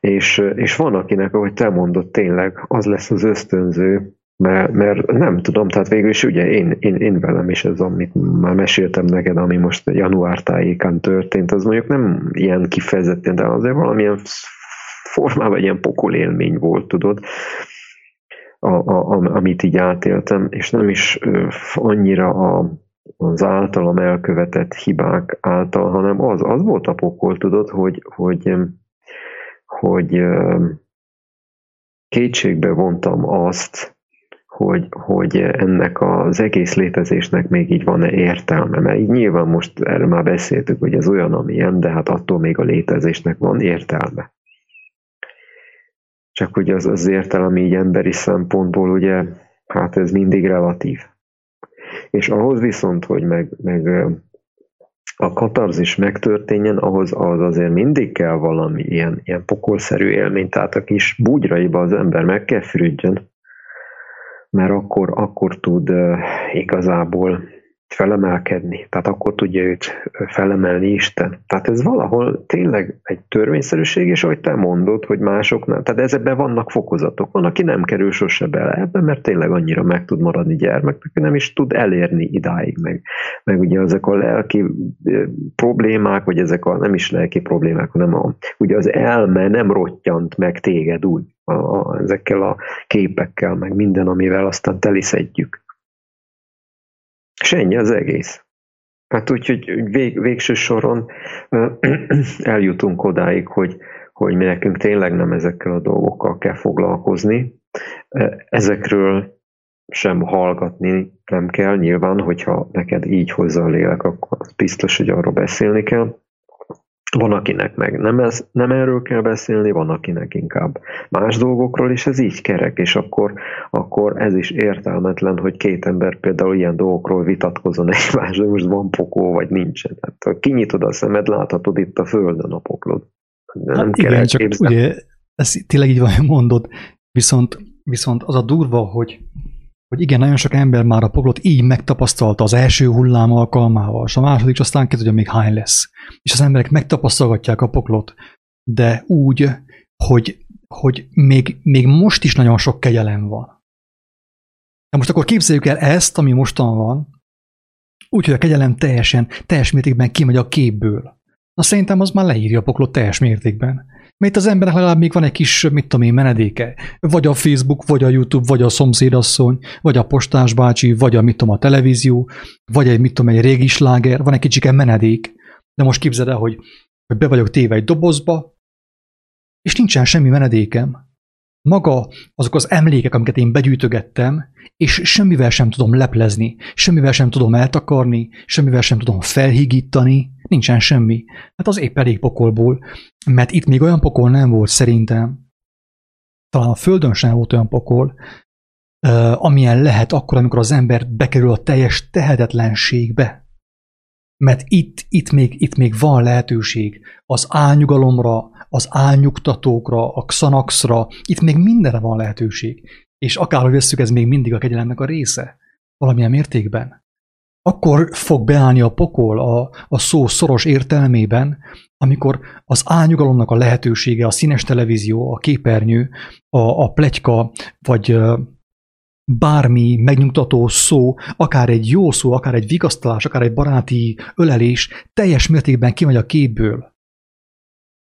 És, és van, akinek, ahogy te mondod, tényleg az lesz az ösztönző, mert, mert nem tudom, tehát végül is ugye én, én, én velem is ez, amit már meséltem neked, ami most január tájékán történt, az mondjuk nem ilyen kifejezetten, de azért valamilyen formában ilyen pokolélmény volt, tudod, a, a, amit így átéltem, és nem is annyira a, az általam elkövetett hibák által, hanem az, az volt a pokol, tudod, hogy, hogy, hogy kétségbe vontam azt, hogy, hogy ennek az egész létezésnek még így van-e értelme, mert így nyilván most erről már beszéltük, hogy ez olyan, amilyen, de hát attól még a létezésnek van értelme. Csak hogy az, az értelem így emberi szempontból ugye, hát ez mindig relatív. És ahhoz viszont, hogy meg, meg a katarzis megtörténjen, ahhoz az azért mindig kell valami ilyen, ilyen pokolszerű élmény, tehát a kis búgyraiba az ember meg kell fürüdjön, mert akkor, akkor tud igazából felemelkedni, tehát akkor tudja őt felemelni Isten. Tehát ez valahol tényleg egy törvényszerűség, és ahogy te mondod, hogy másoknál, tehát ezekben vannak fokozatok. Van, aki nem kerül sose bele ebbe, mert tényleg annyira meg tud maradni gyermeknek, nem is tud elérni idáig, meg, meg ugye ezek a lelki problémák, vagy ezek a nem is lelki problémák, hanem a, ugye az elme nem rottyant meg téged úgy, a, a, ezekkel a képekkel, meg minden, amivel aztán teliszedjük. És ennyi az egész. Hát úgyhogy vég, végső soron eljutunk odáig, hogy, hogy mi nekünk tényleg nem ezekkel a dolgokkal kell foglalkozni. Ezekről sem hallgatni nem kell, nyilván, hogyha neked így hozza a lélek, akkor biztos, hogy arról beszélni kell. Van, akinek meg nem, ez, nem erről kell beszélni, van, akinek inkább más dolgokról, és ez így kerek, és akkor, akkor ez is értelmetlen, hogy két ember például ilyen dolgokról vitatkozon egymásra, most van pokó, vagy nincsen. Hát, ha kinyitod a szemed, láthatod itt a földön a poklod. Nem hát kell igen, csak ugye, ez tényleg így van, mondod, viszont, viszont az a durva, hogy hogy igen, nagyon sok ember már a poklot így megtapasztalta az első hullám alkalmával, és a második, és aztán kezdve, hogy még hány lesz. És az emberek megtapasztalgatják a poklot, de úgy, hogy, hogy még, még most is nagyon sok kegyelem van. De most akkor képzeljük el ezt, ami mostan van, úgy, hogy a kegyelem teljesen, teljes mértékben kimegy a képből. Na szerintem az már leírja a poklot teljes mértékben. Mert az embernek legalább még van egy kis, mit tudom én, menedéke. Vagy a Facebook, vagy a YouTube, vagy a szomszédasszony, vagy a postás bácsi, vagy a mit tudom, a televízió, vagy egy mit tudom, egy régi sláger, van egy kicsike menedék. De most képzeld el, hogy, hogy be vagyok téve egy dobozba, és nincsen semmi menedékem. Maga azok az emlékek, amiket én begyűjtögettem, és semmivel sem tudom leplezni, semmivel sem tudom eltakarni, semmivel sem tudom felhigítani, nincsen semmi. Hát az épp elég pokolból, mert itt még olyan pokol nem volt szerintem, talán a Földön sem volt olyan pokol, amilyen lehet akkor, amikor az ember bekerül a teljes tehetetlenségbe. Mert itt, itt, még, itt még van lehetőség az álnyugalomra, az álnyugtatókra, a Xanaxra, itt még mindenre van lehetőség. És akárhogy vesszük, ez még mindig a kegyelemnek a része. Valamilyen mértékben. Akkor fog beállni a pokol a, a szó szoros értelmében, amikor az álnyugalomnak a lehetősége, a színes televízió, a képernyő, a, a pletyka, vagy bármi megnyugtató szó, akár egy jó szó, akár egy vigasztalás, akár egy baráti ölelés teljes mértékben kimegy a képből.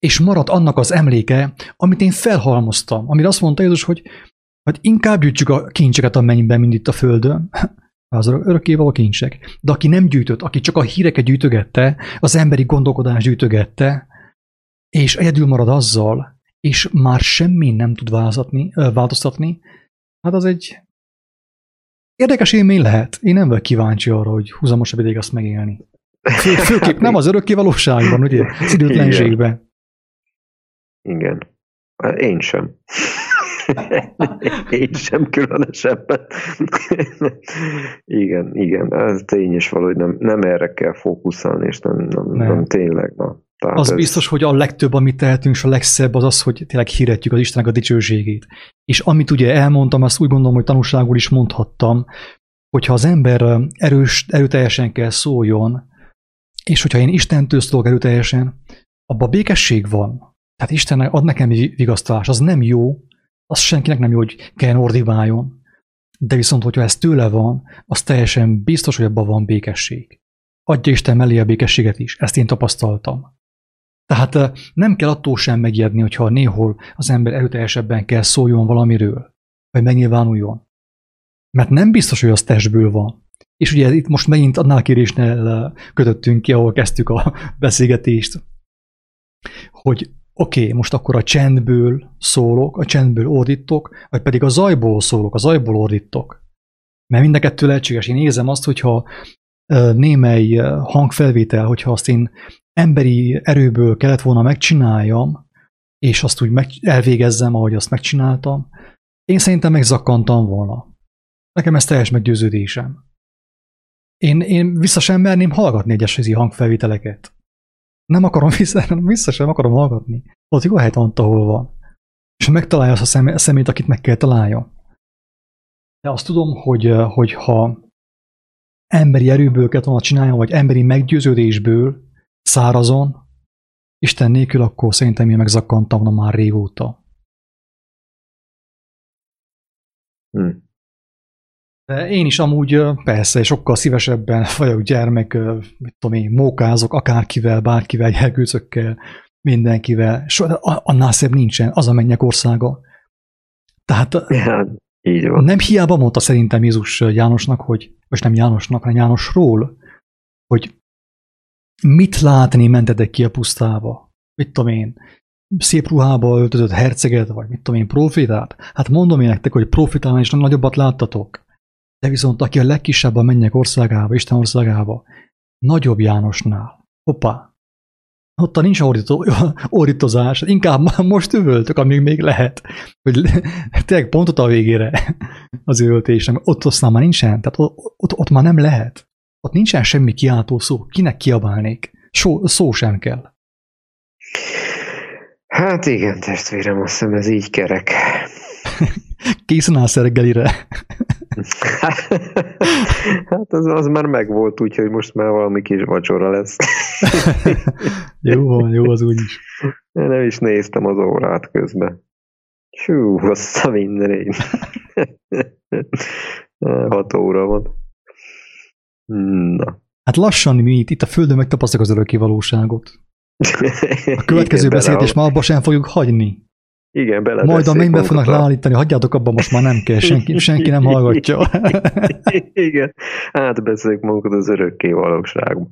És marad annak az emléke, amit én felhalmoztam, amire azt mondta Jézus, hogy hát inkább gyűjtsük a kincseket a mennyben, mint itt a földön. Az örökkévaló kincsek. De aki nem gyűjtött, aki csak a híreket gyűjtögette, az emberi gondolkodás gyűjtögette, és egyedül marad azzal, és már semmi nem tud változtatni, hát az egy Érdekes élmény lehet. Én nem vagyok kíváncsi arra, hogy húzamosabb ideig azt megélni. Fő, főképp nem az örökké valóságban, ugye? Az időtlenségben. Igen. Én sem. Én sem különösebben. igen, igen, ez tény is valahogy nem, nem erre kell fókuszálni, és nem, nem, nem. nem tényleg. Na. Tehát az ez... biztos, hogy a legtöbb, amit tehetünk, és a legszebb az az, hogy tényleg hirdetjük az Istennek a dicsőségét. És amit ugye elmondtam, azt úgy gondolom, hogy tanulságul is mondhattam, hogyha az ember erős, erőteljesen kell szóljon, és hogyha én Istentől szólok erőteljesen, abban békesség van. Tehát Isten ad nekem vigasztalás, az nem jó, az senkinek nem jó, hogy kell ordibáljon. De viszont, hogyha ez tőle van, az teljesen biztos, hogy abban van békesség. Adja Isten mellé a békességet is. Ezt én tapasztaltam. Tehát nem kell attól sem megijedni, hogyha néhol az ember erőteljesebben kell szóljon valamiről, vagy megnyilvánuljon. Mert nem biztos, hogy az testből van. És ugye itt most megint annál kérésnél kötöttünk ki, ahol kezdtük a beszélgetést, hogy oké, okay, most akkor a csendből szólok, a csendből ordítok, vagy pedig a zajból szólok, a zajból ordítok. Mert mind a kettő lehetséges. Én érzem azt, hogyha némely hangfelvétel, hogyha azt én emberi erőből kellett volna megcsináljam, és azt úgy meg, elvégezzem, ahogy azt megcsináltam, én szerintem megzakkantam volna. Nekem ez teljes meggyőződésem. Én, én vissza sem merném hallgatni egyes hangfelvételeket. Nem akarom vissza, vissza sem akarom hallgatni. Ott jó helyet van, ahol van. És megtalálja azt a, szem, a szemét, akit meg kell találjon. De azt tudom, hogy, hogy ha emberi erőből kellett volna csináljam, vagy emberi meggyőződésből, szárazon, Isten nélkül, akkor szerintem én megzakkantam na már régóta. Hmm. De én is amúgy persze, sokkal szívesebben vagyok gyermek, mit tudom én, mókázok akárkivel, bárkivel, jelgőzökkel, mindenkivel. So, annál szebb nincsen, az a mennyek országa. Tehát ja, így van. nem hiába mondta szerintem Jézus Jánosnak, hogy, vagy nem Jánosnak, hanem Jánosról, hogy mit látni mentetek ki a pusztába? Mit tudom én, szép ruhába öltözött herceget, vagy mit tudom én, profitát? Hát mondom én nektek, hogy profitálni is nagyobbat láttatok. De viszont aki a legkisebb a mennyek országába, Isten országába, nagyobb Jánosnál. Hoppá, ott nincs ordító, ordítozás, inkább most üvöltök, amíg még lehet, hogy tényleg pontot a végére az üvöltésem. Ott aztán már nincsen, tehát ott, ott, ott már nem lehet. Ott nincsen semmi kiáltó szó. Kinek kiabálnék? Szó, szó sem kell. Hát igen, testvérem, azt hiszem ez így kerek. Készen állsz reggelire? hát az, az már megvolt, úgyhogy most már valami kis vacsora lesz. jó van, jó az úgy is. Én nem is néztem az órát közben. Hú, azt a minden Hat óra van. Na. Hát lassan mi itt, itt a Földön megtapasztaljuk az örökké valóságot. A következő beszélgetés már abba sem fogjuk hagyni. Igen, bele. Majd a mennybe fognak leállítani, hagyjátok abban, most már nem kell, senki, senki nem hallgatja. Igen, átbeszéljük magunkat az örökké valóságban.